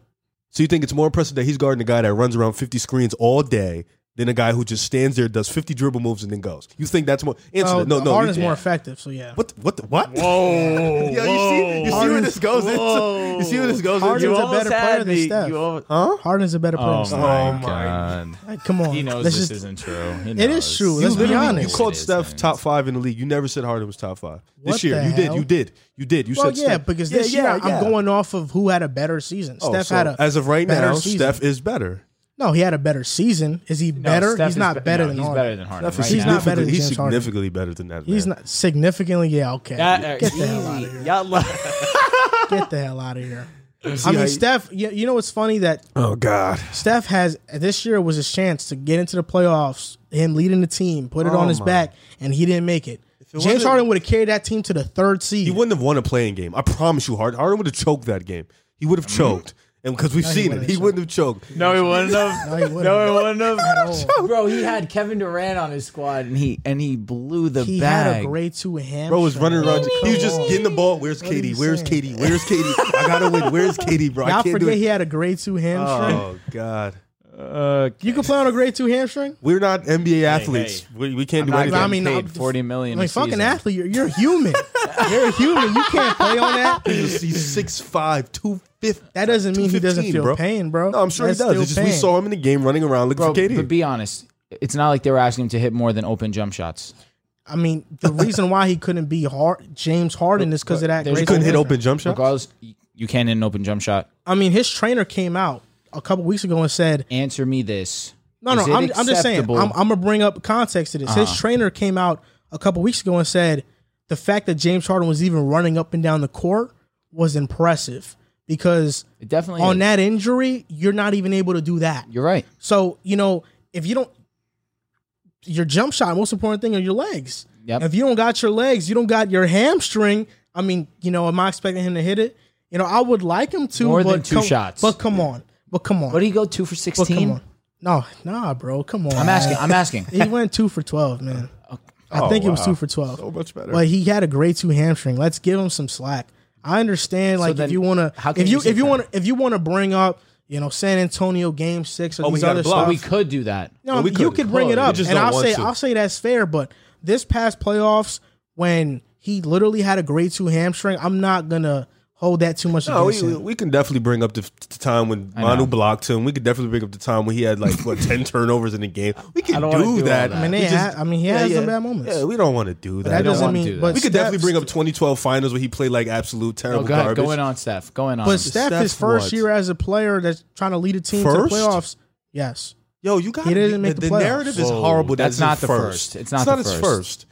So you think it's more impressive that he's guarding a guy that runs around 50 screens all day than a guy who just stands there, does 50 dribble moves, and then goes? You think that's more? Answer Oh, that. No, no. Harden's you, more effective. So yeah. What? What? The, what? Whoa! Yo, you see, you see where this goes into? You see where this goes Harden's into? a better player than Steph. Huh? Harden's a better player. Oh than Steph. my, Oh god! Like, come on, He knows Let's this just- isn't true. It is true. You Let's be honest. you called Steph isn't. top five in the league. You never said Harden was top five What this year. the You did. You did. You did. You Well, said yeah, Steph. because this yeah, year yeah. I'm going off of who had a better season. Oh, Steph had a as of right now. Steph is better. No, he had a better season. Is he No, better? Steph he's not be- better no, than he's Harden. better than Harden. Steph right He's now. not better than significantly- He's James Harden. significantly better than that. He's not significantly. Yeah, okay. That, uh, Get the hell out of here. Y'all lo- Get the hell out of here. I mean, you- Steph. You, you know what's funny that Oh God. Steph has this year was his chance to get into the playoffs. Him leading the team, put it Oh on his my. back, and he didn't make it. it James Harden would have carried that team to the third seed. He wouldn't have won a playing game. I promise you, Harden. Harden would have choked that game. He would have choked, and because we've he seen wouldn't it, he have wouldn't have choked. no, he wouldn't have. No, he wouldn't. No, he wouldn't have. Bro, he had Kevin Durant on his squad, and he and he blew the He bag. had a grade two hamstring. Bro was running around. Come He was just getting the ball. Where's What are KD? you Where's saying? KD? Where's KD? I gotta win. Where's KD, bro? I Y'all can't do forget it. he had a grade two hamstring. Oh God. Uh, You can play on a grade two hamstring. We're not NBA athletes. We, we can't I'm do not anything. I I mean, mean, I'm- forty million. I mean, a fucking season. athlete. You're, you're human. you're a human. You can't play on that. he's, he's 6'5", fifth. That doesn't mean he doesn't 215, feel bro. pain, bro. No, I'm sure That's he does. still It's just we pain. saw him in the game running around looking Bro, for KD. but be honest, it's not like they were asking him to hit more than open jump shots. I mean, the reason why he couldn't be hard, James Harden is because of that. He couldn't hit open jump shots. Regardless, y- you can't hit an open jump shot. I mean, his trainer came out a couple weeks ago and said, Answer me this. "No, no, Is it I'm, I'm just saying. I'm, I'm gonna bring up context to this. His uh-huh. trainer came out a couple weeks ago and said the fact that James Harden was even running up and down the court was impressive because It definitely on is. that injury, you're not even able to do that. You're right. So you know, if you don't, your jump shot, most important thing are your legs. Yep. If you don't got your legs, you don't got your hamstring. I mean, you know, am I expecting him to hit it? You know, I would like him to. More but than two come- shots. But come on, but come on, What did he go two for sixteen? on. No, nah, bro, come on. I'm asking. man. I'm asking. He went two for twelve, man. I Oh, think it was wow. two for twelve. So much better. But he had a great two hamstring. Let's give him some slack. I understand, like then if you want to, if you you if you want if you want to bring up, you know, San Antonio Game Six or Oh, we these other block. stuff. we could do that. No, Well, we you could. could bring it up, just and I'll say to. I'll say that's fair. But this past playoffs, when he literally had a grade two hamstring, I'm not gonna hold that too much No, against we, him. we can definitely bring up the, the time when know. Manu blocked him. We could definitely bring up the time when he had like what ten turnovers in the game. We can I don't do, wanna do all that. that. I mean, they We ha- I mean, he has some bad moments. Yeah, we don't want to do that. that don't doesn't wanna mean. do that. But we could Steph- definitely bring up 2012 finals where he played like absolute terrible Oh, go ahead. garbage. Going on, Steph. Going on. But Steph, his Steph first what? year as a player that's trying to lead a team First? to the playoffs. Yes, Yo, you got He didn't make the the, playoffs. narrative is Whoa, horrible. that's That's not his the first. first. It's not the his first. first.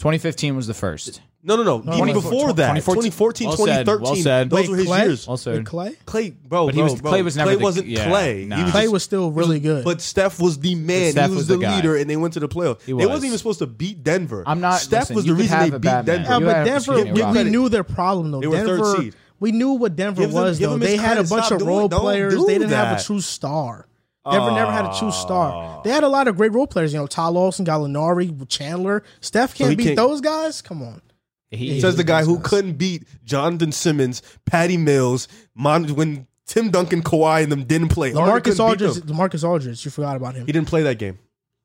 2015 was the first. No, no, no. Even 20 before that, 2014, 2014, well said, 2013. well said. Those Wait, were his Clay? years. Also, with Clay. Clay, bro, But he bro, was- bro. Clay was never Clay the- wasn't yeah, Clay. nah. He was Clay just- was still really good. But Steph was the man. Steph he was, was the, the guy. leader, and they went to the playoffs. He They was. wasn't even supposed to beat Denver. I'm not- Steph listen, was you the could reason have they a beat bad man. Denver. Yeah, You but have Denver, give we, we rock. knew their problem though. They were third Denver, seed. we knew what Denver Give them- was give though. them his They had a credit. bunch Stop of doing- role don't players. do They didn't have that. a true star. Denver never had a true star. They had a lot of great role players. You know, Ty Lawson, Gallinari, Chandler. Steph can't he beat can't- those guys. Come on. He, Says the guy who Yes. couldn't beat Jonathan Simmons, Patty Mills, Mon- when Tim Duncan, Kawhi, and them didn't play. Harden LaMarcus couldn't Aldridge. them. LaMarcus Aldridge. You forgot about him. He didn't play that game.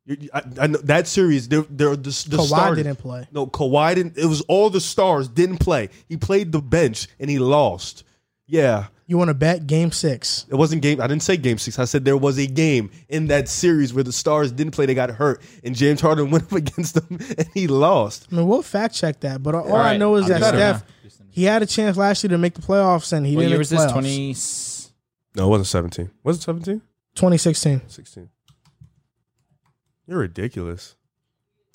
You- I, I know that series. They're, they're the, the Kawhi starters- didn't play. No, Kawhi didn't. It was all the stars didn't play. He played the bench and he lost. Yeah, You want to bet Game Six? it wasn't game. I didn't say game six. I said there was a game in that series where the stars didn't play. They got hurt, and James Harden went up against them and he lost. I mean, we'll fact check that. But all I know is I'll that do that. Steph, he had a chance last year to make the playoffs, and he What didn't year make was the this? 20. No, it wasn't seventeen. Was it seventeen? 2016. 16. You're ridiculous.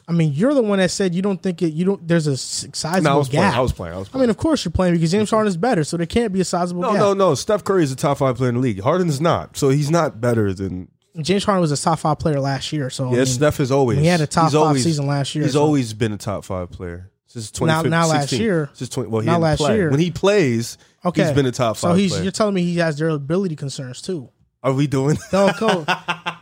I mean, you're the one that said you don't think it. You don't. There's a sizable No, I was playing. I was playing. I was I mean, of course you're playing because James Harden is better, so there can't be a sizable no, gap. no, no. Steph Curry is a top five player in the league. Harden is not. So he's not better than. James Harden was a top five player last year, so I Yeah, mean, Steph is always. he had a top five always- season last year. He's so- always been a top five player since Now- 2015. now last year- Since 20, well, he didn't last play. year- When he plays, okay. he's been a top five. So he's player. you're telling me he has durability concerns too. Are we doing? No, cool.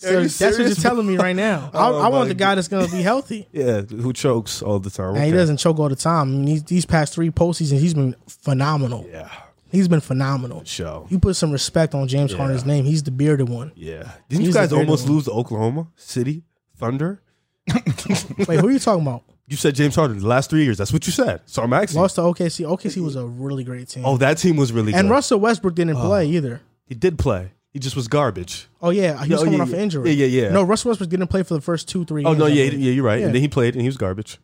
So that's what you're telling me right now. I, Oh I want the guy that's going to be healthy. yeah, who chokes all the time? And he doesn't choke all the time. I mean, these, these past three postseasons, he's been phenomenal. Yeah, He's been phenomenal. show. You put some respect on James Harden's name. He's the bearded one. Yeah, didn't He's you guys almost one. lose to Oklahoma City Thunder? Wait, who are you talking about? You said James Harden the last three years. That's what you said. So I'm asking. Lost to OKC. OKC was a really great team. Oh, that team was really and good. And Russell Westbrook didn't oh. play either. he did play. He just was garbage. Oh yeah, he was coming yeah, off yeah. an injury. Yeah, yeah, yeah. No, Russell Westbrook didn't play for the first two, three. Oh games, no, I yeah, believe. yeah, you're right. Yeah. And then he played and he was garbage.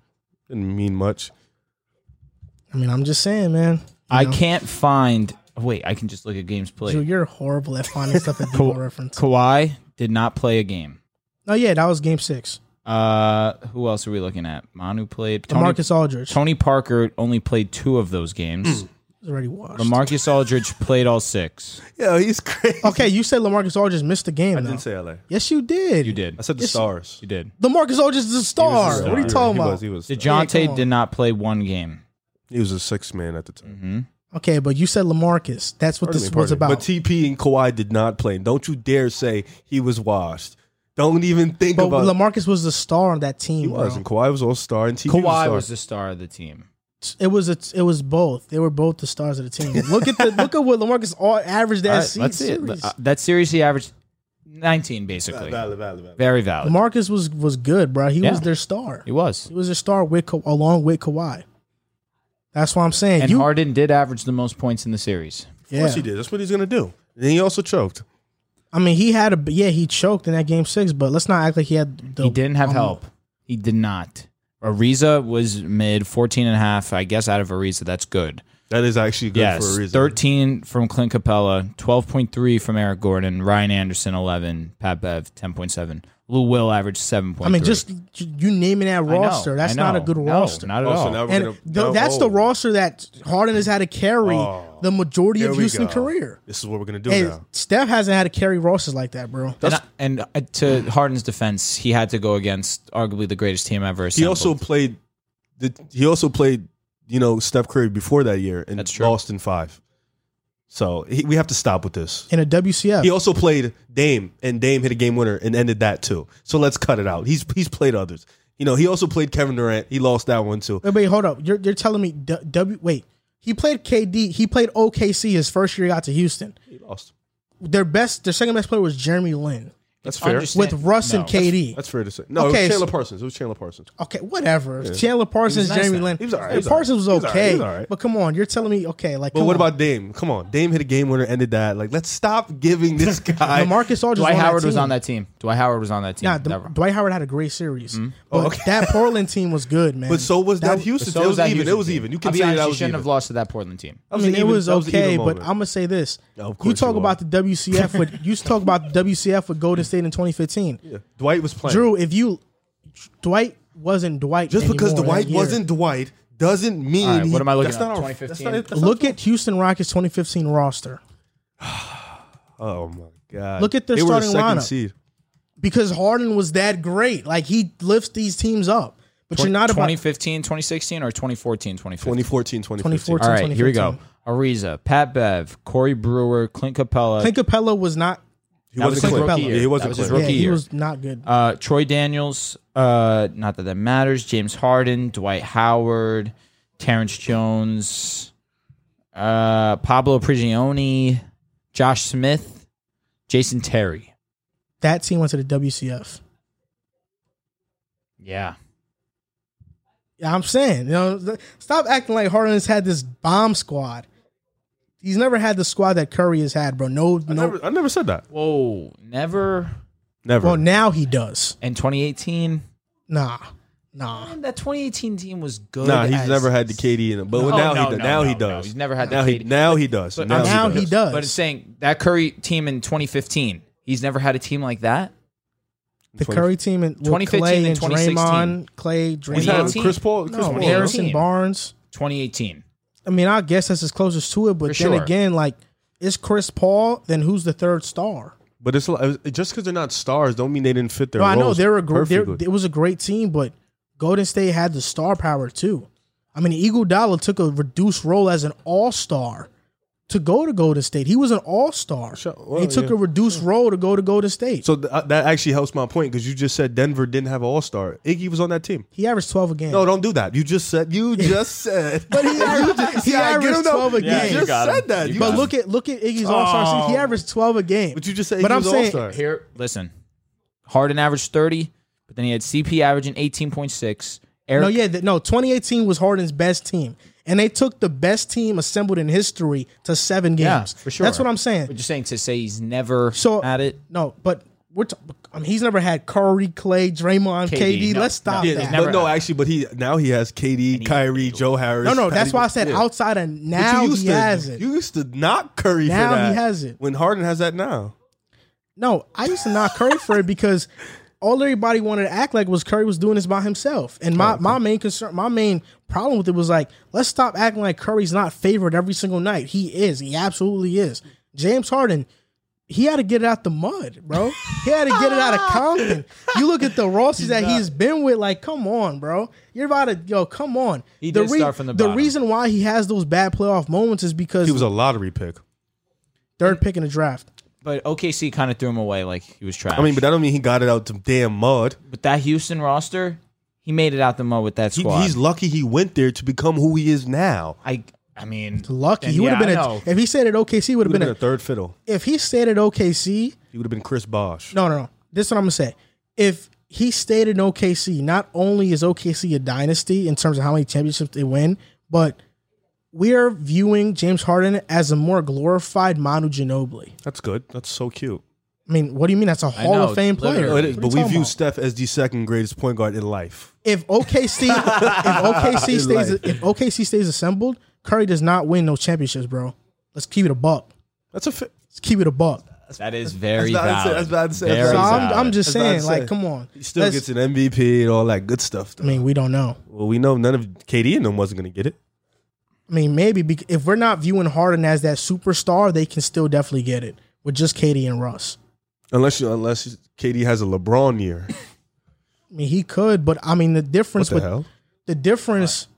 Didn't mean much. I mean, I'm just saying, man. I know, can't find. Wait, I can just look at games Drew, played. you're horrible at finding stuff at Depot reference. Kawhi did not play a game. Oh yeah, that was Game Six. Uh, who else are we looking at? Manu played. Tony, Marcus Aldridge Tony Parker only played two of those games. was already washed. LaMarcus Aldridge played all six. Yeah, he's crazy. okay, you said LaMarcus Aldridge missed the game. I though. didn't say LA. Yes, you did. You did. I said the Yes, stars. You did. LaMarcus Aldridge is a star. What are you talking he about? Was, he was. Dejounte come on. did not play one game. He was a six man at the time. Mm-hmm. Okay, but you said LaMarcus. That's what Pardon this me, was pardon me. about. But TP and Kawhi did not play. Don't you dare say he was washed. Don't even think But about. LaMarcus was the star on that team. he bro. was, and Kawhi was all star, and TP Kawhi was, was the star of the team. It was a, it was both. They were both the stars of the team. Look at the look at what LaMarcus all averaged that All right, se- let's see it. series. Uh, that series he averaged 19 basically. Valid, valid, valid. Very valid. LaMarcus was was good, bro. He Yeah. was their star. He was. He was their star with Ka- along with Kawhi. That's what I'm saying. And you Harden did average the most points in the series. Of Yeah. course he did. That's what he's gonna do. And he also choked. I mean, he had a yeah, he choked in that game six, but let's not act like he had. The, He didn't have um, help. He did not. Ariza was mid 14 and a half. I guess out of Ariza, that's good. That is actually good yes. for a reason. 13 from Clint Capela, 12.3 from Eric Gordon, Ryan Anderson, 11, Pat Bev, 10.7. Lou Will averaged 7.3. I mean, just you naming that roster, that's not a know. good No, roster. Not at Oh, so all. now we're and gonna- th- now- that's the oh. roster that Harden has had to carry Oh. the majority Here of we Houston go. career. This is what we're gonna do And now. Steph hasn't had to carry rosters like that, bro. and, I- and uh, to Harden's defense, he had to go against arguably the greatest team ever. He Assembled. also played. The, he also played. You know, Steph Curry before that year and That's true. lost in five. So he, we have to stop with this. In a WCF, He also played Dame, and Dame hit a game winner and ended that too. So let's cut it out. He's he's played others. You know, he also played Kevin Durant. He lost that one too. wait, wait, hold up. You're you're telling me D- W? Wait, he played KD. He played OKC his first year he got to Houston. He lost. Their best, their second best player was Jeremy Lin That's fair. Understand- with Russ and No. KD. That's fair to say. No, Okay, it was Chandler so- Parsons. It was Chandler Parsons. Okay, whatever. Chandler Parsons, nice Jeremy then. Lin. He was all right. He was all Parsons right. was He was all right. okay, He was all right. but come on, you're telling me okay? Like, But come what on. about Dame? Come on, Dame hit a game winner, ended that. Like, let's stop giving this guy. LaMarcus Aldridge? Dwight Howard was on that team. Dwight Howard was on that team. Nah, D- Never. Dwight Howard had a great series, mm-hmm. but Oh, okay. that Portland team was good, man. but so was that, That- Houston. So it was that even. Houston It was team. even. You I'll can be say honest, that you was shouldn't even. have lost to that Portland team. I mean, it was okay, but. I'm gonna say this: No, of you course talk you about the WCF with you talk about the WCF with Golden State in 2015. Yeah. Dwight was playing. Drew, if you Dwight wasn't Dwight, Just because Dwight wasn't Dwight doesn't mean. All right, he- what am I looking that's at? Not 2015? That's not, that's not Look at Houston Rockets 2015 roster Oh my god! Look at the they were starting second lineup. seed. because Harden was that great. Like he lifts these teams up, but you're not about 2015, 2016, or 2014, 2015? 2014, 2015. 2014. All right, here we go. Ariza, Pat Bev, Corey Brewer, Clint Capela, Clint Capela was not. He That was wasn't his Clint. rookie year. he wasn't That was his Clint. Yeah, rookie he year. was not good. uh, Troy Daniels, uh, not that that matters. James Harden, Dwight Howard, Terrence Jones, uh, Pablo Prigioni, Josh Smith, Jason Terry. that team went to the WCF. Yeah. Yeah, I'm saying, you know, stop acting like Harden has had this bomb squad. He's never had the squad that Curry has had, bro. No, I, no. never, I never said that. Whoa, never Never. Well, now he does. in 2018. Nah, nah. Man, that 2018 team was good. nah, he's as- never had the KD in him. But No, now no, he does. no, now he no, no. does. He's never had the now he KD. now he does. But now, now he he does. does. But it's saying that Curry team in 2015, he's never had a team like that. The 20 Curry team in 2015 Clay and and 2016. Draymond, Clay, He's had 2018. Draymond, Chris Paul. Chris no, Paul. Harrison Barnes. 2018. I mean, I guess that's as closest to it. But For then sure. again, like, it's Chris Paul. Then who's the third star? But it's like- uh, just because they're not stars, don't mean they didn't fit their. No, I know roles they're a great. They're, perfectly. it was a great team, but Golden State had the star power too. I mean, Iguodala took a reduced role as an all star to go to Golden State. He was an all star. Sure, well, he took yeah. a reduced role to go to Golden State. So th- uh, that actually helps my point because you just said Denver didn't have an All Star. Iggy was on that team. he averaged twelve a game. No, don't do that. You just said. You just said. But he averaged- he Yeah, averaged him, though. 12 a You game. just got him. said that. You You but look at look at Iggy's all star season. He Oh. averaged twelve a game. But you just said But I'm saying- All Star. Here, listen. Harden averaged 30, but then he had CP averaging 18.6. Eric, No, yeah, th- no. 2018 was Harden's best team, and they took the best team assembled in history to seven games. Yeah, games. for sure. That's what I'm saying. But you're saying to say he's never So had it. No, but we're. T- I mean, he's never had Curry, Clay, Draymond, KD. KD. No, Let's stop no. Yeah, that. never but no, actually, but he now he has KD, Kyrie, Joe Harris. no, no. That's Patty- why I said yeah. outside of But now you used he to, has it. You used to knock Curry Now for that. he has it. When Harden has that now. no, I used to knock Curry for it because all everybody wanted to act like was Curry was doing this by himself. And Oh, my, my main concern, my main problem with it was like, let's stop acting like Curry's not favored every single night. He is. He absolutely is. James Harden, he had to get it out the mud, bro. He had to get it out of Compton. You look at the rosters that he's been with, like, come on, bro. You're about to yo, come on. He the did start from the bottom. reason why he has those bad playoff moments is because He was a lottery pick. third pick in the draft. But OKC kind of threw him away like he was trash. I mean, but that don't mean he got it out to damn mud. But that Houston roster, he made it out the mud with that He, squad. he's lucky he went there to become who he is now. I, I mean, Lucky. He would have yeah, been I a, know. if he stayed at OKC, he would He have would been have been a a third fiddle. if he stayed at OKC, He would have been Chris Bosh. no, no, no. This is what I'm gonna say. If he stayed in OKC, not only is OKC a dynasty in terms of how many championships they win, but we are viewing James Harden as a more glorified Manu Ginobili. That's good. That's so cute. I mean, what do you mean? That's a Hall know, of Fame player. It is, but we view about? Steph as the second greatest point guard in life. if OKC if OKC In stays life. if OKC stays assembled, Curry does not win no championships, bro. Let's keep it a buck. That's a fit. Let's keep it a buck. That is very That's bad to say, valid. that's bad to say, Very that's So bad I'm, valid. I'm just That's saying, to like, come on. He still Let's- gets an MVP and all that good stuff. I mean, we don't know. well, we know none of KD and them wasn't going to get it. I mean, maybe bec- if we're not viewing Harden as that superstar, they can still definitely get it with just KD and Russ. Unless you, unless KD has a LeBron year. I mean, he could, but I mean, the What difference the with hell? the difference,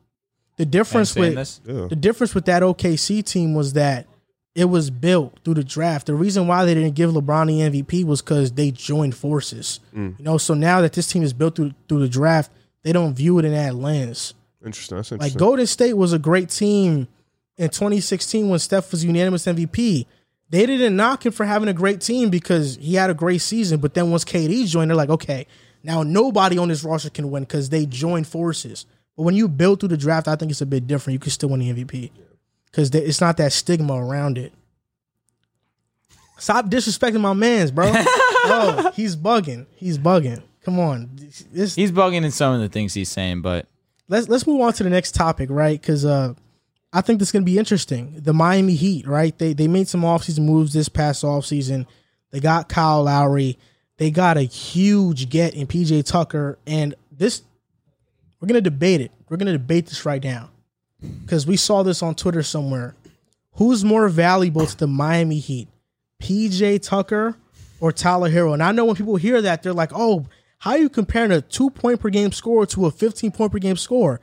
the difference with this? The difference with that OKC team was that it was built through the draft. The reason why they didn't give LeBron the MVP was because they joined forces. Mm. You know, so now that this team is built through through the draft, they don't view it in that lens. Interesting. That's Like. Golden State was a great team in 2016 when Steph was unanimous MVP. They didn't knock him for having a great team because he had a great season. But then once KD joined, they're like, okay, now nobody on this roster can win because they joined forces. But when you build through the draft, I think it's a bit different. You can still win the MVP because it's not that stigma around it. Stop disrespecting my man's, bro. bro, he's bugging. He's bugging. Come on, this He's bugging in some of the things he's saying, but let's let's move on to the next topic, right? Because uh, I think this is going to be interesting. The Miami Heat, right? They they made some offseason moves this past offseason. They got Kyle Lowry. They got a huge get in PJ Tucker, and this we're going to debate it. We're going to debate this right now because we saw this on Twitter somewhere. Who's more valuable to the Miami Heat, PJ Tucker or Tyler Herro? And I know when people hear that, they're like, "Oh, how are you comparing a two point per game score to a 15 point per game score?"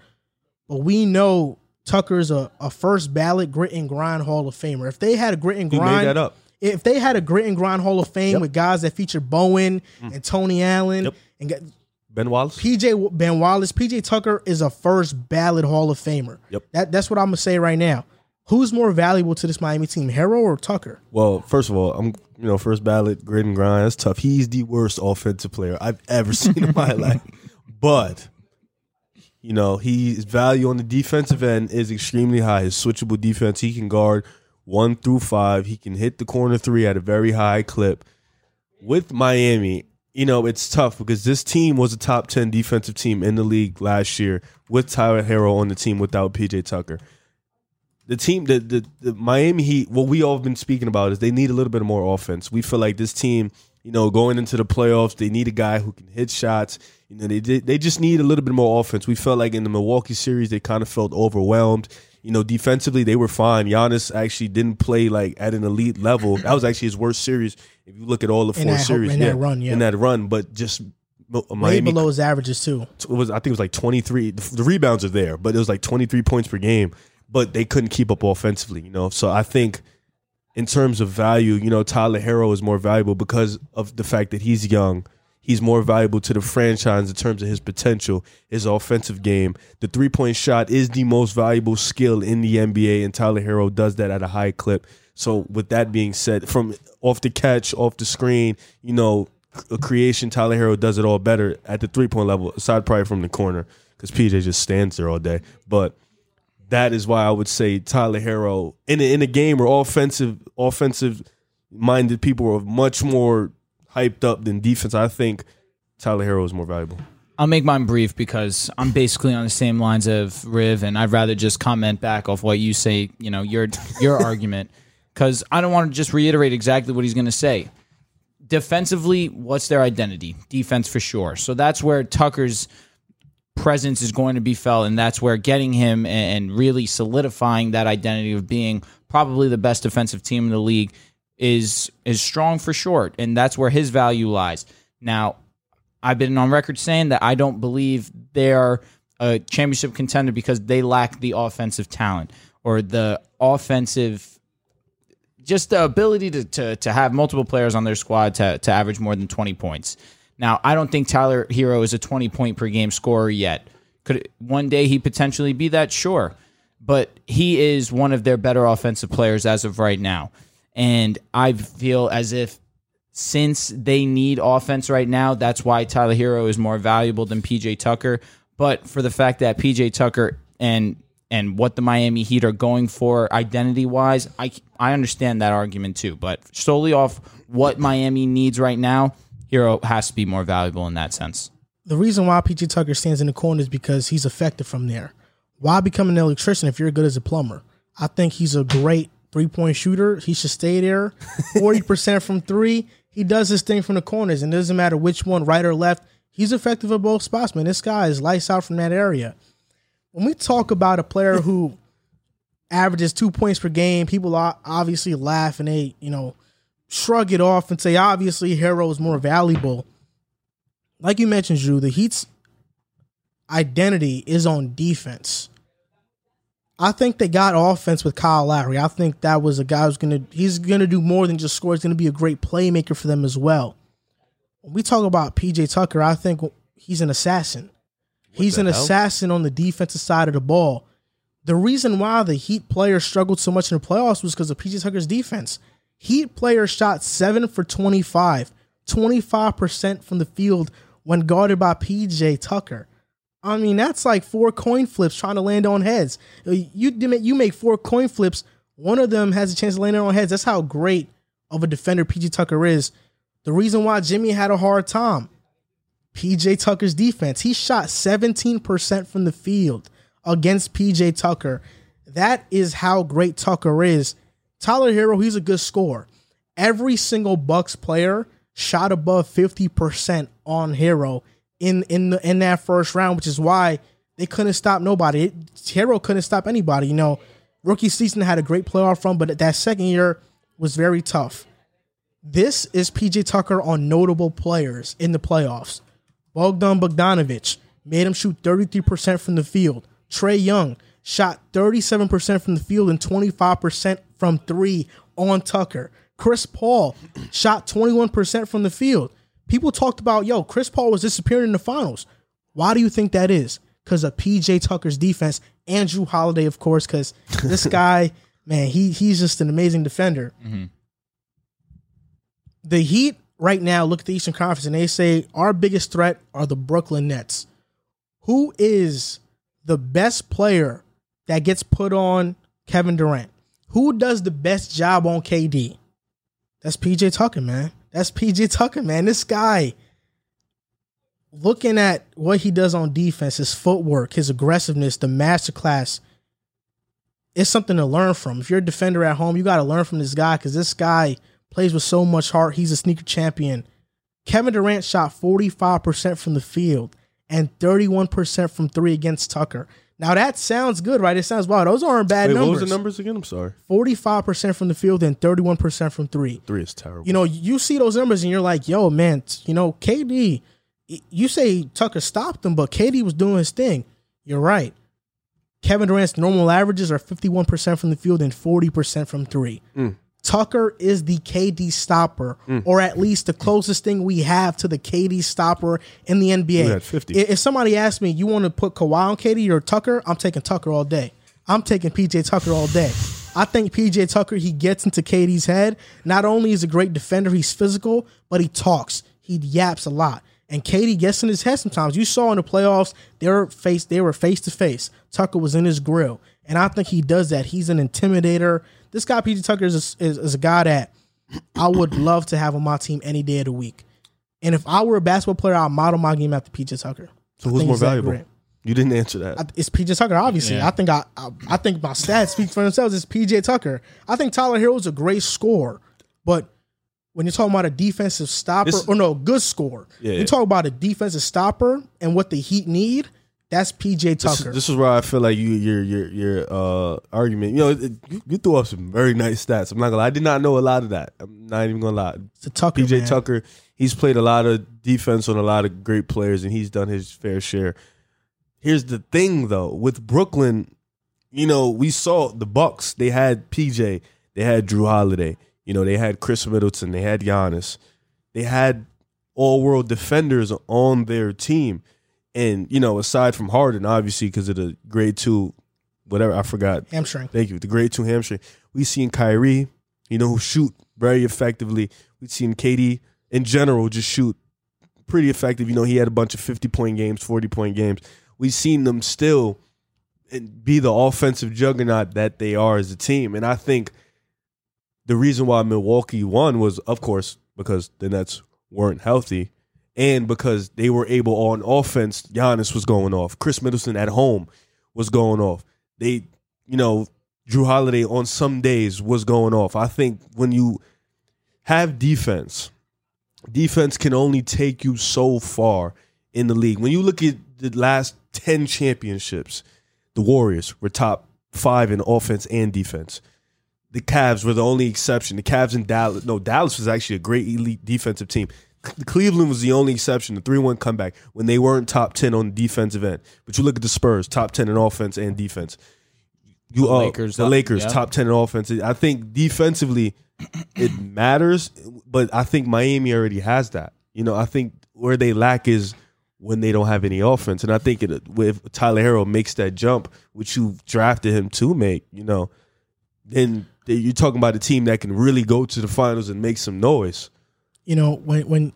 But we know Tucker's a, a first ballot grit and grind Hall of Famer. If they had a grit and grind, made that up? if they had a grit and grind Hall of Fame Yep. with guys that feature Bowen mm. and Tony Allen Yep. and get, Ben Wallace? PJ Ben Wallace, PJ Tucker is a first ballot Hall of Famer. Yep. That that's what I'm gonna say right now. Who's more valuable to this Miami team, Herro or Tucker? Well, first of all, I'm you know first ballot grit and grind. That's tough. He's the worst offensive player I've ever seen in my life. But you know his value on the defensive end is extremely high. His switchable defense, he can guard one through five. He can hit the corner three at a very high clip. With Miami, you know it's tough because this team was a top ten defensive team in the league last year with Tyler Herro on the team without PJ Tucker the team, the, the the Miami Heat, what we all have been speaking about is they need a little bit more offense. We feel like this team, you know, going into the playoffs, they need a guy who can hit shots. You know, they did- they just need a little bit more offense. We felt like in the Milwaukee series, they kind of felt overwhelmed. You know, defensively they were fine. Giannis actually didn't play like at an elite level. That was actually his worst series. If you look at all the In four that- series, in that run, yeah. in that run, but just Mo- Way Miami below his averages too. it was I think it was like 23 the, the rebounds are there but it was like 23 points per game but they couldn't keep up offensively you know? So I think in terms of value you know Tyler Herro is more valuable because of the fact that he's young. He's more valuable to the franchise in terms of his potential his offensive game. The three point shot is the most valuable skill in the NBA and Tyler Herro does that at a high clip. So with that being said from off the catch off the screen you know a creation, Tyler Herro does it all better at the three point level, aside probably from the corner, because PJ just stands there all day. But that is why I would say Tyler Herro in a, in a game where offensive offensive minded people are much more hyped up than defense. I think Tyler Herro is more valuable. I'll make mine brief because I'm basically on the same lines of Riv, and I'd rather just comment back off what you say. You know your your argument because I don't want to just reiterate exactly what he's going to say. Defensively, what's their identity? Defense for sure. So that's where Tucker's presence is going to be felt, and that's where getting him and really solidifying that identity of being probably the best defensive team in the league is is strong for sure, and that's where his value lies. Now, I've been on record saying that I don't believe they're a championship contender because they lack the offensive talent or the offensive just the ability to, to to have multiple players on their squad to to average more than 20 points. Now, I don't think Tyler Herro is a 20 point per game scorer yet. Could one day he potentially be that? Sure. But he is one of their better offensive players as of right now. And I feel as if since they need offense right now, that's why Tyler Herro is more valuable than PJ Tucker. But for the fact that PJ Tucker and and what the Miami Heat are going for identity wise, I I understand that argument too. But solely off what Miami needs right now, Herro has to be more valuable in that sense. The reason why PJ Tucker stands in the corner is because he's effective from there. Why become an electrician if you're good as a plumber? I think he's a great three point shooter. He should stay there. 40% from three. He does his thing from the corners, and it doesn't matter which one, right or left. He's effective at both spots, man. This guy is lights out from that area. When we talk about a player who averages two points per game, people obviously laugh and they, you know, shrug it off and say, obviously, Herro is more valuable. Like you mentioned, Drew, the Heat's identity is on defense. I think they got offense with Kyle Lowry. I think that was a guy who's gonna he's gonna do more than just score. He's gonna be a great playmaker for them as well. When we talk about PJ Tucker, I think he's an assassin. What he's an hell? assassin on the defensive side of the ball. The reason why the Heat players struggled so much in the playoffs was because of PJ Tucker's defense. Heat players shot seven for 25, 25% from the field when guarded by PJ Tucker. I mean, that's like four coin flips trying to land on heads. Uh, you you make four coin flips, one of them has a chance to land on heads. That's how great of a defender PJ Tucker is. The reason why Jimmy had a hard time, PJ Tucker's defense. He shot 17% from the field against PJ Tucker. That is how great Tucker is. Tyler Herro, he's a good scorer. Every single Bucks player shot above 50% on Herro in in the, in that first round, which is why they couldn't stop nobody. Herro couldn't stop anybody. You know, rookie season had a great playoff run, but that second year was very tough. This is PJ Tucker on notable players in the playoffs. Bogdan Bogdanovic made him shoot 33% from the field. Trae Young shot 37% from the field and 25% from three on Tucker. Chris Paul shot 21% from the field people talked about, yo, Chris Paul was disappearing in the finals. Why do you think that is? Because of PJ Tucker's defense Andrew Holiday, of course, because this guy, man, he he's just an amazing defender. Mm-hmm. The Heat right now look at the Eastern Conference and they say our biggest threat are the Brooklyn Nets. Who is the best player that gets put on Kevin Durant? Who does the best job on KD? That's PJ Tucker, man. That's PJ Tucker, man. This guy, looking at what he does on defense, his footwork, his aggressiveness, the masterclass, it's something to learn from. If you're a defender at home, you got to learn from this guy because this guy plays with so much heart. He's a sneaker champion. Kevin Durant shot 45% from the field and 31% from three against Tucker. Now that sounds good, right? It sounds wow. Those aren't bad Wait, numbers. What was the numbers again? I'm sorry. Forty-five percent from the field and thirty-one percent from three. Three is terrible. You know, you see those numbers and you're like, yo, man, you know, KD. You say Tucker stopped him, but KD was doing his thing. You're right. Kevin Durant's normal averages are fifty-one percent from the field and forty percent from three. Mm. Tucker is the KD stopper, mm. or at least the closest thing we have to the KD stopper in the NBA. If somebody asks me, you want to put Kawhi on KD or Tucker, I'm taking Tucker all day. I'm taking PJ Tucker all day. I think PJ Tucker, he gets into KD's head. Not only is a great defender, he's physical, but he talks. He yaps a lot. And KD gets in his head sometimes. You saw in the playoffs, they were face they were face to face. Tucker was in his grill. And I think he does that. He's an intimidator this guy PJ Tucker is a, is, is a guy that I would love to have on my team any day of the week. And if I were a basketball player, I'd model my game after PJ Tucker. So who's more valuable? You didn't answer that. It's PJ Tucker, obviously. Yeah. I think I, I, I think my stats speak for themselves. It's PJ Tucker. I think Tyler Herro is a great scorer, but when you're talking about a defensive stopper, this, or no, good score, yeah, you talk about a defensive stopper and what the Heat need. That's PJ Tucker. This, this, is where I feel like you your your your uh, argument. You know, it, you, you, threw up some very nice stats. I'm not gonna. lie. I did not know a lot of that. I'm not even gonna lie. It's a Tucker. PJ man. Tucker. He's played a lot of defense on a lot of great players, and he's done his fair share. Here's the thing, though, with Brooklyn, you know, we saw the Bucks. They had PJ. They had Jrue Holiday. You know, they had Khris Middleton. They had Giannis. They had all world defenders on their team. And you know, aside from Harden, obviously because of the grade two, whatever I forgot hamstring. Thank you. The grade two hamstring. We've seen Kyrie, you know, who shoot very effectively. We've seen KD in general just shoot pretty effective. You know, he had a bunch of fifty point games, forty point games. We've seen them still and be the offensive juggernaut that they are as a team. And I think the reason why Milwaukee won was, of course, because the Nets weren't healthy, and because they were able on offense. Giannis was going off. Khris Middleton at home was going off. They, you know, Jrue Holiday on some days was going off. I think when you have defense, defense can only take you so far in the league. When you look at the last 10 championships, the Warriors were top five in offense and defense. The Cavs were the only exception. The Cavs in Dallas, no, Dallas was actually a great elite defensive team. Cleveland was the only exception, the 3 1 comeback, when they weren't top 10 on the defensive end. But you look at the Spurs, top 10 in offense and defense. You, uh, Lakers, the uh, Lakers, yeah. top 10 in offense. I think defensively, it matters, but I think Miami already has that. You know, I think where they lack is when they don't have any offense. And I think it, with Tyler Herro makes that jump, which you drafted him to make, you know, then you're talking about a team that can really go to the finals and make some noise. You know, when when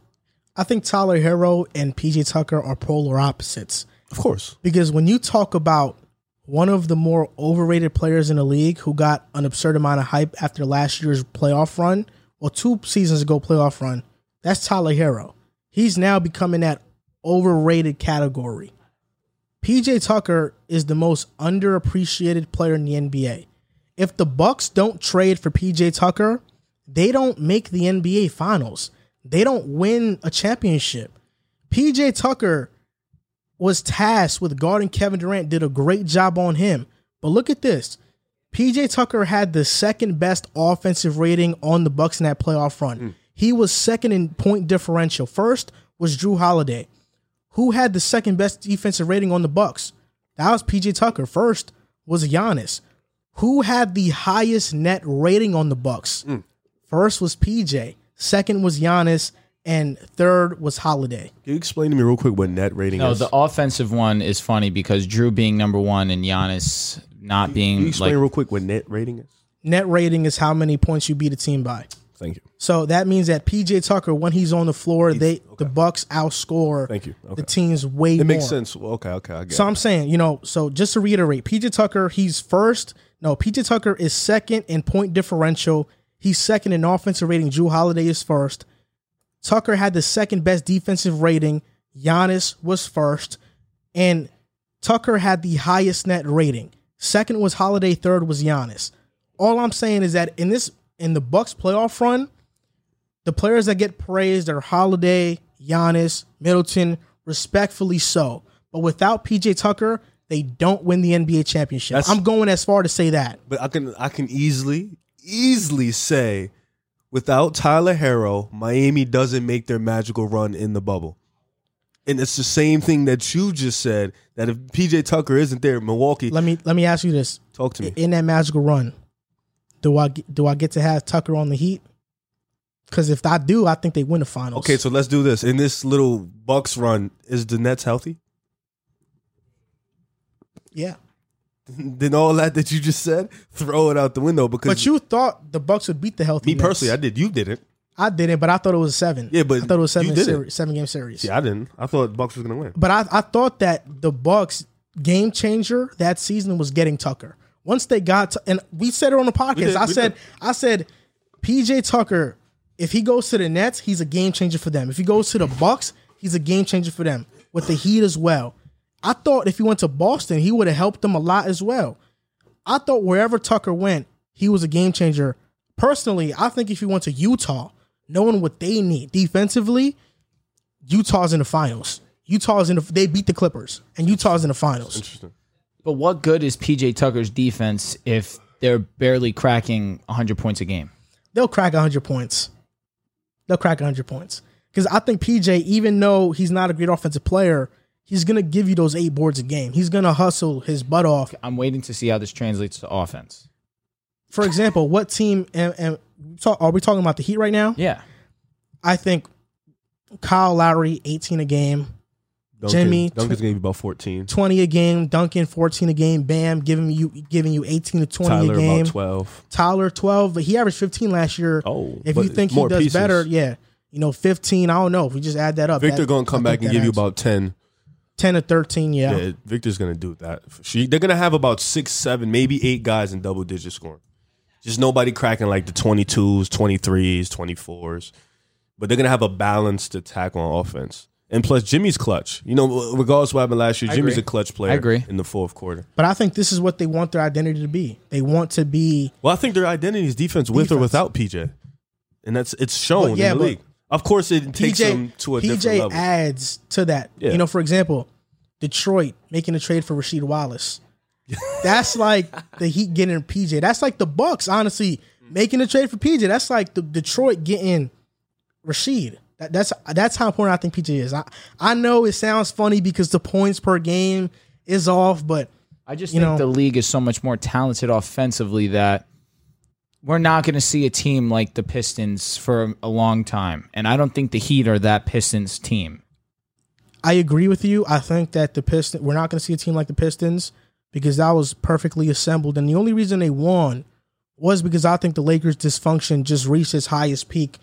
I think Tyler Herro and PJ Tucker are polar opposites. Of course. Because when you talk about one of the more overrated players in the league who got an absurd amount of hype after last year's playoff run, or two seasons ago playoff run, that's Tyler Herro. He's now becoming that overrated category. PJ Tucker is the most underappreciated player in the NBA. If the Bucks don't trade for PJ Tucker, they don't make the NBA finals. They don't win a championship. PJ Tucker was tasked with guarding Kevin Durant, did a great job on him. But look at this. PJ Tucker had the second best offensive rating on the Bucks in that playoff run. Hmm. He was second in point differential. First was Jrue Holiday. Who had the second best defensive rating on the Bucks? That was PJ Tucker. First was Giannis. Who had the highest net rating on the Bucks? Hmm. First was PJ. Second was Giannis, and third was Holiday. Can you explain to me real quick what net rating No, is? the offensive one is funny because Jrue being number one and Giannis not Can you being explain like real quick what net rating is? Net rating is how many points you beat a team by. Thank you. So that means that PJ Tucker, when he's on the floor, they the Bucks outscore Thank you. Okay. the teams way It more. makes sense. Well, okay, okay, I get it. So it. I'm saying, you know, so just to reiterate, PJ Tucker, he's first. No, PJ Tucker is second in point differential. He's second in offensive rating. Jrue Holiday is first. Tucker had the second best defensive rating. Giannis was first. And Tucker had the highest net rating. Second was Holiday, third was Giannis. All I'm saying is that in this in the Bucks playoff run, the players that get praised are Holiday, Giannis, Middleton, respectfully so. But without PJ Tucker, they don't win the NBA championship. That's- I'm going as far to say that. But I can I can easily easily say without Tyler Herro, Miami doesn't make their magical run in the bubble. And it's the same thing that you just said that if PJ Tucker isn't there, Milwaukee, Let me let me ask you this: talk to me. in that magical run, do I get- do I get to have Tucker on the Heat? Because if I do, I think they win the finals. Okay, so let's do this. In this little Bucks run, is the Nets healthy? yeah. then all that that you just said, throw it out the window because But you thought the Bucks would beat the healthy. me Nets. personally, I did. You didn't. I didn't, but I thought it was a seven. Yeah, but I thought it was seven you did it. series, seven game series. Yeah, I didn't. I thought the Bucks was gonna win. But I, I thought that the Bucks game changer that season was getting Tucker. Once they got to, and we said it on the podcast. did, I said did. I said PJ Tucker, if he goes to the Nets, he's a game changer for them. If he goes to the Bucks, he's a game changer for them. With the Heat as well. I thought if he went to Boston, he would have helped them a lot as well. I thought wherever Tucker went, he was a game changer. Personally, I think if he went to Utah, knowing what they need defensively, Utah's in the finals. Utah's in the they beat the Clippers, and Utah's in the finals. Interesting. But what good is PJ Tucker's defense if they're barely cracking 100 points a game? They'll crack 100 points. They'll crack 100 points. Because I think PJ, even though he's not a great offensive player, he's going to give you those eight boards a game. He's going to hustle his butt off. I'm waiting to see how this translates to offense. For example, what team and, and talk, are we talking about the Heat right now? Yeah. I think Kyle Lowry, 18 a game, Duncan, Jimmy, Duncan's gonna be about fourteen. 20 a game, Duncan 14 a game, Bam giving you giving you 18 to 20 Tyler a game. about twelve. Tyler 12, but he averaged 15 last year. Oh, if you think he does pieces. better, yeah, you know, 15. I don't know if we just add that up. Victor that- gonna come back and that give you about about ten. 10 to 13, yeah. Yeah, Victor's gonna do that. She, they're gonna have about six, seven, maybe eight guys in double digit scoring. Just nobody cracking like the 22s, 23s, 24s. But they're gonna have a balanced attack on offense. And plus, Jimmy's clutch. You know, regardless of what happened last year, I Jimmy's agree. a clutch player. I agree. in the fourth quarter. But I think this is what they want their identity to be. They want to be Well, I think their identity is defense with or without PJ, and that's it's shown But yeah, in the but league. Of course, it takes them PJ. to a different PJ level. adds to that. Yeah. You know, for example, Detroit making a trade for Rasheed Wallace. That's like the Heat getting PJ. That's like the Bucks, honestly, making a trade for PJ. That's like the Detroit getting Rasheed. That, that's that's how important I think PJ is. I I know it sounds funny because the points per game is off, but I just You think know- the league is so much more talented offensively that we're not going to see a team like the Pistons for a long time. And I don't think the Heat are that Pistons team. I agree with you. I think that the Pistons we're not going to see a team like the Pistons because that was perfectly assembled, and the only reason they won was because I think the Lakers' dysfunction just reached its highest peak.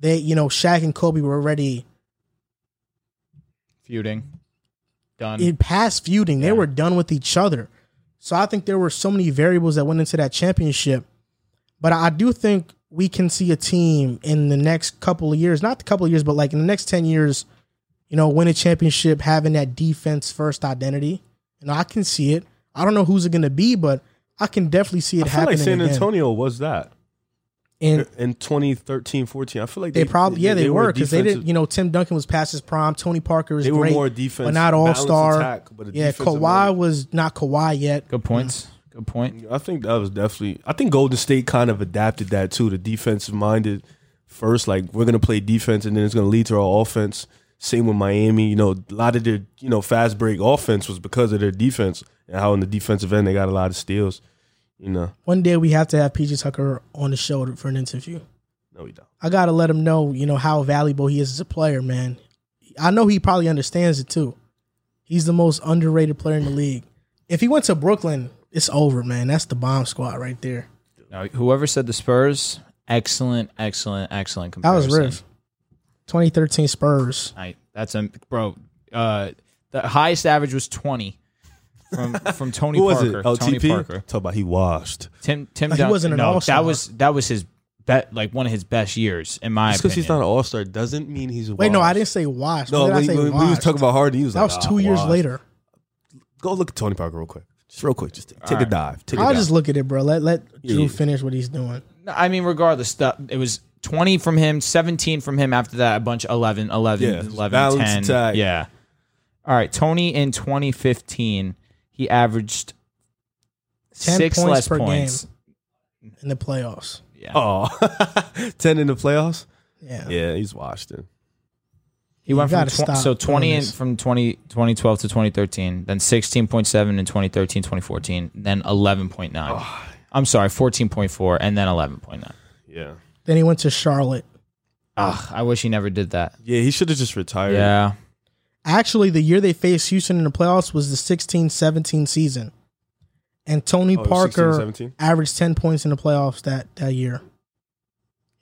They, you know, Shaq and Kobe were already Feuding. Done. in past feuding. They were done with each other. So I think there were so many variables that went into that championship. But I do think we can see a team in the next couple of years, not the couple of years, but like in the next 10 years, you know, win a championship having that defense first identity. And I can see it. I don't know who's it going to be, but I can definitely see it I feel happening like San again. Antonio was that And in 2013, 14. I feel like they, probably, yeah, they, were because they didn't, you know, Tim Duncan was past his prime. Tony Parker is They were great, more defense, but not all balanced star. attack, but a Yeah, defensive Kawhi was not Kawhi yet. Good points. Good point. I think that was definitely. I think Golden State kind of adapted that too. The defensive minded first, like we're gonna play defense, and then it's gonna lead to our offense. Same with Miami. You know, a lot of their you know fast break offense was because of their defense and how in the defensive end they got a lot of steals. You know, One day we have to have PJ Tucker on the show for an interview. no, we don't. I gotta let him know, you know, how valuable he is as a player, man. I know he probably understands it too. He's the most underrated player in the league. If he went to Brooklyn, it's over, man. That's the bomb squad right there. Now, whoever said the Spurs, excellent, excellent, excellent That was comparison. Riv. 2013 Spurs. I, that's a bro. Uh, the highest average was twenty from from Tony Who was Parker. it? Tony LTP. Parker. Talk about he washed. Tim Tim He Dun- wasn't an no, all-star. that was that was his bet like one of his best years in my Just because he's not an All Star doesn't mean he's. Wait, no, I didn't say washed. No, When I say when, when he was talking about Harden, he was that like, was "Ah, two years washed." later. Go look at Tony Parker real quick, just real quick. Just take, take a right. dive. Take a I'll dive. just look at it, bro. Let let Yeah, Drew yeah. finish what he's doing. No, I mean, regardless, that it was 20 from him, 17 from him after that, a bunch 11, 11, Yeah, 11, balanced 10. attack. Yeah. All right. Tony in 2015, he averaged 10 six points less per points. in the playoffs. Yeah. Oh, 10 in the playoffs. Yeah. Yeah, he's washed it. He went from tw- so 20 in, from 20, 2012 to 2013, then 16.7 in 2013, 2014, then 11.9. I'm sorry, 14.4 and then 11.9. Yeah. Then he went to Charlotte. Ugh, I wish he never did that. Yeah, he should have just retired. Yeah. Actually, the year they faced Houston in the playoffs was the 16-17 season. And Tony Oh, Parker 16, averaged 10 points in the playoffs that, that year.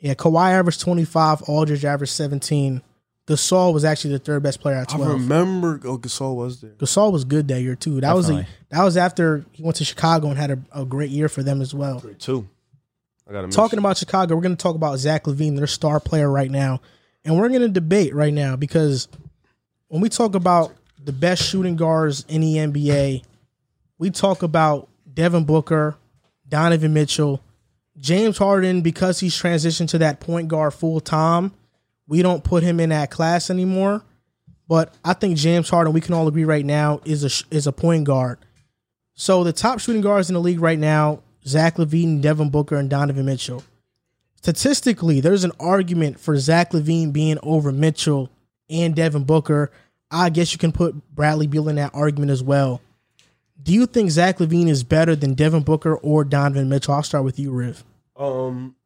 Yeah, Kawhi averaged 25, Aldridge averaged 17. Gasol was actually the third best player at I 12. remember oh, Gasol was there. Gasol was good that year too. That was a, that was after he went to Chicago and had a, a great year for them as well. Two. I got Talking about Chicago, we're going to talk about Zach LaVine, their star player right now, and we're going to debate right now because when we talk about the best shooting guards in the NBA, we talk about Devin Booker, Donovan Mitchell, James Harden because he's transitioned to that point guard full time. We don't put him in that class anymore. But I think James Harden, we can all agree right now, is a is a point guard. So the top shooting guards in the league right now, Zach LaVine, Devin Booker, and Donovan Mitchell. Statistically, there's an argument for Zach LaVine being over Mitchell and Devin Booker. I guess you can put Bradley Beal in that argument as well. Do you think Zach LaVine is better than Devin Booker or Donovan Mitchell? I'll start with you, Riv. Um,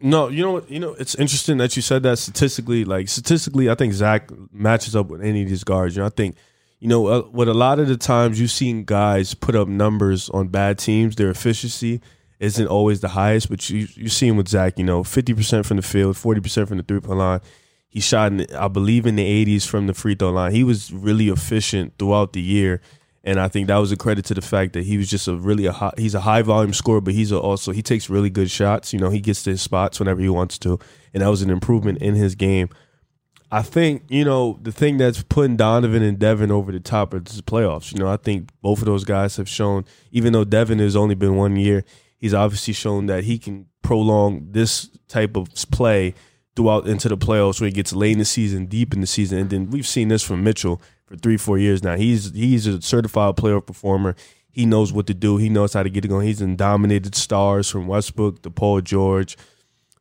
no, you know what? You know it's interesting that you said that statistically. Like statistically, I think Zach matches up with any of these guards. You know, I think you know uh, what a lot of the times you've seen guys put up numbers on bad teams. Their efficiency isn't always the highest, but you you see him with Zach. You know, fifty percent from the field, forty percent from the three point line. He shot, in, I believe, in the 80s from the free throw line. He was really efficient throughout the year, and I think that was a credit to the fact that he was just a really a high, he's a high volume scorer, but he's also he takes really good shots. You know, he gets to his spots whenever he wants to, and that was an improvement in his game. I think you know the thing that's putting Donovan and Devin over the top is the playoffs. You know, I think both of those guys have shown, even though Devin has only been one year, he's obviously shown that he can prolong this type of play throughout into the playoffs when he gets late in the season, deep in the season, and then we've seen this from Mitchell for three, four years now. He's he's a certified playoff performer. He knows what to do. He knows how to get it going. He's in dominated stars from Westbrook to Paul George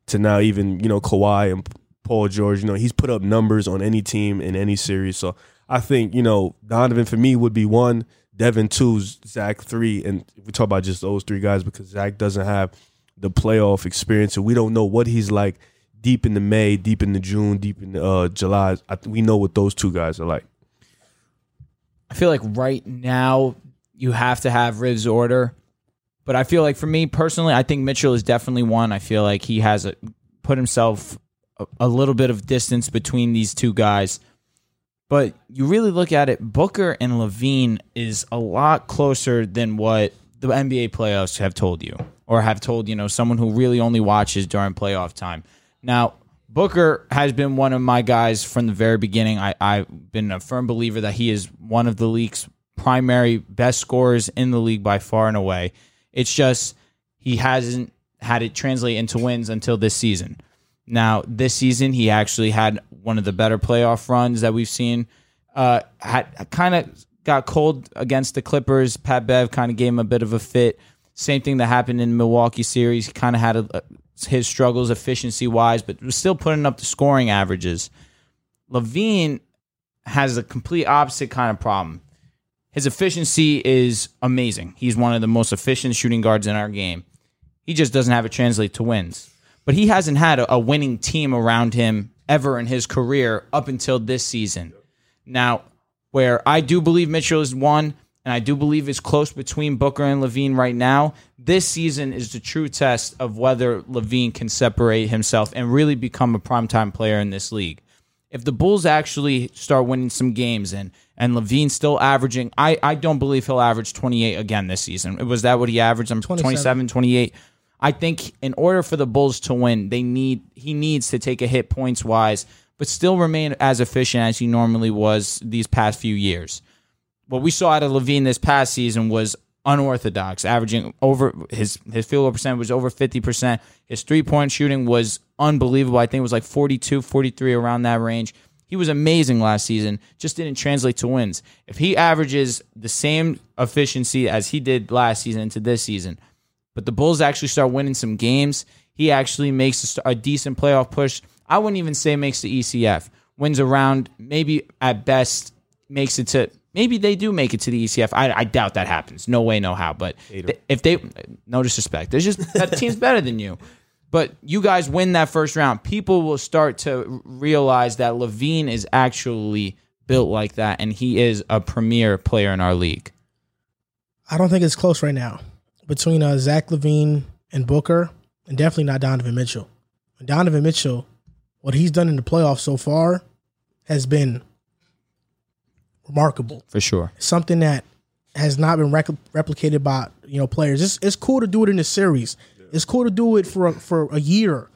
to now even you know Kawhi and Paul George. You know he's put up numbers on any team in any series. So I think you know Donovan for me would be one, Devin two, Zach three, and we talk about just those three guys because Zach doesn't have the playoff experience, and we don't know what he's like deep in the May, deep in the June, deep in the, uh, July. I, we know what those two guys are like. I feel like right now you have to have Riv's order. But I feel like for me personally, I think Mitchell is definitely one. I feel like he has a, put himself a, a little bit of distance between these two guys. But you really look at it, Booker and LaVine is a lot closer than what the NBA playoffs have told you, or have told you know someone who really only watches during playoff time. Now, Booker has been one of my guys from the very beginning. I, I've been a firm believer that he is one of the league's primary best scorers in the league by far and away. It's just he hasn't had it translate into wins until this season. Now, this season, he actually had one of the better playoff runs that we've seen. Uh, had kind of got cold against the Clippers. Pat Bev kind of gave him a bit of a fit. Same thing that happened in Milwaukee series. He kind of had a, his struggles efficiency wise, but was still putting up the scoring averages. LaVine has a complete opposite kind of problem. His efficiency is amazing. He's one of the most efficient shooting guards in our game. He just doesn't have it translate to wins. But he hasn't had a, winning team around him ever in his career up until this season. Now, where I do believe Mitchell is one, and I do believe it's close between Booker and LaVine right now. This season is the true test of whether LaVine can separate himself and really become a primetime player in this league. If the Bulls actually start winning some games and and LaVine's still averaging, I, I don't believe he'll average 28 again this season. Was that what he averaged? I'm 27. 27, 28. I think in order for the Bulls to win, they need he needs to take a hit points wise, but still remain as efficient as he normally was these past few years what we saw out of LaVine this past season was unorthodox, averaging over his his field goal percent was over 50%. His three-point shooting was unbelievable. I think it was like 42, 43 around that range. He was amazing last season, just didn't translate to wins. If he averages the same efficiency as he did last season into this season, but the Bulls actually start winning some games, he actually makes a, a decent playoff push. I wouldn't even say makes the ECF. Wins around, maybe at best makes it to maybe they do make it to the ECF. I, I doubt that happens. No way, no how. But th- if they, no disrespect, there's just that team's better than you. But you guys win that first round, people will start to realize that LaVine is actually built like that, and he is a premier player in our league. I don't think it's close right now between uh, Zach LaVine and Booker, and definitely not Donovan Mitchell. Donovan Mitchell, what he's done in the playoffs so far has been remarkable. For sure. Something that has not been rec- replicated by you know players. It's, it's cool to do it in a series. It's cool to do it for a, for a year,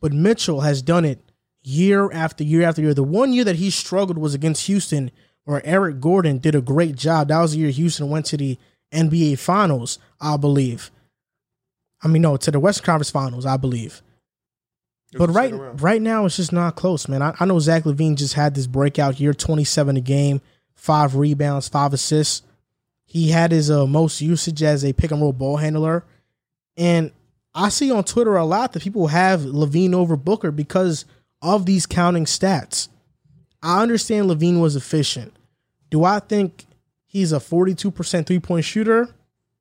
but Mitchell has done it year after year after year. The one year that he struggled was against Houston, where Eric Gordon did a great job. That was the year Houston went to the NBA Finals, I believe. I mean, no, to the West Conference Finals, I believe. But right, right now, it's just not close, man. I, I know Zach LaVine just had this breakout year, twenty-seven a game five rebounds, five assists. He had his uh, most usage as a pick and roll ball handler. And I see on Twitter a lot that people have LaVine over Booker because of these counting stats. I understand LaVine was efficient. Do I think he's a 42% three point shooter?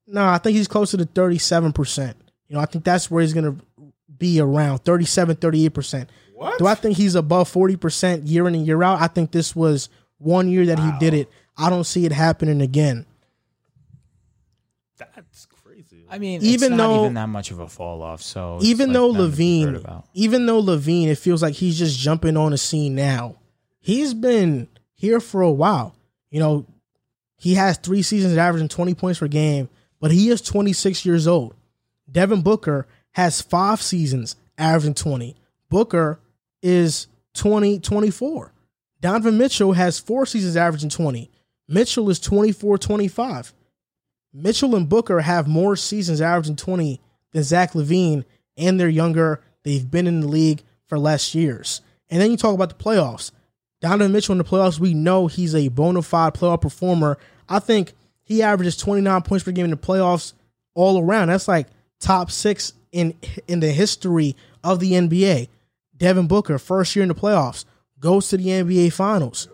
No, I think he's closer to 37%. You know, I think that's where he's going to be around 37, 38%. What? Do I think he's above 40% year in and year out? I think this was one year that wow. he did it. I don't see it happening again. That's crazy. I mean, Even it's not though- even that much of a fall off. So even like though nothing to be concerned LaVine, even though LaVine, it feels like he's just jumping on the scene now. He's been here for a while. You know, he has three seasons averaging 20 points per game, but he is 26 years old. Devin Booker has five seasons averaging 20. Booker is 20, 24. Donovan Mitchell has four seasons averaging 20. Mitchell is 24, 25. Mitchell and Booker have more seasons averaging 20 than Zach LaVine, and they're younger. They've been in the league for less years. And then you talk about the playoffs. Donovan Mitchell in the playoffs, we know he's a bona fide playoff performer. I think he averages 29 points per game in the playoffs all around. That's like top six in in the history of the NBA. Devin Booker, first year in the playoffs, goes to the NBA Finals.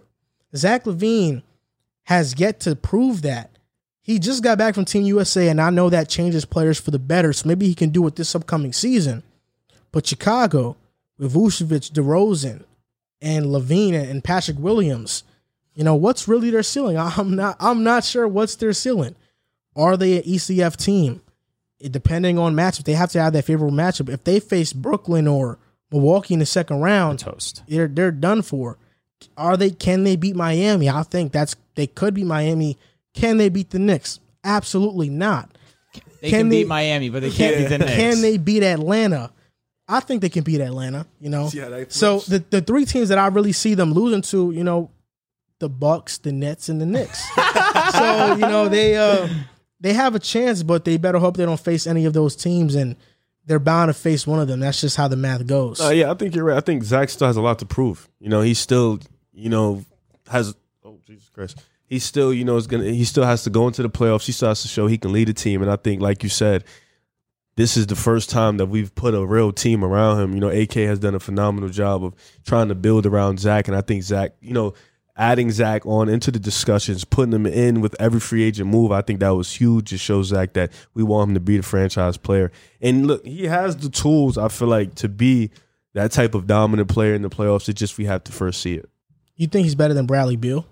Zach LaVine has yet to prove that. He just got back from Team USA, and I know that changes players for the better. So maybe he can do it this upcoming season. But Chicago, with Vucevic, DeRozan, and LaVine and Patrick Williams, you know what's really their ceiling? I'm not. I'm not sure what's their ceiling. Are they an ECF team? It, depending on matchup, they have to have that favorable matchup. If they face Brooklyn or Milwaukee in the second round, toast. they're they're done for. Are they? Can they beat Miami? I think that's they could beat Miami. Can they beat the Knicks? Absolutely not. They Can can, they- beat Miami, but they can't beat the Knicks. Can they beat Atlanta? I think they can beat Atlanta. You know. Yeah, so the the three teams that I really see them losing to, you know, the Bucks, the Nets, and the Knicks. so you know they uh they have a chance, but they better hope they don't face any of those teams, and they're bound to face one of them. That's just how the math goes. Uh, yeah, I think you're right. I think Zach still has a lot to prove. You know, he still, you know, has. Oh Jesus Christ! He still, you know, is gonna. He still has to go into the playoffs. He still has to show he can lead a team. And I think, like you said, this is the first time that we've put a real team around him. You know, AK has done a phenomenal job of trying to build around Zach, and I think Zach, you know. Adding Zach on into the discussions, putting him in with every free agent move, I think that was huge. It shows Zach that we want him to be the franchise player. And look, he has the tools, I feel like, to be that type of dominant player in the playoffs. It's just we have to first see it. You think he's better than Bradley Beal?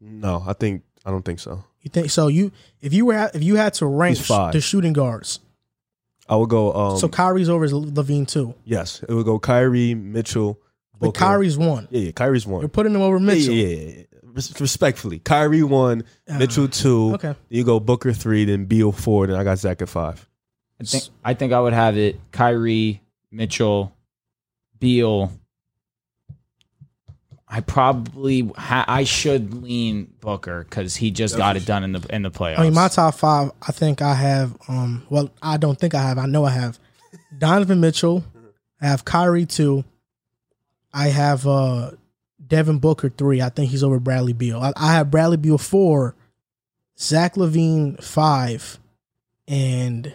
No, I think I don't think so. You think so? You if you were if you had to rank the shooting guards, I would go. Um, so Kyrie's over LaVine too, yes, it would go Kyrie, Mitchell, but Booker. Kyrie's one. yeah, yeah, Kyrie's You're putting him over Mitchell. yeah, yeah, yeah. Res- Respectfully, Kyrie one, Ah, Mitchell two. okay. You go Booker three, then Beal four, then I got Zach at five. I think I think I would have it Kyrie, Mitchell, Beal. I probably ha- I should lean Booker because he just got it done in the in the playoffs. I mean, my top five. I think I have. Um, well, I don't think I have. I know I have Donovan Mitchell. I have Kyrie two. I have uh, Devin Booker three. I think he's over Bradley Beal. I, I have Bradley Beal four. Zach LaVine five, and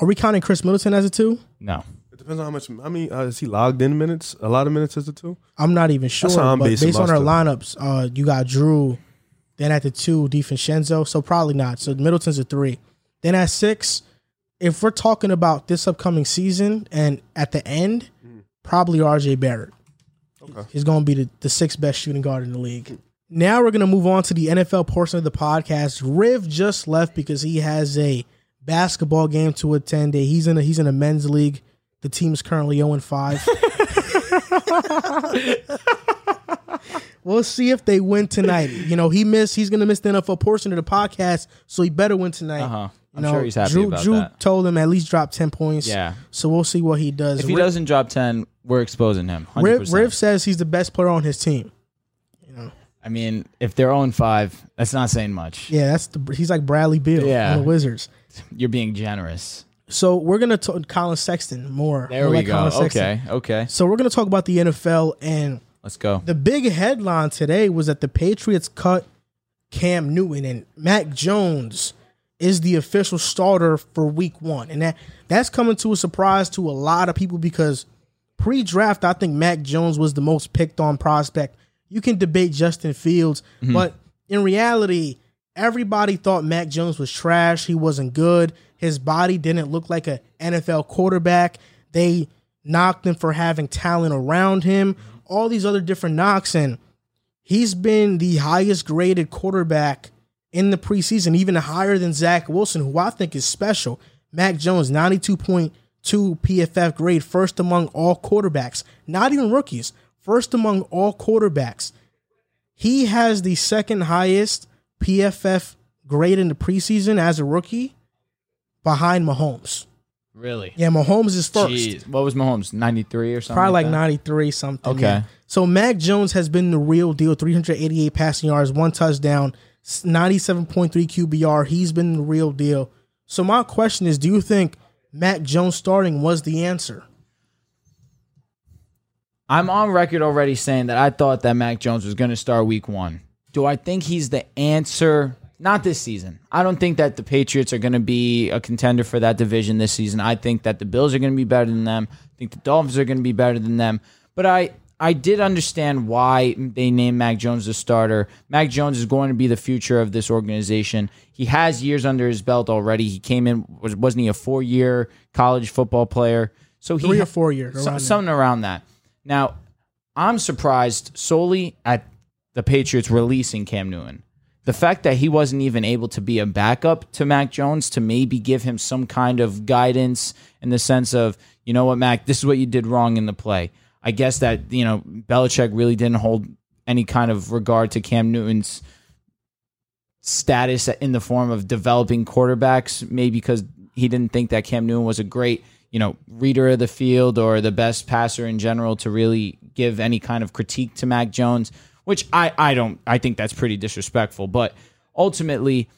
are we counting Khris Middleton as a two? no, It depends on how much. I mean, uh, is he logged in minutes? A lot of minutes as a two. I'm not even sure. how I'm but basing based on our lineups, uh, you got Drew. Then at the two, DiVincenzo. So probably not. So Middleton's a three. Then at six, if we're talking about this upcoming season and at the end, probably RJ Barrett. Okay. He's going to be the, the sixth best shooting guard in the league. Now we're going to move on to the NFL portion of the podcast. Riv just left because he has a basketball game to attend. He's in a, he's in a men's league. The team's currently 0 5. We'll see if they win tonight. You know, he missed. He's gonna miss the NFL portion of the podcast, so he better win tonight. uh huh. You I'm know, sure he's happy Drew, about Drew that. told him at least drop ten points. Yeah, So we'll see what he does. if he Riv, doesn't drop ten, we're exposing him. 100%. Riv, Riv says he's the best player on his team. You know. I mean, if they're oh on 5, that's not saying much. Yeah, that's the. He's like Bradley Beal Yeah. on the Wizards. You're being generous. So we're gonna talk Collin Sexton more. There More we like go. Okay, okay. So we're gonna talk about the NFL and Let's go. The big headline today was that the Patriots cut Cam Newton and Mac Jones is the official starter for week one. And that that's coming to a surprise to a lot of people because pre-draft, I think Mac Jones was the most picked on prospect. You can debate Justin Fields, mm-hmm. but in reality, everybody thought Mac Jones was trash. He wasn't good. His body didn't look like a NFL quarterback. They knocked him for having talent around him. Mm-hmm. All these other different knocks, and he's been the highest graded quarterback in the preseason, even higher than Zach Wilson, who I think is special. Mac Jones, 92.2 PFF grade, first among all quarterbacks, not even rookies, first among all quarterbacks. He has the second highest PFF grade in the preseason as a rookie behind Mahomes. Really? Yeah, Mahomes is first. Jeez. What was Mahomes? 93 or something? Probably like that? 93 something. Okay. yeah. So Mac Jones has been the real deal. 388 passing yards, one touchdown, 97.3 QBR. He's been the real deal. So my question is, do you think Mac Jones starting was the answer? I'm on record already saying that I thought that Mac Jones was going to start week one. Do I think he's the answer? Not this season. I don't think that the Patriots are going to be a contender for that division this season. I think that the Bills are going to be better than them. I think the Dolphins are going to be better than them. But I, I did understand why they named Mac Jones the starter. Mac Jones is going to be the future of this organization. He has years under his belt already. He came in was wasn't he a four year college football player? So he Three or four years. so- around something around that. Now, I'm surprised solely at the Patriots releasing Cam Newton. The fact that he wasn't even able to be a backup to Mac Jones to maybe give him some kind of guidance in the sense of, you know what, Mac, this is what you did wrong in the play. I guess that, you know, Belichick really didn't hold any kind of regard to Cam Newton's status in the form of developing quarterbacks, maybe because he didn't think that Cam Newton was a great, you know, reader of the field or the best passer in general to really give any kind of critique to Mac Jones, which I, I don't I think that's pretty disrespectful. But ultimately,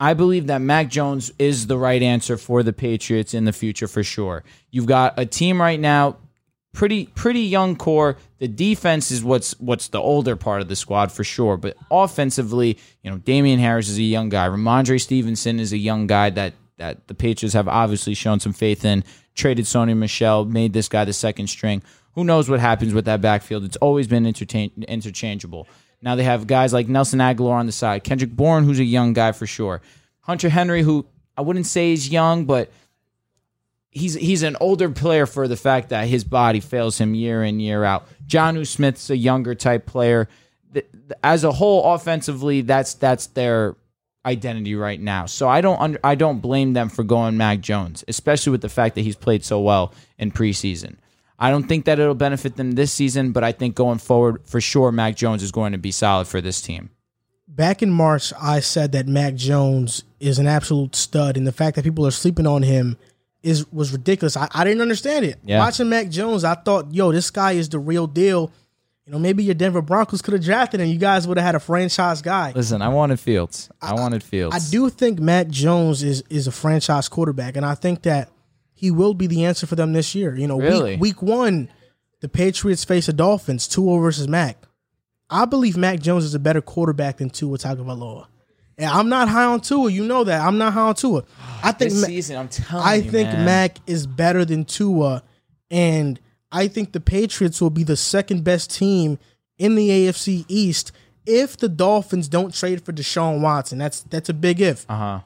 I believe that Mac Jones is the right answer for the Patriots in the future for sure. You've got a team right now, pretty pretty young core. The defense is what's what's the older part of the squad for sure. But offensively, you know, Damien Harris is a young guy. Rhamondre Stevenson is a young guy that that the Patriots have obviously shown some faith in. Traded Sony Michel, made this guy the second string. Who knows what happens with that backfield? It's always been interchangeable. Now they have guys like Nelson Agholor on the side, Kendrick Bourne, who's a young guy for sure, Hunter Henry, who I wouldn't say is young, but he's he's an older player for the fact that his body fails him year in year out. Jonnu Smith's a younger type player. As a whole, offensively, that's that's their identity right now. So I don't under, I don't blame them for going Mac Jones, especially with the fact that he's played so well in preseason. I don't think that it'll benefit them this season, but I think going forward, for sure, Mac Jones is going to be solid for this team. Back in March, I said that Mac Jones is an absolute stud, and the fact that people are sleeping on him is was ridiculous. I, I didn't understand it. Yeah. Watching Mac Jones, I thought, yo, this guy is the real deal. You know, maybe your Denver Broncos could have drafted him. You guys would have had a franchise guy. Listen, I wanted Fields. I, wanted Fields. I do think Mac Jones is is a franchise quarterback, and I think that he will be the answer for them this year. You know, Really? week, week one, the Patriots face the Dolphins, Tua versus Mac. I believe Mac Jones is a better quarterback than Tua Tagovailoa. And I'm not high on Tua. You know that. I'm not high on Tua. I think this season, I'm telling I you, think man. Mac is better than Tua, and I think the Patriots will be the second best team in the AFC East if the Dolphins don't trade for Deshaun Watson. That's that's a big if. Uh huh.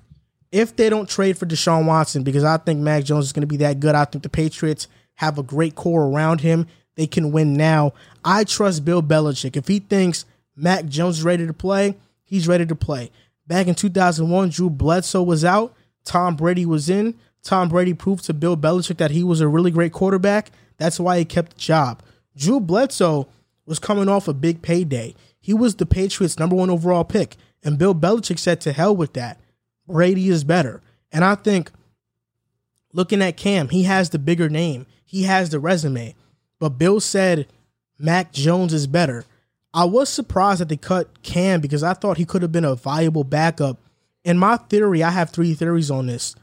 If they don't trade for Deshaun Watson, because I think Mac Jones is going to be that good. I think the Patriots have a great core around him. They can win now. I trust Bill Belichick. If he thinks Mac Jones is ready to play, he's ready to play. Back in 2001, Drew Bledsoe was out. Tom Brady was in. Tom Brady proved to Bill Belichick that he was a really great quarterback. That's why he kept the job. Drew Bledsoe was coming off a big payday. He was the Patriots' number one overall pick. And Bill Belichick said, to hell with that. Brady is better. And I think looking at Cam, he has the bigger name, he has the resume. But Bill said Mac Jones is better. I was surprised that they cut Cam because I thought he could have been a viable backup. In my theory, I have three theories on this.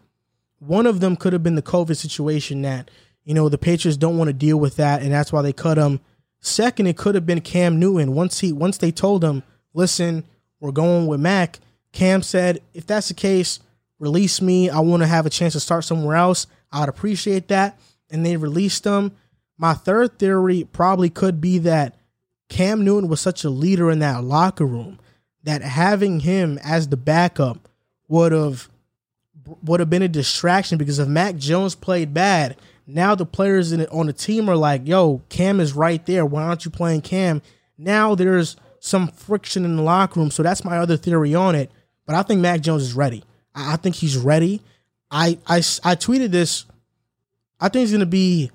One of them could have been the COVID situation that, you know, the Patriots don't want to deal with that, and that's why they cut him. Second, it could have been Cam Newton. Once he once they told him, listen, we're going with Mac, Cam said, if that's the case, release me. I want to have a chance to start somewhere else. I'd appreciate that. And they released him. My third theory probably could be that Cam Newton was such a leader in that locker room that having him as the backup would have would have been a distraction because if Mac Jones played bad, now the players in on the team are like, "Yo, Cam is right there. Why aren't you playing Cam?" Now there's some friction in the locker room, so that's my other theory on it. But I think Mac Jones is ready. I I think he's ready. I, I, I tweeted this. I think he's going to be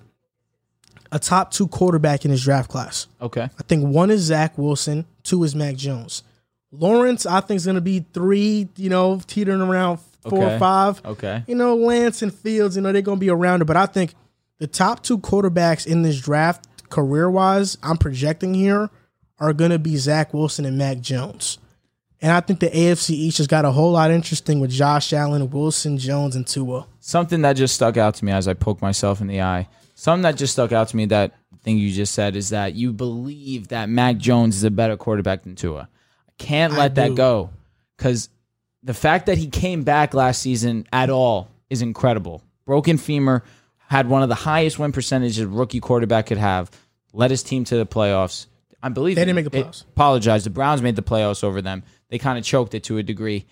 a top two quarterback in his draft class. Okay. I think one is Zach Wilson, two is Mac Jones. Lawrence, I think, is going to be three, you know, teetering around four Okay. or five. Okay. You know, Lance and Fields, you know, they're going to be around it. But I think the top two quarterbacks in this draft, career wise, I'm projecting here, are going to be Zach Wilson and Mac Jones. And I think the AFC East has got a whole lot interesting with Josh Allen, Wilson, Jones, and Tua. Something that just stuck out to me as I poked myself in the eye. Something that just stuck out to me that thing you just said is that you believe that Mac Jones is a better quarterback than Tua. I can't I let that do. go because the fact that he came back last season at all is incredible. Broken femur, had one of the highest win percentages a rookie quarterback could have, led his team to the playoffs. I believe They didn't make the playoffs. apologize. The Browns made the playoffs over them. They kind of choked it to a degree,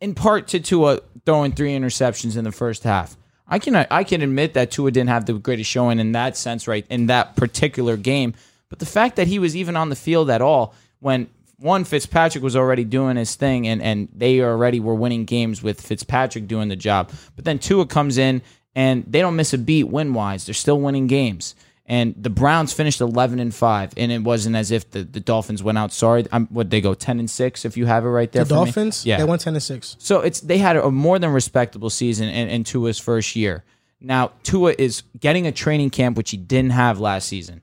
in part to Tua throwing three interceptions in the first half. I can I can admit that Tua didn't have the greatest showing in that sense, right? In that particular game, but the fact that he was even on the field at all when one Fitzpatrick was already doing his thing and and they already were winning games with Fitzpatrick doing the job, but then Tua comes in and they don't miss a beat win wise. They're still winning games. And the Browns finished eleven and five, and it wasn't as if the, the Dolphins went out. Sorry, I'm, would they go ten and six if you have it right there? The for me? Dolphins, yeah, they went 10 and 6. so it's they had a more than respectable season in, in Tua's first year. Now Tua is getting a training camp which he didn't have last season,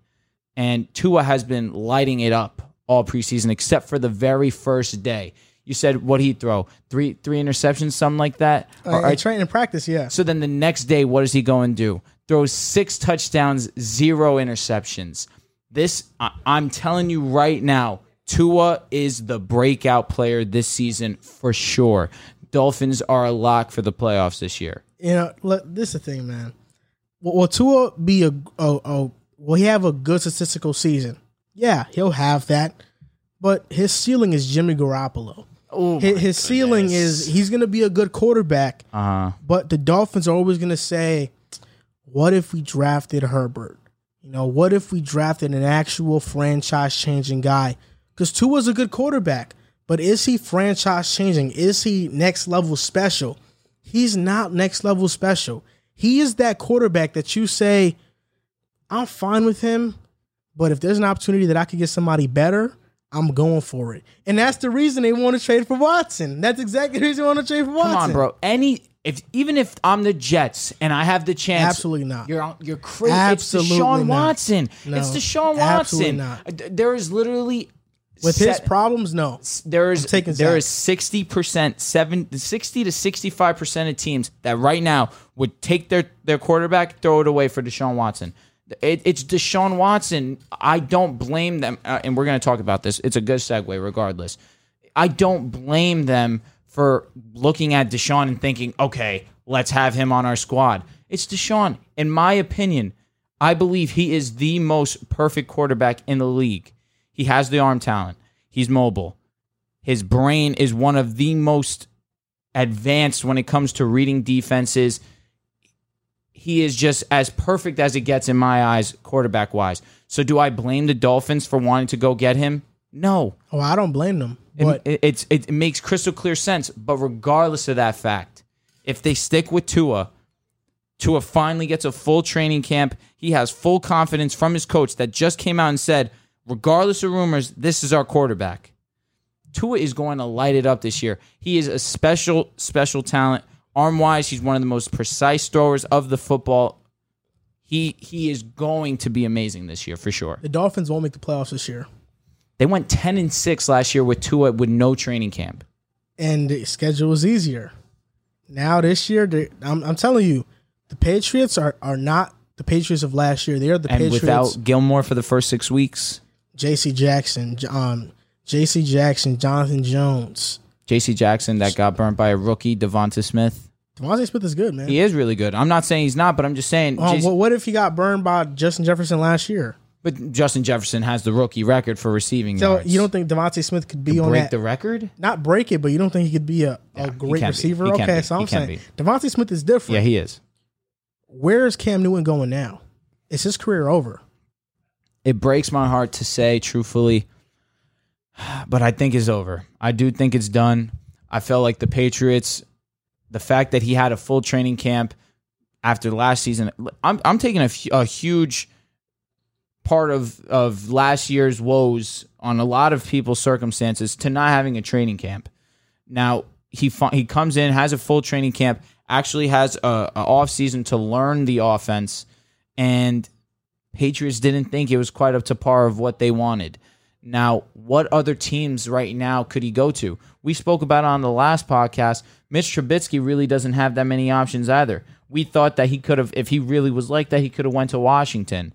and Tua has been lighting it up all preseason except for the very first day. You said what he throw three three interceptions, something like that. Uh, or- I in practice, yeah. so then the next day, what does he go and do? Throws six touchdowns, zero interceptions. This, I, I'm telling you right now, Tua is the breakout player this season for sure. Dolphins are a lock for the playoffs this year. you know, look, this is the thing, man. Will, will Tua be a, a, a will he have a good statistical season? Yeah, he'll have that. But his ceiling is Jimmy Garoppolo. Oh, his, his ceiling is he's going to be a good quarterback. uh, But the Dolphins are always going to say, "What if we drafted Herbert? You know, what if we drafted an actual franchise-changing guy? Because Tua's a good quarterback, but is he franchise-changing? Is he next level special? He's not next level special. He is that quarterback that you say, "I'm fine with him, but if there's an opportunity that I could get somebody better." I'm going for it, and that's the reason they want to trade for Watson. That's exactly the reason they want to trade for Watson. come on, bro. Any if even if I'm the Jets and I have the chance, Absolutely not. You're you're crazy. Absolutely it's Deshaun not. Watson. No, it's Deshaun absolutely Watson. not. Uh, There is literally With his problems, no. there is there is sixty percent, seven, 60 to sixty five percent of teams that right now would take their their quarterback, throw it away for Deshaun Watson. It, it's Deshaun Watson. I don't blame them, uh, and we're going to talk about this. It's a good segue, regardless. I don't blame them for looking at Deshaun and thinking, okay, let's have him on our squad. It's Deshaun. In my opinion, I believe he is the most perfect quarterback in the league. He has the arm talent. He's mobile. His brain is one of the most advanced when it comes to reading defenses. He is just as perfect as it gets in my eyes, quarterback wise. So, do I blame the Dolphins for wanting to go get him? No. Oh, I don't blame them. It, But it, it's, it makes crystal clear sense. But regardless of that fact, if they stick with Tua, Tua finally gets a full training camp. He has full confidence from his coach that just came out and said, regardless of rumors, this is our quarterback. Tua is going to light it up this year. He is a special, special talent. Arm wise, he's one of the most precise throwers of the football. He he is going to be amazing this year for sure. the Dolphins won't make the playoffs this year. They went ten and six last year with Tua with no training camp. And the schedule was easier. Now this year, I'm, I'm telling you, the Patriots are, are not the Patriots of last year. They are the and Patriots. without Gilmore for the first six weeks, J.C. Jackson, um, J.C. Jackson, Jonathan Jones. J.C. Jackson that got burnt by a rookie, DeVonta Smith. DeVonta Smith is good, man. He is really good. I'm not saying he's not, but I'm just saying. Um, what if he got burned by Justin Jefferson last year? But Justin Jefferson has the rookie record for receiving So yards. you don't think DeVonta Smith could be on break that? the record? not break it, but you don't think he could be a, a great receiver? Okay, be. so I'm saying DeVonta Smith is different. Yeah, he is. Where's Cam Newton going now? Is his career over? It breaks my heart to say, truthfully, but I think it's over. I do think it's done. I felt like the Patriots the fact that he had a full training camp after last season, I'm I'm taking a, a huge part of of last year's woes on a lot of people's circumstances to not having a training camp. Now he he comes in, has a full training camp, actually has a, a off season to learn the offense, and Patriots didn't think it was quite up to par of what they wanted. Now, what other teams right now could he go to? We spoke about on the last podcast. Mitch Trubisky really doesn't have that many options either. We thought that he could have, if he really was like that, he could have went to Washington.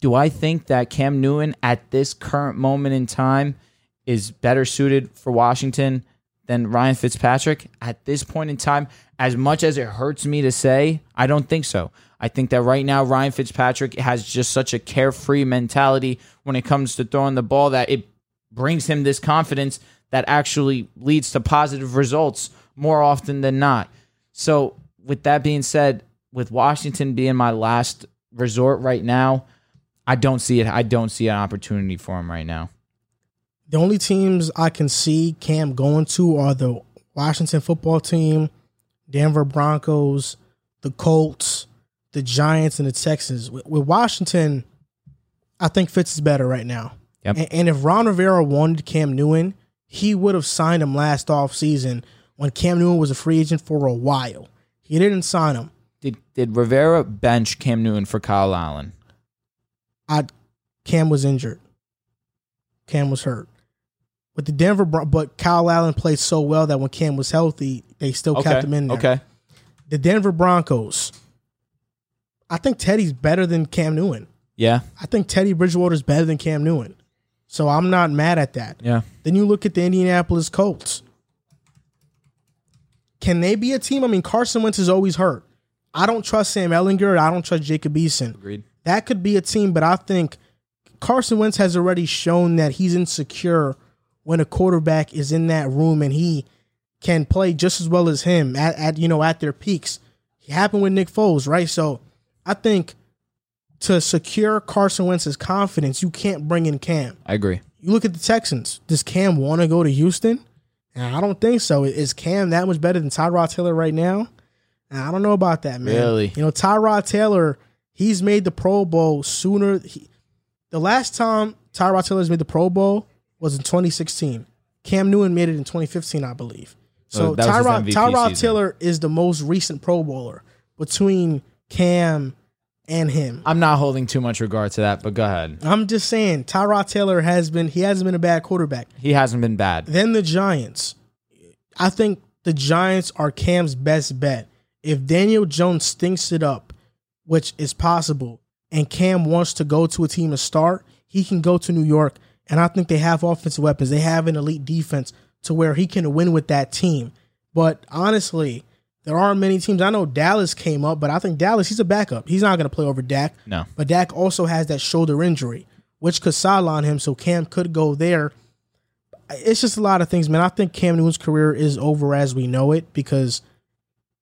Do I think that Cam Newton at this current moment in time is better suited for Washington than Ryan Fitzpatrick at this point in time? As much as it hurts me to say, I don't think so. I think that right now Ryan Fitzpatrick has just such a carefree mentality when it comes to throwing the ball that it brings him this confidence that actually leads to positive results more often than not. So, with that being said, with Washington being my last resort right now, I don't see it. I don't see an opportunity for him right now. The only teams I can see Cam going to are the Washington football team, Denver Broncos, the Colts, the Giants, and the Texans. With, with Washington, I think Fitz is better right now. Yep. And, and if Ron Rivera wanted Cam Newton, he would have signed him last offseason when Cam Newton was a free agent for a while. He didn't sign him. Did did Rivera bench Cam Newton for Kyle Allen? I Cam was injured. Cam was hurt. With the Denver, Bron- but Kyle Allen played so well that when Cam was healthy, they still kept him in there. Okay. The Denver Broncos. I think Teddy's better than Cam Newton. Yeah. I think Teddy Bridgewater's better than Cam Newton. So I'm not mad at that. Yeah. Then you look at the Indianapolis Colts. Can they be a team? I mean, Carson Wentz is always hurt. I don't trust Sam Ehlinger. I don't trust Jacob Eason. Agreed. That could be a team, but I think Carson Wentz has already shown that he's insecure when a quarterback is in that room and he can play just as well as him at, at you know at their peaks. It happened with Nick Foles, right? So I think to secure Carson Wentz's confidence, you can't bring in Cam. I agree. You look at the Texans. Does Cam want to go to Houston? And I don't think so. Is Cam that much better than Tyrod Taylor right now? And I don't know about that, man. Really? You know, Tyrod Taylor, he's made the Pro Bowl sooner. He, the last time Tyrod Taylor's made the Pro Bowl was in 2016. Cam Newton made it in 2015, I believe. Oh, so Oh, Tyrod Tyrod. Taylor is the most recent Pro Bowler between Cam and him. I'm not holding too much regard to that, but go ahead. I'm just saying, Tyrod Taylor has been he hasn't been a bad quarterback. He hasn't been bad. Then the Giants. I think the Giants are Cam's best bet. If Daniel Jones stinks it up, which is possible, and Cam wants to go to a team to start, he can go to New York. And I think they have offensive weapons. They have an elite defense to where he can win with that team. But honestly, there aren't many teams. I know Dallas came up, but I think Dallas, he's a backup. He's not going to play over Dak. No. But Dak also has that shoulder injury, which could sideline him. So Cam could go there. It's just a lot of things, man. I think Cam Newton's career is over as we know it because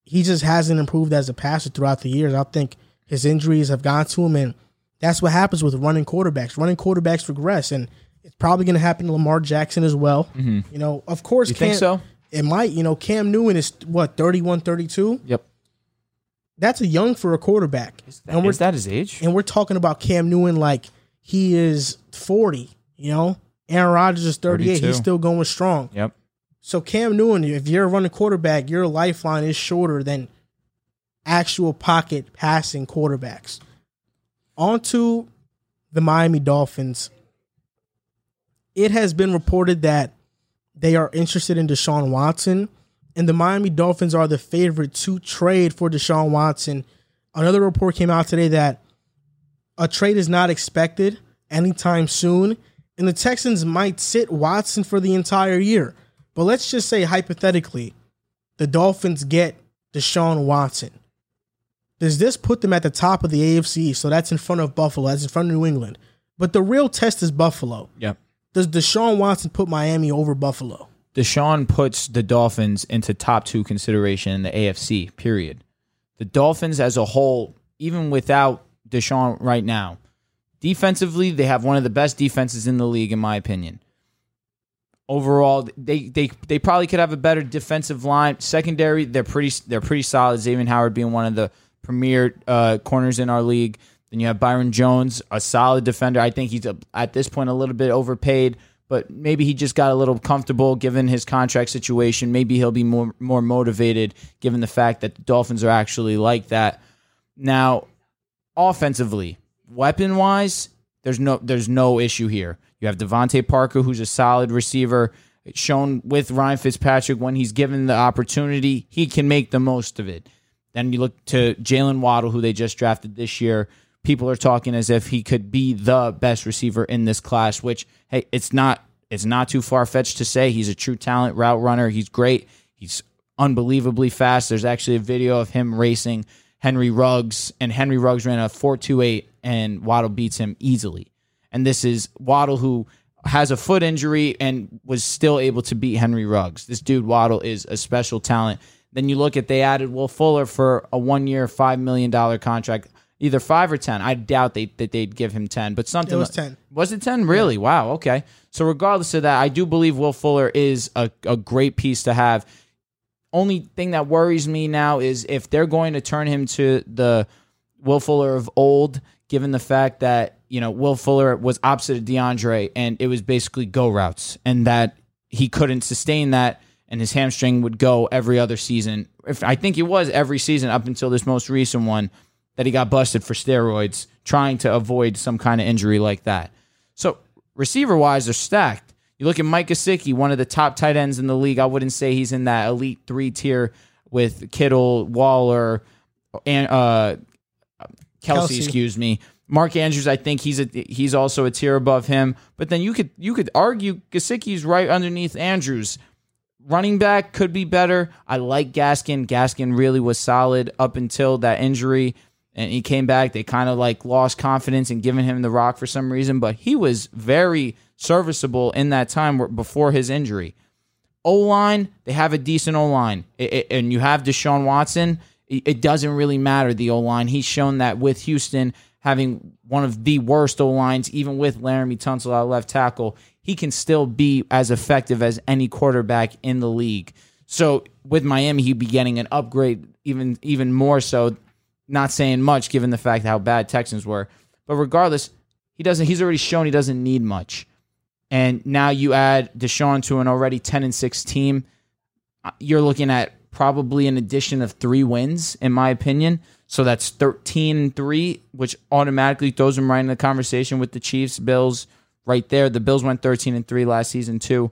he just hasn't improved as a passer throughout the years. I think his injuries have gone to him, and that's what happens with running quarterbacks. Running quarterbacks regress, and it's probably going to happen to Lamar Jackson as well. You know, of course, Mm-hmm. You think Cam- so? It might. You know, Cam Newton is what 31, 32? Yep. That's a young for a quarterback. and we're Is that his age? and we're talking about Cam Newton like he is 40, you know? Aaron Rodgers is 38. 32. He's still going strong. Yep. So Cam Newton, if you're a running quarterback, your lifeline is shorter than actual pocket passing quarterbacks. On to the Miami Dolphins. It has been reported that they are interested in Deshaun Watson, and the Miami Dolphins are the favorite to trade for Deshaun Watson. Another report came out today that a trade is not expected anytime soon, and the Texans might sit Watson for the entire year. But let's just say hypothetically, the Dolphins get Deshaun Watson. Does this put them at the top of the AFC? So that's in front of Buffalo, that's in front of New England. But the real test is Buffalo. Yep. Does Deshaun Watson put Miami over Buffalo? Deshaun puts the Dolphins into top two consideration in the AFC, period. The Dolphins as a whole, even without Deshaun right now, defensively, they have one of the best defenses in the league, in my opinion. overall, they they they probably could have a better defensive line. Secondary, they're pretty they're pretty solid. Xavien Howard being one of the premier uh, corners in our league. Then you have Byron Jones, a solid defender. I think he's a, at this point a little bit overpaid, but maybe he just got a little comfortable given his contract situation. Maybe he'll be more more motivated given the fact that the Dolphins are actually like that. Now, offensively, weapon wise, there's no there's no issue here. You have DeVante Parker, who's a solid receiver, It's shown with Ryan Fitzpatrick when he's given the opportunity, he can make the most of it. Then you look to Jaylen Waddle, who they just drafted this year. People are talking as if he could be the best receiver in this class, which hey, it's not it's not too far fetched to say. He's a true talent route runner. He's great. He's unbelievably fast. There's actually a video of him racing Henry Ruggs, and Henry Ruggs ran a 4.28, and Waddle beats him easily. And this is Waddle who has a foot injury and was still able to beat Henry Ruggs. This dude Waddle is a special talent. Then you look at they added Will Fuller for a one year, five million dollar contract, either five or ten. I doubt they that they'd give him ten, but something It was 10. Was it ten? Really? Wow. Okay. So regardless of that, I do believe Will Fuller is a, a great piece to have. Only thing that worries me now is if they're going to turn him to the Will Fuller of old, given the fact that, you know, Will Fuller was opposite of DeAndre and it was basically go routes and that he couldn't sustain that and his hamstring would go every other season. If I think it was every season up until this most recent one that he got busted for steroids trying to avoid some kind of injury like that. So receiver wise, they're stacked. You look at Mike Gesicki, one of the top tight ends in the league. I wouldn't say he's in that elite three tier with Kittle, Waller, and uh, Kelsey, Kelce. excuse me. Mark Andrews, I think he's a he's also a tier above him. But then you could you could argue Gesicki's right underneath Andrews. Running back could be better. I like Gaskin. Gaskin really was solid up until that injury, and he came back. They kind of like lost confidence in giving him the rock for some reason, but he was very serviceable in that time before his injury. O line, they have a decent O line, and you have Deshaun Watson. It doesn't really matter the O line. He's shown that with Houston having one of the worst O lines, even with Laremy Tunsil at left tackle, he can still be as effective as any quarterback in the league. So with Miami, he'd be getting an upgrade, even even more so. Not saying much given the fact how bad Texans were, but regardless, he doesn't. He's already shown he doesn't need much. And now you add Deshaun to an already 10 and 6 team. uh, You're looking at probably an addition of three wins, in my opinion. So that's 13 and 3, which automatically throws him right in the conversation with the Chiefs, Bills, right there. The Bills went 13 and 3 last season, too.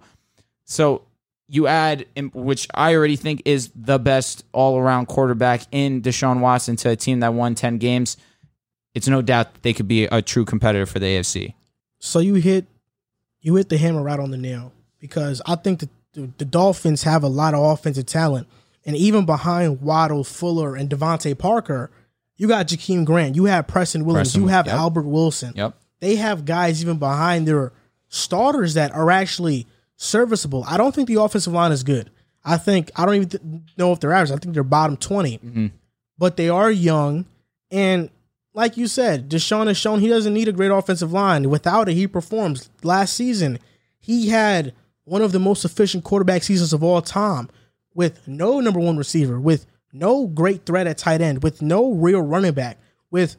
So you add, which I already think is the best all around quarterback in Deshaun Watson to a team that won 10 games. It's no doubt that they could be a true competitor for the AFC. So you hit you hit the hammer right on the nail because I think that the, the Dolphins have a lot of offensive talent, and even behind Waddle, Fuller, and DeVante Parker, you got Jakeem Grant, you have Preston Williams, Preston, you have yep. Albert Wilson. Yep. They have guys even behind their starters that are actually serviceable. I don't think the offensive line is good. I think I don't even th- know if they're average. I think they're bottom 20 mm-hmm. but they are young. And like you said, Deshaun has shown he doesn't need a great offensive line. Without it, he performs. Last season, he had one of the most efficient quarterback seasons of all time with no number one receiver, with no great threat at tight end, with no real running back, with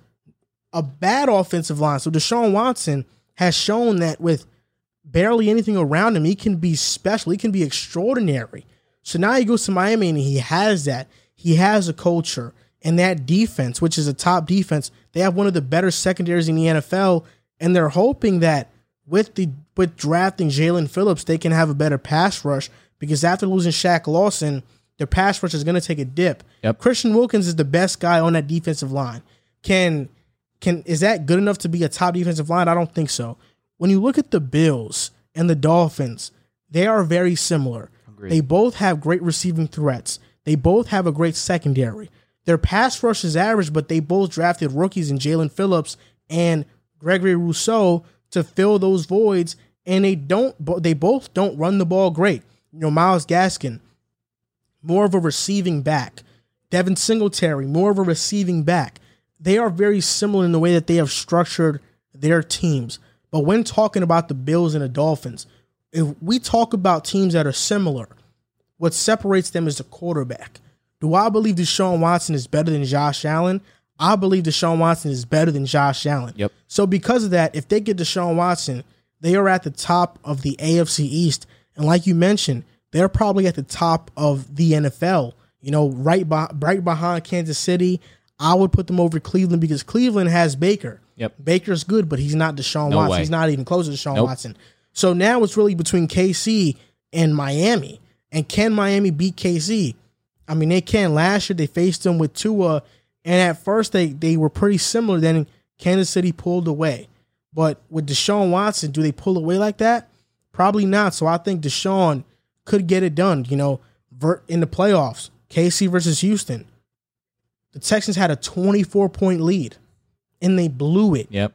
a bad offensive line. So Deshaun Watson has shown that with barely anything around him, he can be special. He can be extraordinary. So now he goes to Miami and he has that. He has a culture and that defense, which is a top defense. They have one of the better secondaries in the NFL, and they're hoping that with the with drafting Jaelan Phillips, they can have a better pass rush because after losing Shaq Lawson, their pass rush is going to take a dip. Yep. Christian Wilkins is the best guy on that defensive line. Can can is that good enough to be a top defensive line? I don't think so. When you look at the Bills and the Dolphins, they are very similar. They both have great receiving threats. They both have a great secondary. Their pass rush is average, but they both drafted rookies in Jaelan Phillips and Gregory Rousseau to fill those voids, and they don't. They both don't run the ball great. You know, Myles Gaskin, more of a receiving back. Devin Singletary, more of a receiving back. They are very similar in the way that they have structured their teams. But when talking about the Bills and the Dolphins, if we talk about teams that are similar, what separates them is the quarterback. Do I believe Deshaun Watson is better than Josh Allen? I believe Deshaun Watson is better than Josh Allen. Yep. So because of that, if they get Deshaun Watson, they are at the top of the AFC East, and like you mentioned, they're probably at the top of the NFL. You know, right, by, right behind Kansas City. I would put them over Cleveland because Cleveland has Baker. Yep. Baker's good, but he's not Deshaun No Watson. way. He's not even close to Deshaun Nope. Watson. So now it's really between KC and Miami. And can Miami beat KC? I mean, they can. Last year they faced them with Tua, and at first they they were pretty similar. Then Kansas City pulled away. But with Deshaun Watson, do they pull away like that? Probably not. So I think Deshaun could get it done. You know, in the playoffs, KC versus Houston, the Texans had a 24 point lead, and they blew it. Yep.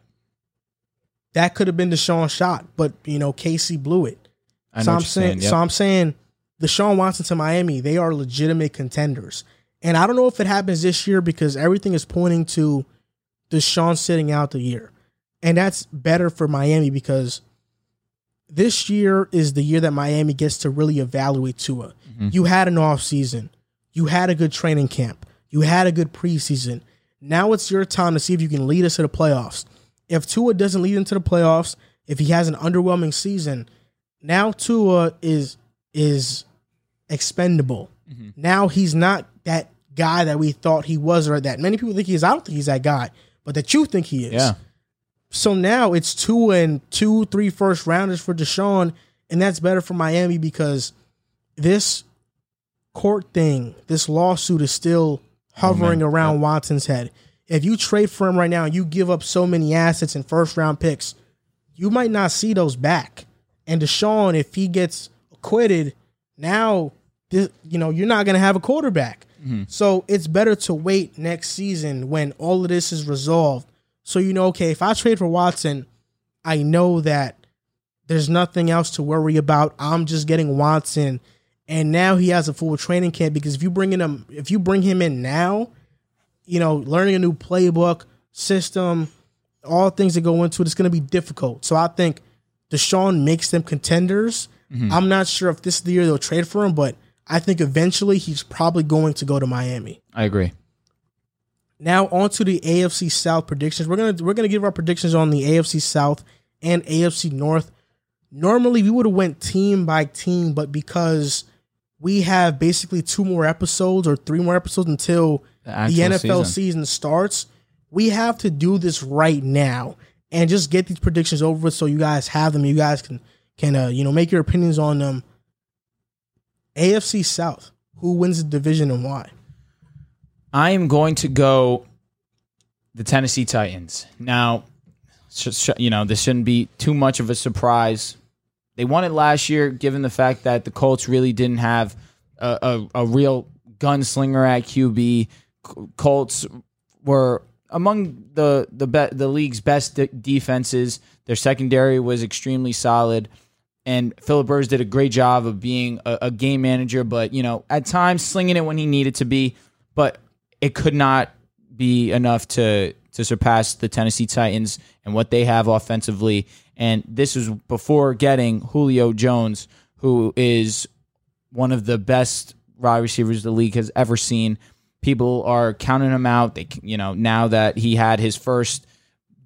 That could have been Deshaun's shot, but you know, KC blew it. I know so I'm saying, saying. Yep. so I'm saying, Deshaun Watson to Miami, they are legitimate contenders, and I don't know if it happens this year because everything is pointing to Deshaun sitting out the year, and that's better for Miami because this year is the year that Miami gets to really evaluate Tua. Mm-hmm. You had an off season, you had a good training camp, you had a good preseason. Now it's your time to see if you can lead us to the playoffs. If Tua doesn't lead into the playoffs, if he has an underwhelming season, now Tua is is expendable. Mm-hmm. Now he's not that guy that we thought he was, or that many people think he is. I don't think he's that guy, but that you think he is. yeah. So now it's two and two, three first rounders for Deshaun, and that's better for Miami because this court thing, this lawsuit is still hovering man. around Watson's head. If you trade for him right now you give up so many assets and first round picks, you might not see those back. And Deshaun, if he gets acquitted, now this, you know you're not going to have a quarterback. Mm-hmm. So it's better to wait next season when all of this is resolved. So you know, okay, if I trade for Watson, I know that there's nothing else to worry about. I'm just getting Watson, and now he has a full training camp because if you bring in him, if you bring him in now, you know, learning a new playbook system, all things that go into it, it's going to be difficult. So I think Deshaun makes them contenders. Mm-hmm. I'm not sure if this is the year they'll trade for him, but I think eventually he's probably going to go to Miami. I agree. Now on to the AFC South predictions. We're gonna we're gonna give our predictions on the AFC South and AFC North. Normally we would have went team by team, but because we have basically two more episodes or three more episodes until The the, NFL season. season. starts, we have to do this right now and just get these predictions over with so you guys have them. You guys can can uh, you know make your opinions on them. AFC South, who wins the division and why? I am going to go the Tennessee Titans. Now, you know, this shouldn't be too much of a surprise. They won it last year, given the fact that the Colts really didn't have a, a, a real gunslinger at QB. Colts were among the the be- the league's best de- defenses. Their secondary was extremely solid, and Philip Rivers did a great job of being a, a game manager. But you know, at times slinging it when he needed to be, but it could not be enough to to surpass the Tennessee Titans and what they have offensively. And this was before getting Julio Jones, who is one of the best wide receivers the league has ever seen. People are counting him out. They, you know, now that he had his first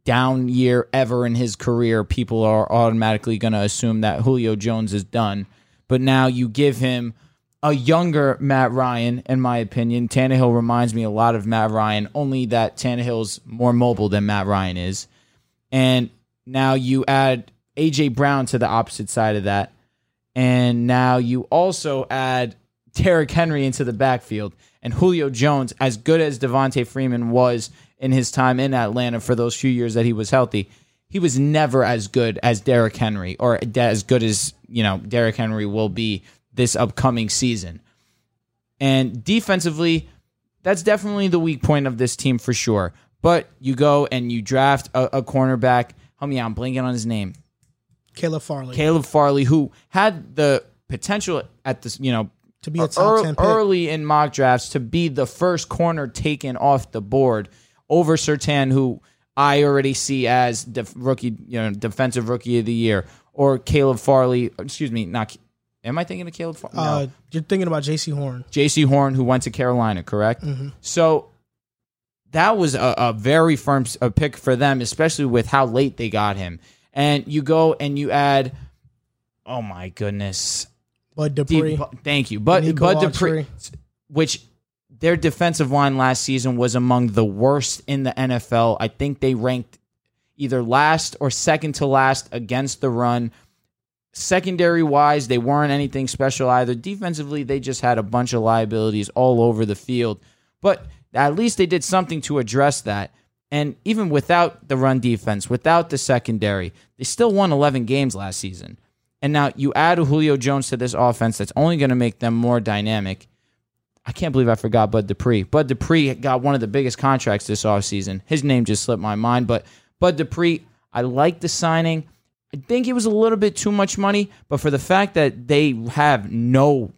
down year ever in his career, people are automatically going to assume that Julio Jones is done. But now you give him a younger Matt Ryan, in my opinion. Tannehill reminds me a lot of Matt Ryan, only that Tannehill's more mobile than Matt Ryan is. And now you add AJ Brown to the opposite side of that. And now you also add Derrick Henry into the backfield. And Julio Jones, as good as Devonta Freeman was in his time in Atlanta for those few years that he was healthy, he was never as good as Derrick Henry or as good as, you know, Derrick Henry will be this upcoming season. And defensively, that's definitely the weak point of this team for sure. But you go and you draft a, a cornerback. Help me out, I'm blanking on his name. Caleb Farley Caleb Farley, who had the potential at this, you know, to be a top ear- ten pick. early in mock drafts to be the first corner taken off the board over Surtain, who I already see as def- rookie, you know, defensive rookie of the year, or Caleb Farley. Excuse me, not. Am I thinking of Caleb Farley? No. Uh, you're thinking about Jaycee Horn. Jaycee Horn, who went to Carolina, correct? So that was a, a very firm s- a pick for them, especially with how late they got him. And you go and you add, oh my goodness, Bud Deep- Dupree. thank you, Nico Bud Autry. Dupree, which their defensive line last season was among the worst in the NFL. I think they ranked either last or second to last against the run. Secondary wise, they weren't anything special either. Defensively, they just had a bunch of liabilities all over the field. But at least they did something to address that. And even without the run defense, without the secondary, they still won 11 games last season. And now you add Julio Jones to this offense that's only going to make them more dynamic. I can't believe I forgot Bud Dupree. Bud Dupree got one of the biggest contracts this offseason. His name just slipped my mind, but Bud Dupree, I like the signing. I think it was a little bit too much money, but for the fact that they have no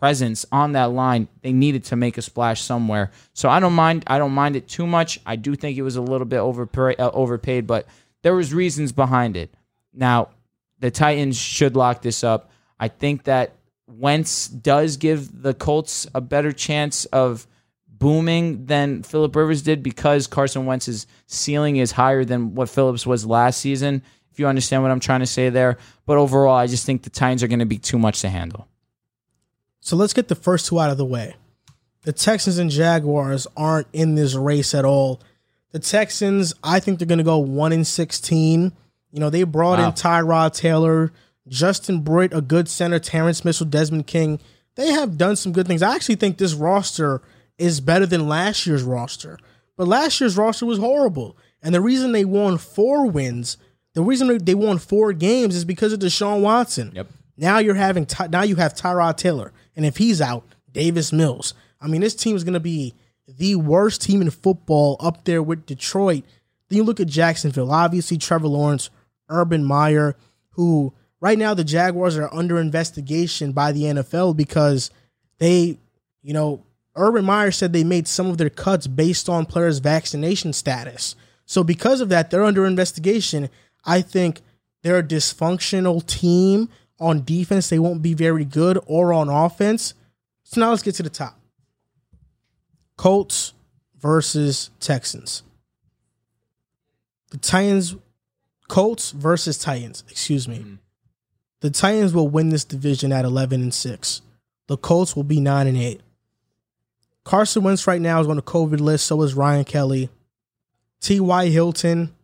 presence on that line, they needed to make a splash somewhere. So I don't mind. I don't mind it too much. I do think it was a little bit overpay, uh, overpaid, but there was reasons behind it. Now, the Titans should lock this up. I think that Wentz does give the Colts a better chance of booming than Philip Rivers did because Carson Wentz's ceiling is higher than what Phillips was last season. If you understand what I'm trying to say there, but overall, I just think the Titans are going to be too much to handle. So let's get the first two out of the way. The Texans and Jaguars aren't in this race at all. The Texans, I think they're going to go 1 in 16. You know, they brought Wow. in Tyrod Taylor, Justin Britt, a good center, Terrence Mitchell, Desmond King. They have done some good things. I actually think this roster is better than last year's roster. But last year's roster was horrible. And the reason they won four wins, the reason they won four games is because of Deshaun Watson. Yep. Now you're having now you have Tyrod Taylor, and if he's out, Davis Mills. I mean, this team is going to be the worst team in football up there with Detroit. Then you look at Jacksonville. Obviously, Trevor Lawrence, Urban Meyer, who right now the Jaguars are under investigation by the NFL because they, you know, Urban Meyer said they made some of their cuts based on players' vaccination status. So because of that, they're under investigation. I think they're a dysfunctional team on defense. They won't be very good or on offense. So now let's get to the top. Colts versus Texans. The Titans, Colts versus Titans. Excuse me. Mm-hmm. The Titans will win this division at eleven and six. The Colts will be nine and eight. Carson Wentz right now is on the COVID list. So is Ryan Kelly. T.Y. Hilton,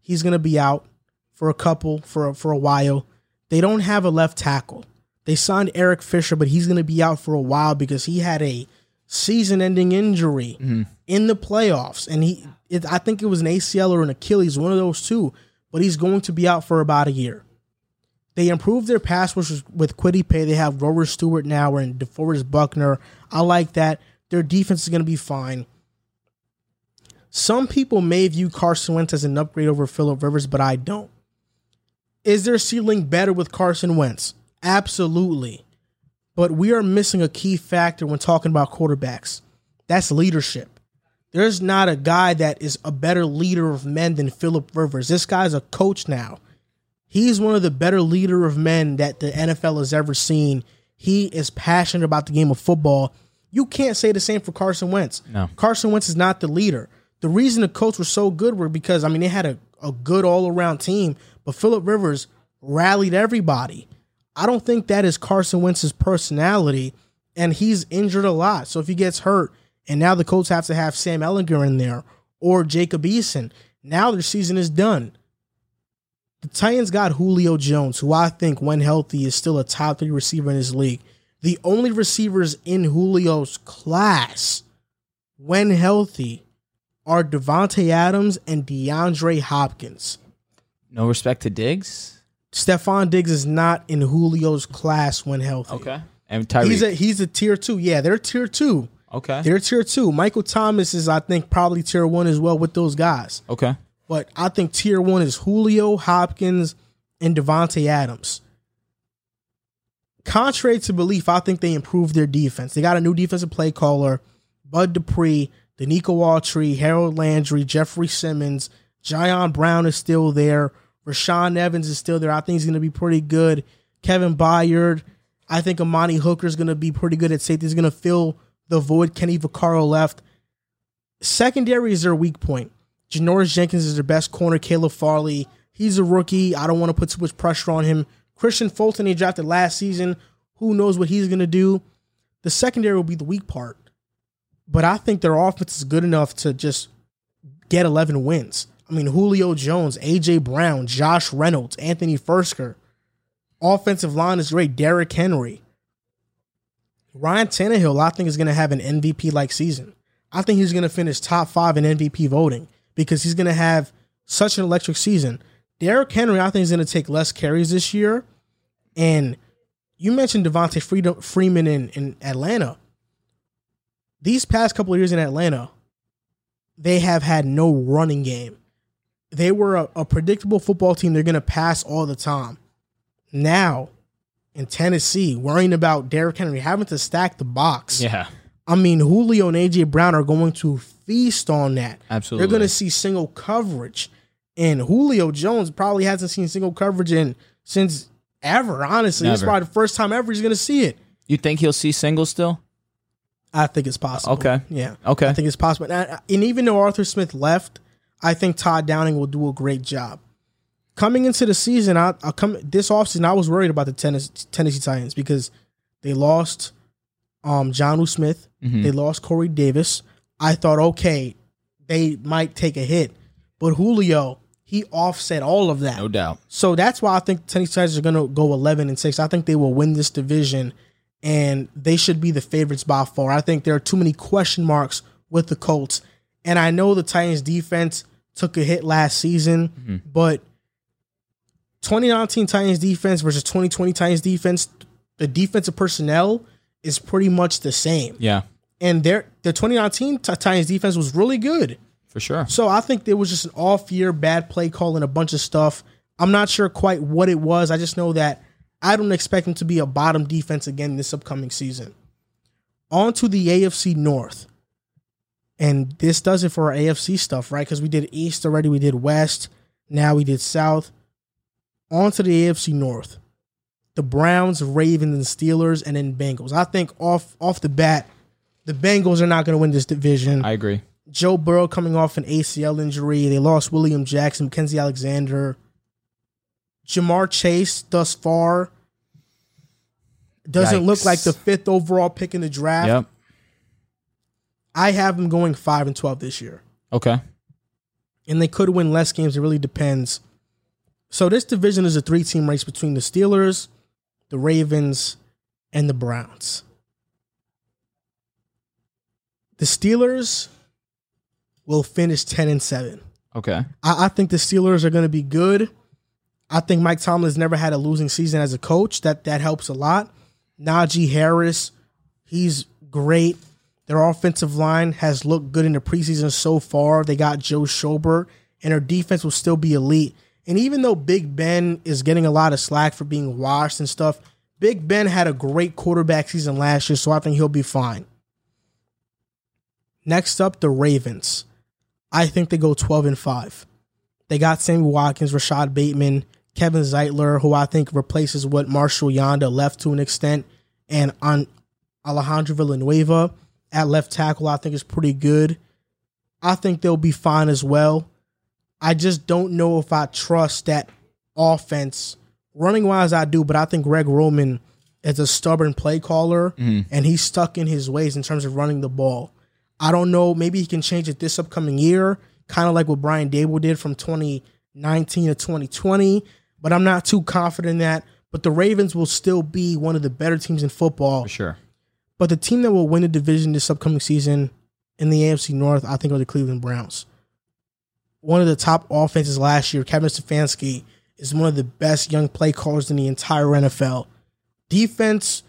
he's going to be out for a couple for for a while. They don't have a left tackle. They signed Eric Fisher, but he's going to be out for a while because he had a season-ending injury mm-hmm. in the playoffs, and he it, I think it was an ACL or an Achilles, one of those two. But he's going to be out for about a year. They improved their pass rush with Kwity Paye. They have Grover Stewart now and DeForest Buckner. I like that. Their defense is going to be fine. Some people may view Carson Wentz as an upgrade over Philip Rivers, but I don't. Is their ceiling better with Carson Wentz? Absolutely. But we are missing a key factor when talking about quarterbacks. That's leadership. There's not a guy that is a better leader of men than Philip Rivers. This guy's a coach now. He's one of the better leader of men that the NFL has ever seen. He is passionate about the game of football. You can't say the same for Carson Wentz. No. Carson Wentz is not the leader. The reason the Colts were so good were because I mean they had a, a good all around team, but Philip Rivers rallied everybody. I don't think that is Carson Wentz's personality, and he's injured a lot. So if he gets hurt, and now the Colts have to have Sam Ehlinger in there or Jacob Eason, now their season is done. The Titans got Julio Jones, who I think, when healthy, is still a top three receiver in his league. The only receivers in Julio's class, when healthy, are Davante Adams and DeAndre Hopkins. No respect to Diggs. Stefon Diggs is not in Julio's class when healthy. Okay. And Tyreek. He's a he's a tier two. Yeah, they're tier two. okay. They're tier two. Michael Thomas is, I think, probably tier one as well with those guys. okay. But I think tier one is Julio, Hopkins, and Davante Adams. Contrary to belief, I think they improved their defense. They got a new defensive play caller, Bud Dupree, Denico Autry, Harold Landry, Jeffrey Simmons, Zion Brown is still there. Rashaan Evans is still there. I think he's going to be pretty good. Kevin Byard. I think Amani Hooker is going to be pretty good at safety. He's going to fill the void Kenny Vaccaro left. Secondary is their weak point. Janoris Jenkins is their best corner. Caleb Farley, he's a rookie. I don't want to put too much pressure on him. Kristian Fulton, he drafted last season. Who knows what he's going to do? The secondary will be the weak part. But I think their offense is good enough to just get 11 wins. I mean, Julio Jones, A.J. Brown, Josh Reynolds, Anthony Firkser. Offensive line is great. Derrick Henry. Ryan Tannehill, I think, is going to have an MVP like season. I think he's going to finish top five in MVP voting because he's going to have such an electric season. Derrick Henry, I think, is going to take less carries this year. And you mentioned Devonta Freeman in, in Atlanta. These past couple of years in Atlanta, they have had no running game. They were a, a predictable football team. They're going to pass all the time. Now, in Tennessee, worrying about Derrick Henry having to stack the box. Yeah. I mean, Julio and AJ Brown are going to feast on that. Absolutely. They're going to see single coverage. And Julio Jones probably hasn't seen single coverage in since ever, honestly. Never. It's probably the first time ever he's going to see it. You think he'll see single still? I think it's possible. Okay. Yeah. Okay. I think it's possible. And, and even though Arthur Smith left, I think Todd Downing will do a great job. Coming into the season, I, I come this offseason, I was worried about the Tennessee, Tennessee Titans because they lost um, Jonnu Smith, mm-hmm. they lost Corey Davis. I thought, okay, they might take a hit, but Julio, he offset all of that, no doubt. So that's why I think Tennessee Titans are going to go eleven and six. I think they will win this division, and they should be the favorites by far. I think there are too many question marks with the Colts, and I know the Titans defense took a hit last season, mm-hmm. but 2019 Titans defense versus 2020 Titans defense, the defensive personnel is pretty much the same. Yeah. And their the 2019 Titans defense was really good. For sure. So I think there was just an off year, bad play call, and a bunch of stuff. I'm not sure quite what it was. I just know that I don't expect them to be a bottom defense again this upcoming season. On to the AFC North. And this does it for our AFC stuff, right? Because we did East already, we did West, now we did South. On to the AFC North. The Browns, Ravens, and Steelers, and then Bengals. I think off off the bat, the Bengals are not going to win this division. I agree. Joe Burrow coming off an ACL injury. They lost William Jackson, Mackensie Alexander. Ja'Marr Chase thus far doesn't Yikes. look like the fifth overall pick in the draft. Yep. I have them going five and twelve this year. Okay. And they could win less games. It really depends so this division is a three team race between the Steelers, the Ravens, and the Browns. The Steelers will finish 10 and 7. Okay. I, I think the Steelers are going to be good. I think Mike Tomlin's never had a losing season as a coach. That that helps a lot. Najee Harris, he's great. Their offensive line has looked good in the preseason so far. They got Joe Schobert, and their defense will still be elite. And even though Big Ben is getting a lot of slack for being washed and stuff, Big Ben had a great quarterback season last year, so I think he'll be fine. Next up, the Ravens. I think they go 12 and 5. They got Sammy Watkins, Rashod Bateman, Kevin Zeitler, who I think replaces what Marshall Yanda left to an extent, and on Alejandro Villanueva at left tackle, I think is pretty good. I think they'll be fine as well. I just don't know if I trust that offense. Running wise, I do, but I think Greg Roman is a stubborn play caller mm-hmm. and he's stuck in his ways in terms of running the ball. I don't know. Maybe he can change it this upcoming year, kind of like what Brian Daboll did from 2019 to 2020, but I'm not too confident in that. But the Ravens will still be one of the better teams in football. For sure. But the team that will win the division this upcoming season in the AFC North, I think, are the Cleveland Browns one of the top offenses last year. Kevin Stefanski is one of the best young play callers in the entire NFL. Defense,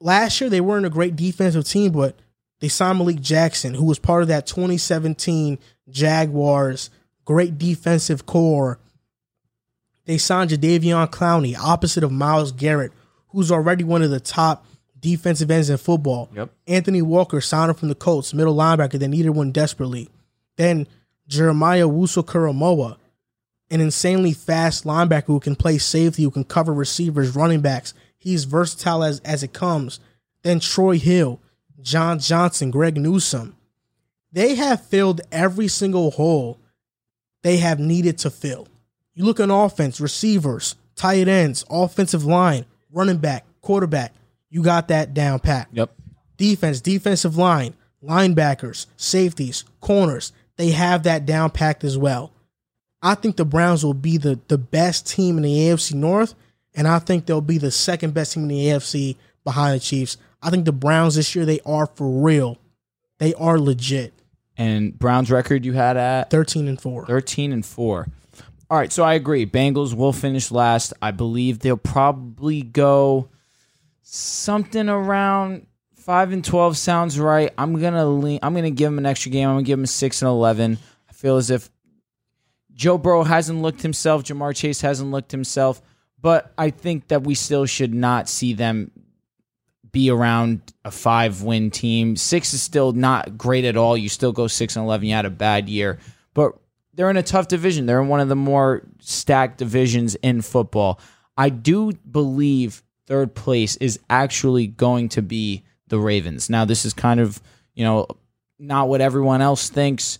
last year they weren't a great defensive team, but they signed Malik Jackson, who was part of that 2017 Jaguars great defensive core. They signed Jadeveon Clowney, opposite of Myles Garrett, who's already one of the top defensive ends in football. Yep. Anthony Walker signed from the Colts, middle linebacker. They needed one desperately. Then Jeremiah Owusu-Koramoah, an insanely fast linebacker who can play safety, who can cover receivers, running backs. He's versatile as, as it comes. Then Troy Hill, John Johnson, Greg Newsome. They have filled every single hole they have needed to fill. You look on offense, receivers, tight ends, offensive line, running back, quarterback. You got that down pat. Yep. Defense, defensive line, linebackers, safeties, corners. They have that down packed as well. I think the Browns will be the, the best team in the AFC North, and I think they'll be the second best team in the AFC behind the Chiefs. I think the Browns this year, they are for real. They are legit. And Browns record you had at 13 and 4. 13 and 4. All right, so I agree. Bengals will finish last. I believe they'll probably go something around 5 and 12 sounds right. I'm to lean I'm to give them an extra game. I'm to give them 6 and 11. I feel as if Joe Burrow hasn't looked himself, Ja'Marr Chase hasn't looked himself, but I think that we still should not see them be around a five win team. Six is still not great at all. You still go six and eleven. You had a bad year, but they're in a tough division. They're in one of the more stacked divisions in football. I do believe third place is actually going to be the Ravens. Now, this is kind of you know not what everyone else thinks.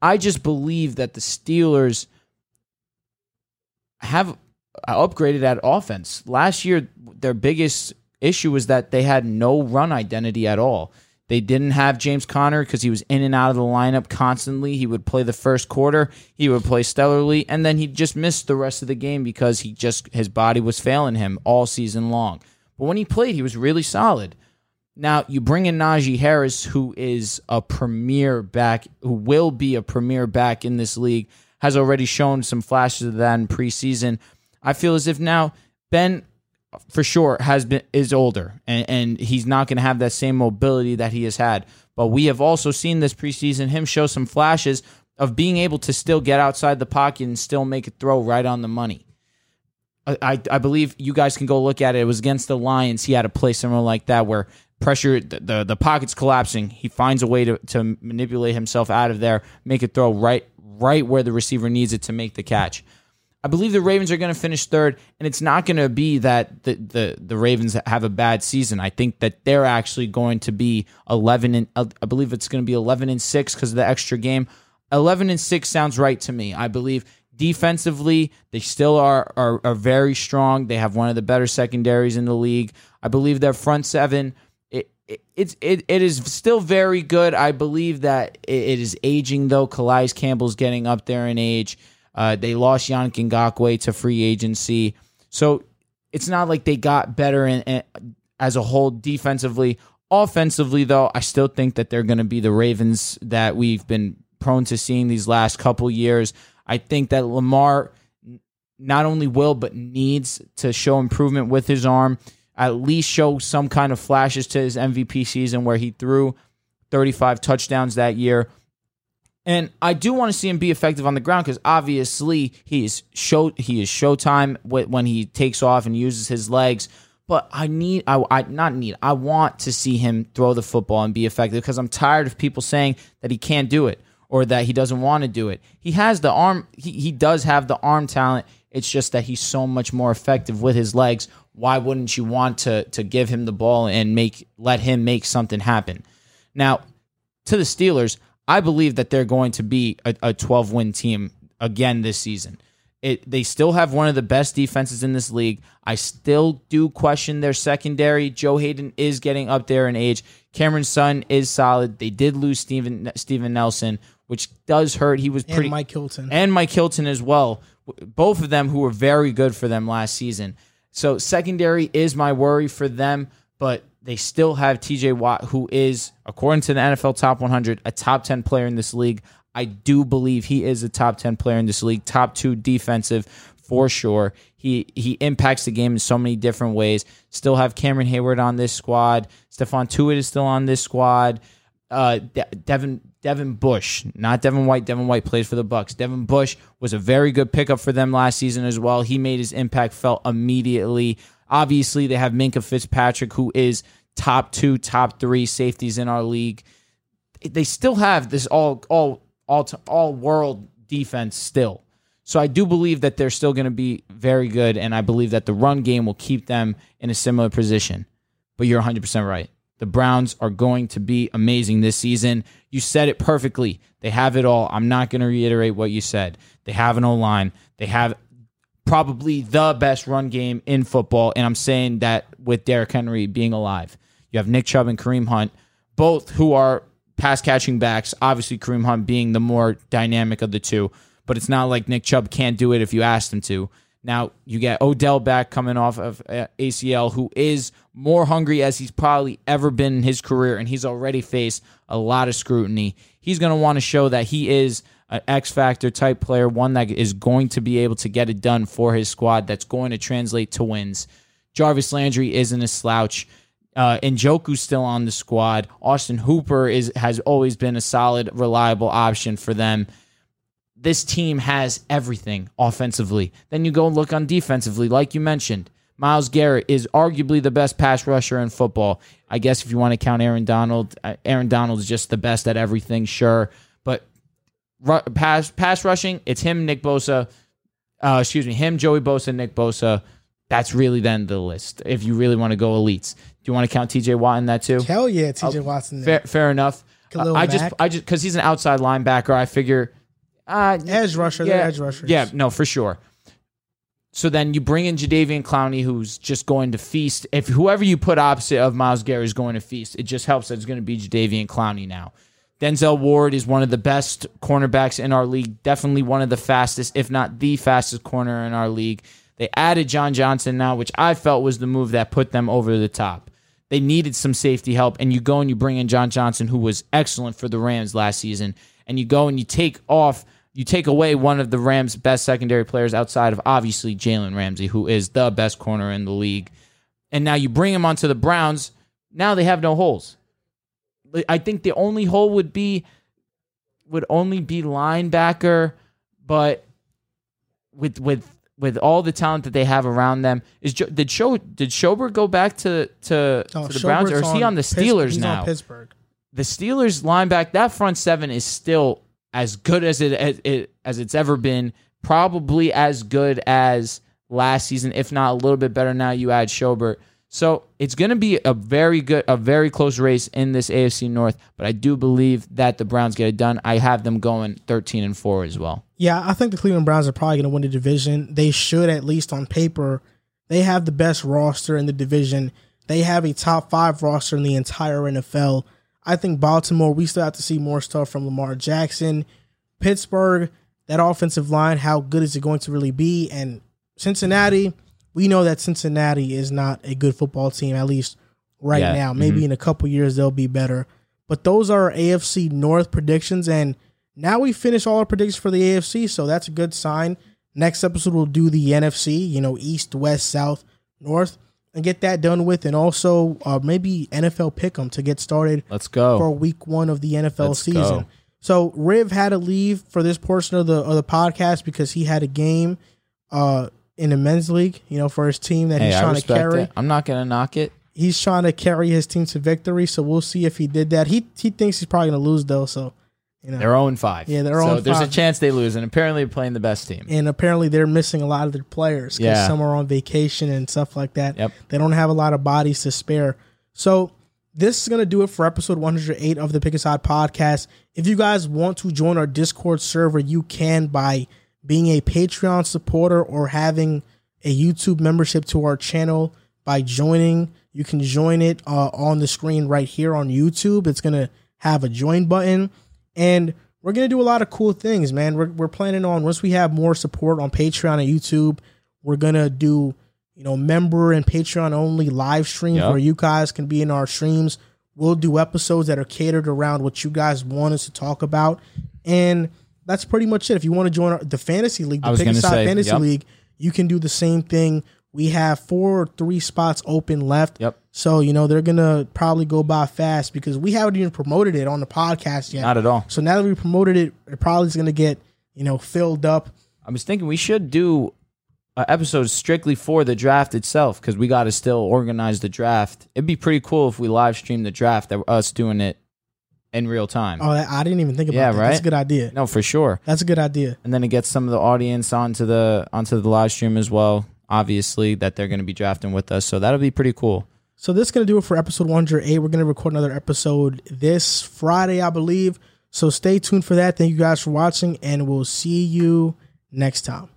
I just believe that the Steelers have upgraded at offense. Last year, their biggest issue was that they had no run identity at all. They didn't have James Conner because he was in and out of the lineup constantly. He would play the first quarter, he would play stellarly, and then he just missed the rest of the game because he just his body was failing him all season long. But when he played, he was really solid. Now you bring in Najee Harris, who is a premier back, who will be a premier back in this league, has already shown some flashes of that in preseason. I feel as if now Ben for sure has been is older and, and he's not going to have that same mobility that he has had. But we have also seen this preseason him show some flashes of being able to still get outside the pocket and still make a throw right on the money. I, I believe you guys can go look at it. It was against the Lions. He had a play similar like that where pressure the, the, the pocket's collapsing. He finds a way to, to manipulate himself out of there, make a throw right right where the receiver needs it to make the catch. I believe the Ravens are going to finish third, and it's not going to be that the, the the Ravens have a bad season. I think that they're actually going to be eleven and uh, I believe it's going to be eleven and six because of the extra game. Eleven and six sounds right to me. I believe defensively they still are, are are very strong. They have one of the better secondaries in the league. I believe their front seven. It, it, it's it, it is still very good. I believe that it, it is aging though. Calais Campbell's getting up there in age. Uh, they lost Yannick Ngakoue to free agency. So it's not like they got better in, in, as a whole defensively. Offensively, though, I still think that they're going to be the Ravens that we've been prone to seeing these last couple years. I think that Lamar not only will, but needs to show improvement with his arm, at least show some kind of flashes to his MVP season where he threw 35 touchdowns that year. And I do want to see him be effective on the ground because obviously he is show he is showtime when he takes off and uses his legs. But I need I, I not need I want to see him throw the football and be effective because I'm tired of people saying that he can't do it or that he doesn't want to do it. He has the arm he, he does have the arm talent. It's just that he's so much more effective with his legs. Why wouldn't you want to to give him the ball and make let him make something happen? Now, to the Steelers, I believe that they're going to be a, a 12 win team again this season. It, they still have one of the best defenses in this league. I still do question their secondary. Joe Haden is getting up there in age. Cameron Sutton is solid. They did lose Steven Steven Nelson, which does hurt. He was pretty and Mike Hilton and Mike Hilton as well. Both of them who were very good for them last season. So secondary is my worry for them, but they still have TJ Watt, who is, according to the NFL Top 100, a top 10 player in this league. I do believe he is a top 10 player in this league, top two defensive for sure. He he impacts the game in so many different ways. Still have Cameron Heyward on this squad. Stephon Tuitt is still on this squad. Uh, De- Devin Devin Bush, not Devin White. Devin White plays for the Bucks. Devin Bush was a very good pickup for them last season as well. He made his impact felt immediately. Obviously, they have Minkah Fitzpatrick, who is top two, top three safeties in our league. They still have this all all all all world defense still. So I do believe that they're still going to be very good, and I believe that the run game will keep them in a similar position. But you're 100% right. The Browns are going to be amazing this season. You said it perfectly. They have it all. I'm not going to reiterate what you said. They have an O line. They have probably the best run game in football, and I'm saying that with Derrick Henry being alive. You have Nick Chubb and Kareem Hunt, both who are pass catching backs. Obviously, Kareem Hunt being the more dynamic of the two, but it's not like Nick Chubb can't do it if you asked him to. Now you get Odell back coming off of uh, ACL, who is more hungry as he's probably ever been in his career, and he's already faced a lot of scrutiny. He's going to want to show that he is an X factor type player, one that is going to be able to get it done for his squad, that's going to translate to wins. Jarvis Landry isn't a slouch. Uh, Njoku's still on the squad. Austin Hooper is has always been a solid, reliable option for them this team has everything offensively. Then you go look on defensively, like you mentioned. Myles Garrett is arguably the best pass rusher in football. I guess if you want to count Aaron Donald, uh, Aaron Donald is just the best at everything, sure. Ru- pass pass rushing, it's him, Nick Bosa. Uh, excuse me, him, Joey Bosa, Nick Bosa. That's really then the list. If you really want to go elites, do you want to count T.J. Watt in that too? Hell yeah, T.J. Watson. Fair, fair enough. Uh, I just, I just, because he's an outside linebacker, I figure. Uh, edge rusher. yeah, edge rushers. Yeah, no, for sure. So then you bring in Jadeveon Clowney, who's just going to feast. If whoever you put opposite of Myles Garrett is going to feast, it just helps that it's going to be Jadeveon Clowney now. Denzel Ward is one of the best cornerbacks in our league, definitely one of the fastest, if not the fastest corner in our league. They added John Johnson now, which I felt was the move that put them over the top. They needed some safety help, and you go and you bring in John Johnson, who was excellent for the Rams last season, and you go and you take off, you take away one of the Rams' best secondary players outside of obviously Jalen Ramsey, who is the best corner in the league, and now you bring him onto the Browns. Now they have no holes. I think the only hole would be would only be linebacker, but with with with all the talent that they have around them, is Jo- did Show did Schobert go back to to, No, to the Browns or is he on the Pitts- Steelers he's now? On Pittsburgh. the Steelers linebacker that front seven is still as good as it, as it as it's ever been. Probably as good as last season, if not a little bit better. Now you add Schobert, so it's going to be a very good, a very close race in this AFC North. But I do believe that the Browns get it done. I have them going thirteen and four as well. Yeah, I think the Cleveland Browns are probably going to win the division. They should, at least on paper. They have the best roster in the division. They have a top five roster in the entire NFL. I think Baltimore, we still have to see more stuff from Lamar Jackson. Pittsburgh, that offensive line, how good is it going to really be? And Cincinnati, we know that Cincinnati is not a good football team, at least right Yeah, now. Maybe in a couple years they'll be better. But those are our AFC North predictions. And now we finish all our predictions for the AFC, so that's a good sign. Next episode we'll do the NFC, you know, East, West, South, North, and get that done with, and also uh, maybe NFL Pick'em to get started Let's go. for Week One of the NFL Let's season. go. So Riv had to leave for this portion of the of the podcast because he had a game uh, in the men's league, you know, for his team that hey, he's trying to carry it. I'm not going to knock it. he's trying to carry his team to victory. So we'll see if he did that. He he thinks he's probably going to lose though. So you know, They're 0 5. Yeah, they're oh so 0 and there's a chance they lose, and apparently they're playing the best team. and apparently they're missing a lot of their players because Yeah. some are on vacation and stuff like that. Yep. They don't have a lot of bodies to spare. So this is gonna do it for episode 108 of the Pick a Side podcast. If you guys want to join our Discord server, you can by being a Patreon supporter or having a YouTube membership to our channel by joining. You can join it uh, on the screen right here on YouTube. It's gonna have a join button, and we're gonna do a lot of cool things, man. We're we're planning on once we have more support on Patreon and YouTube, we're gonna do you know member and Patreon only live streams Yep. where you guys can be in our streams. We'll do episodes that are catered around what you guys want us to talk about, and that's pretty much it. If you want to join our, the fantasy league, the Pick a Side fantasy yep. league, you can do the same thing. We have four or three spots open left. Yep. So you know they're gonna probably go by fast because we haven't even promoted it on the podcast yet. Not at all. So now that we promoted it, it probably is going to get you know filled up. I was thinking we should do an episode strictly for the draft itself because we got to still organize the draft. It'd be pretty cool if we live stream the draft, that us doing it in real time. Oh, I I didn't even think about Yeah, that. That's a good idea. No, for sure. That's a good idea. And then it gets some of the audience onto the onto the live stream as well. Obviously, that they're going to be drafting with us, so that'll be pretty cool. So this is gonna do it for episode 108. We're gonna record another episode this Friday, I believe. So stay tuned for that. Thank you guys for watching, and we'll see you next time.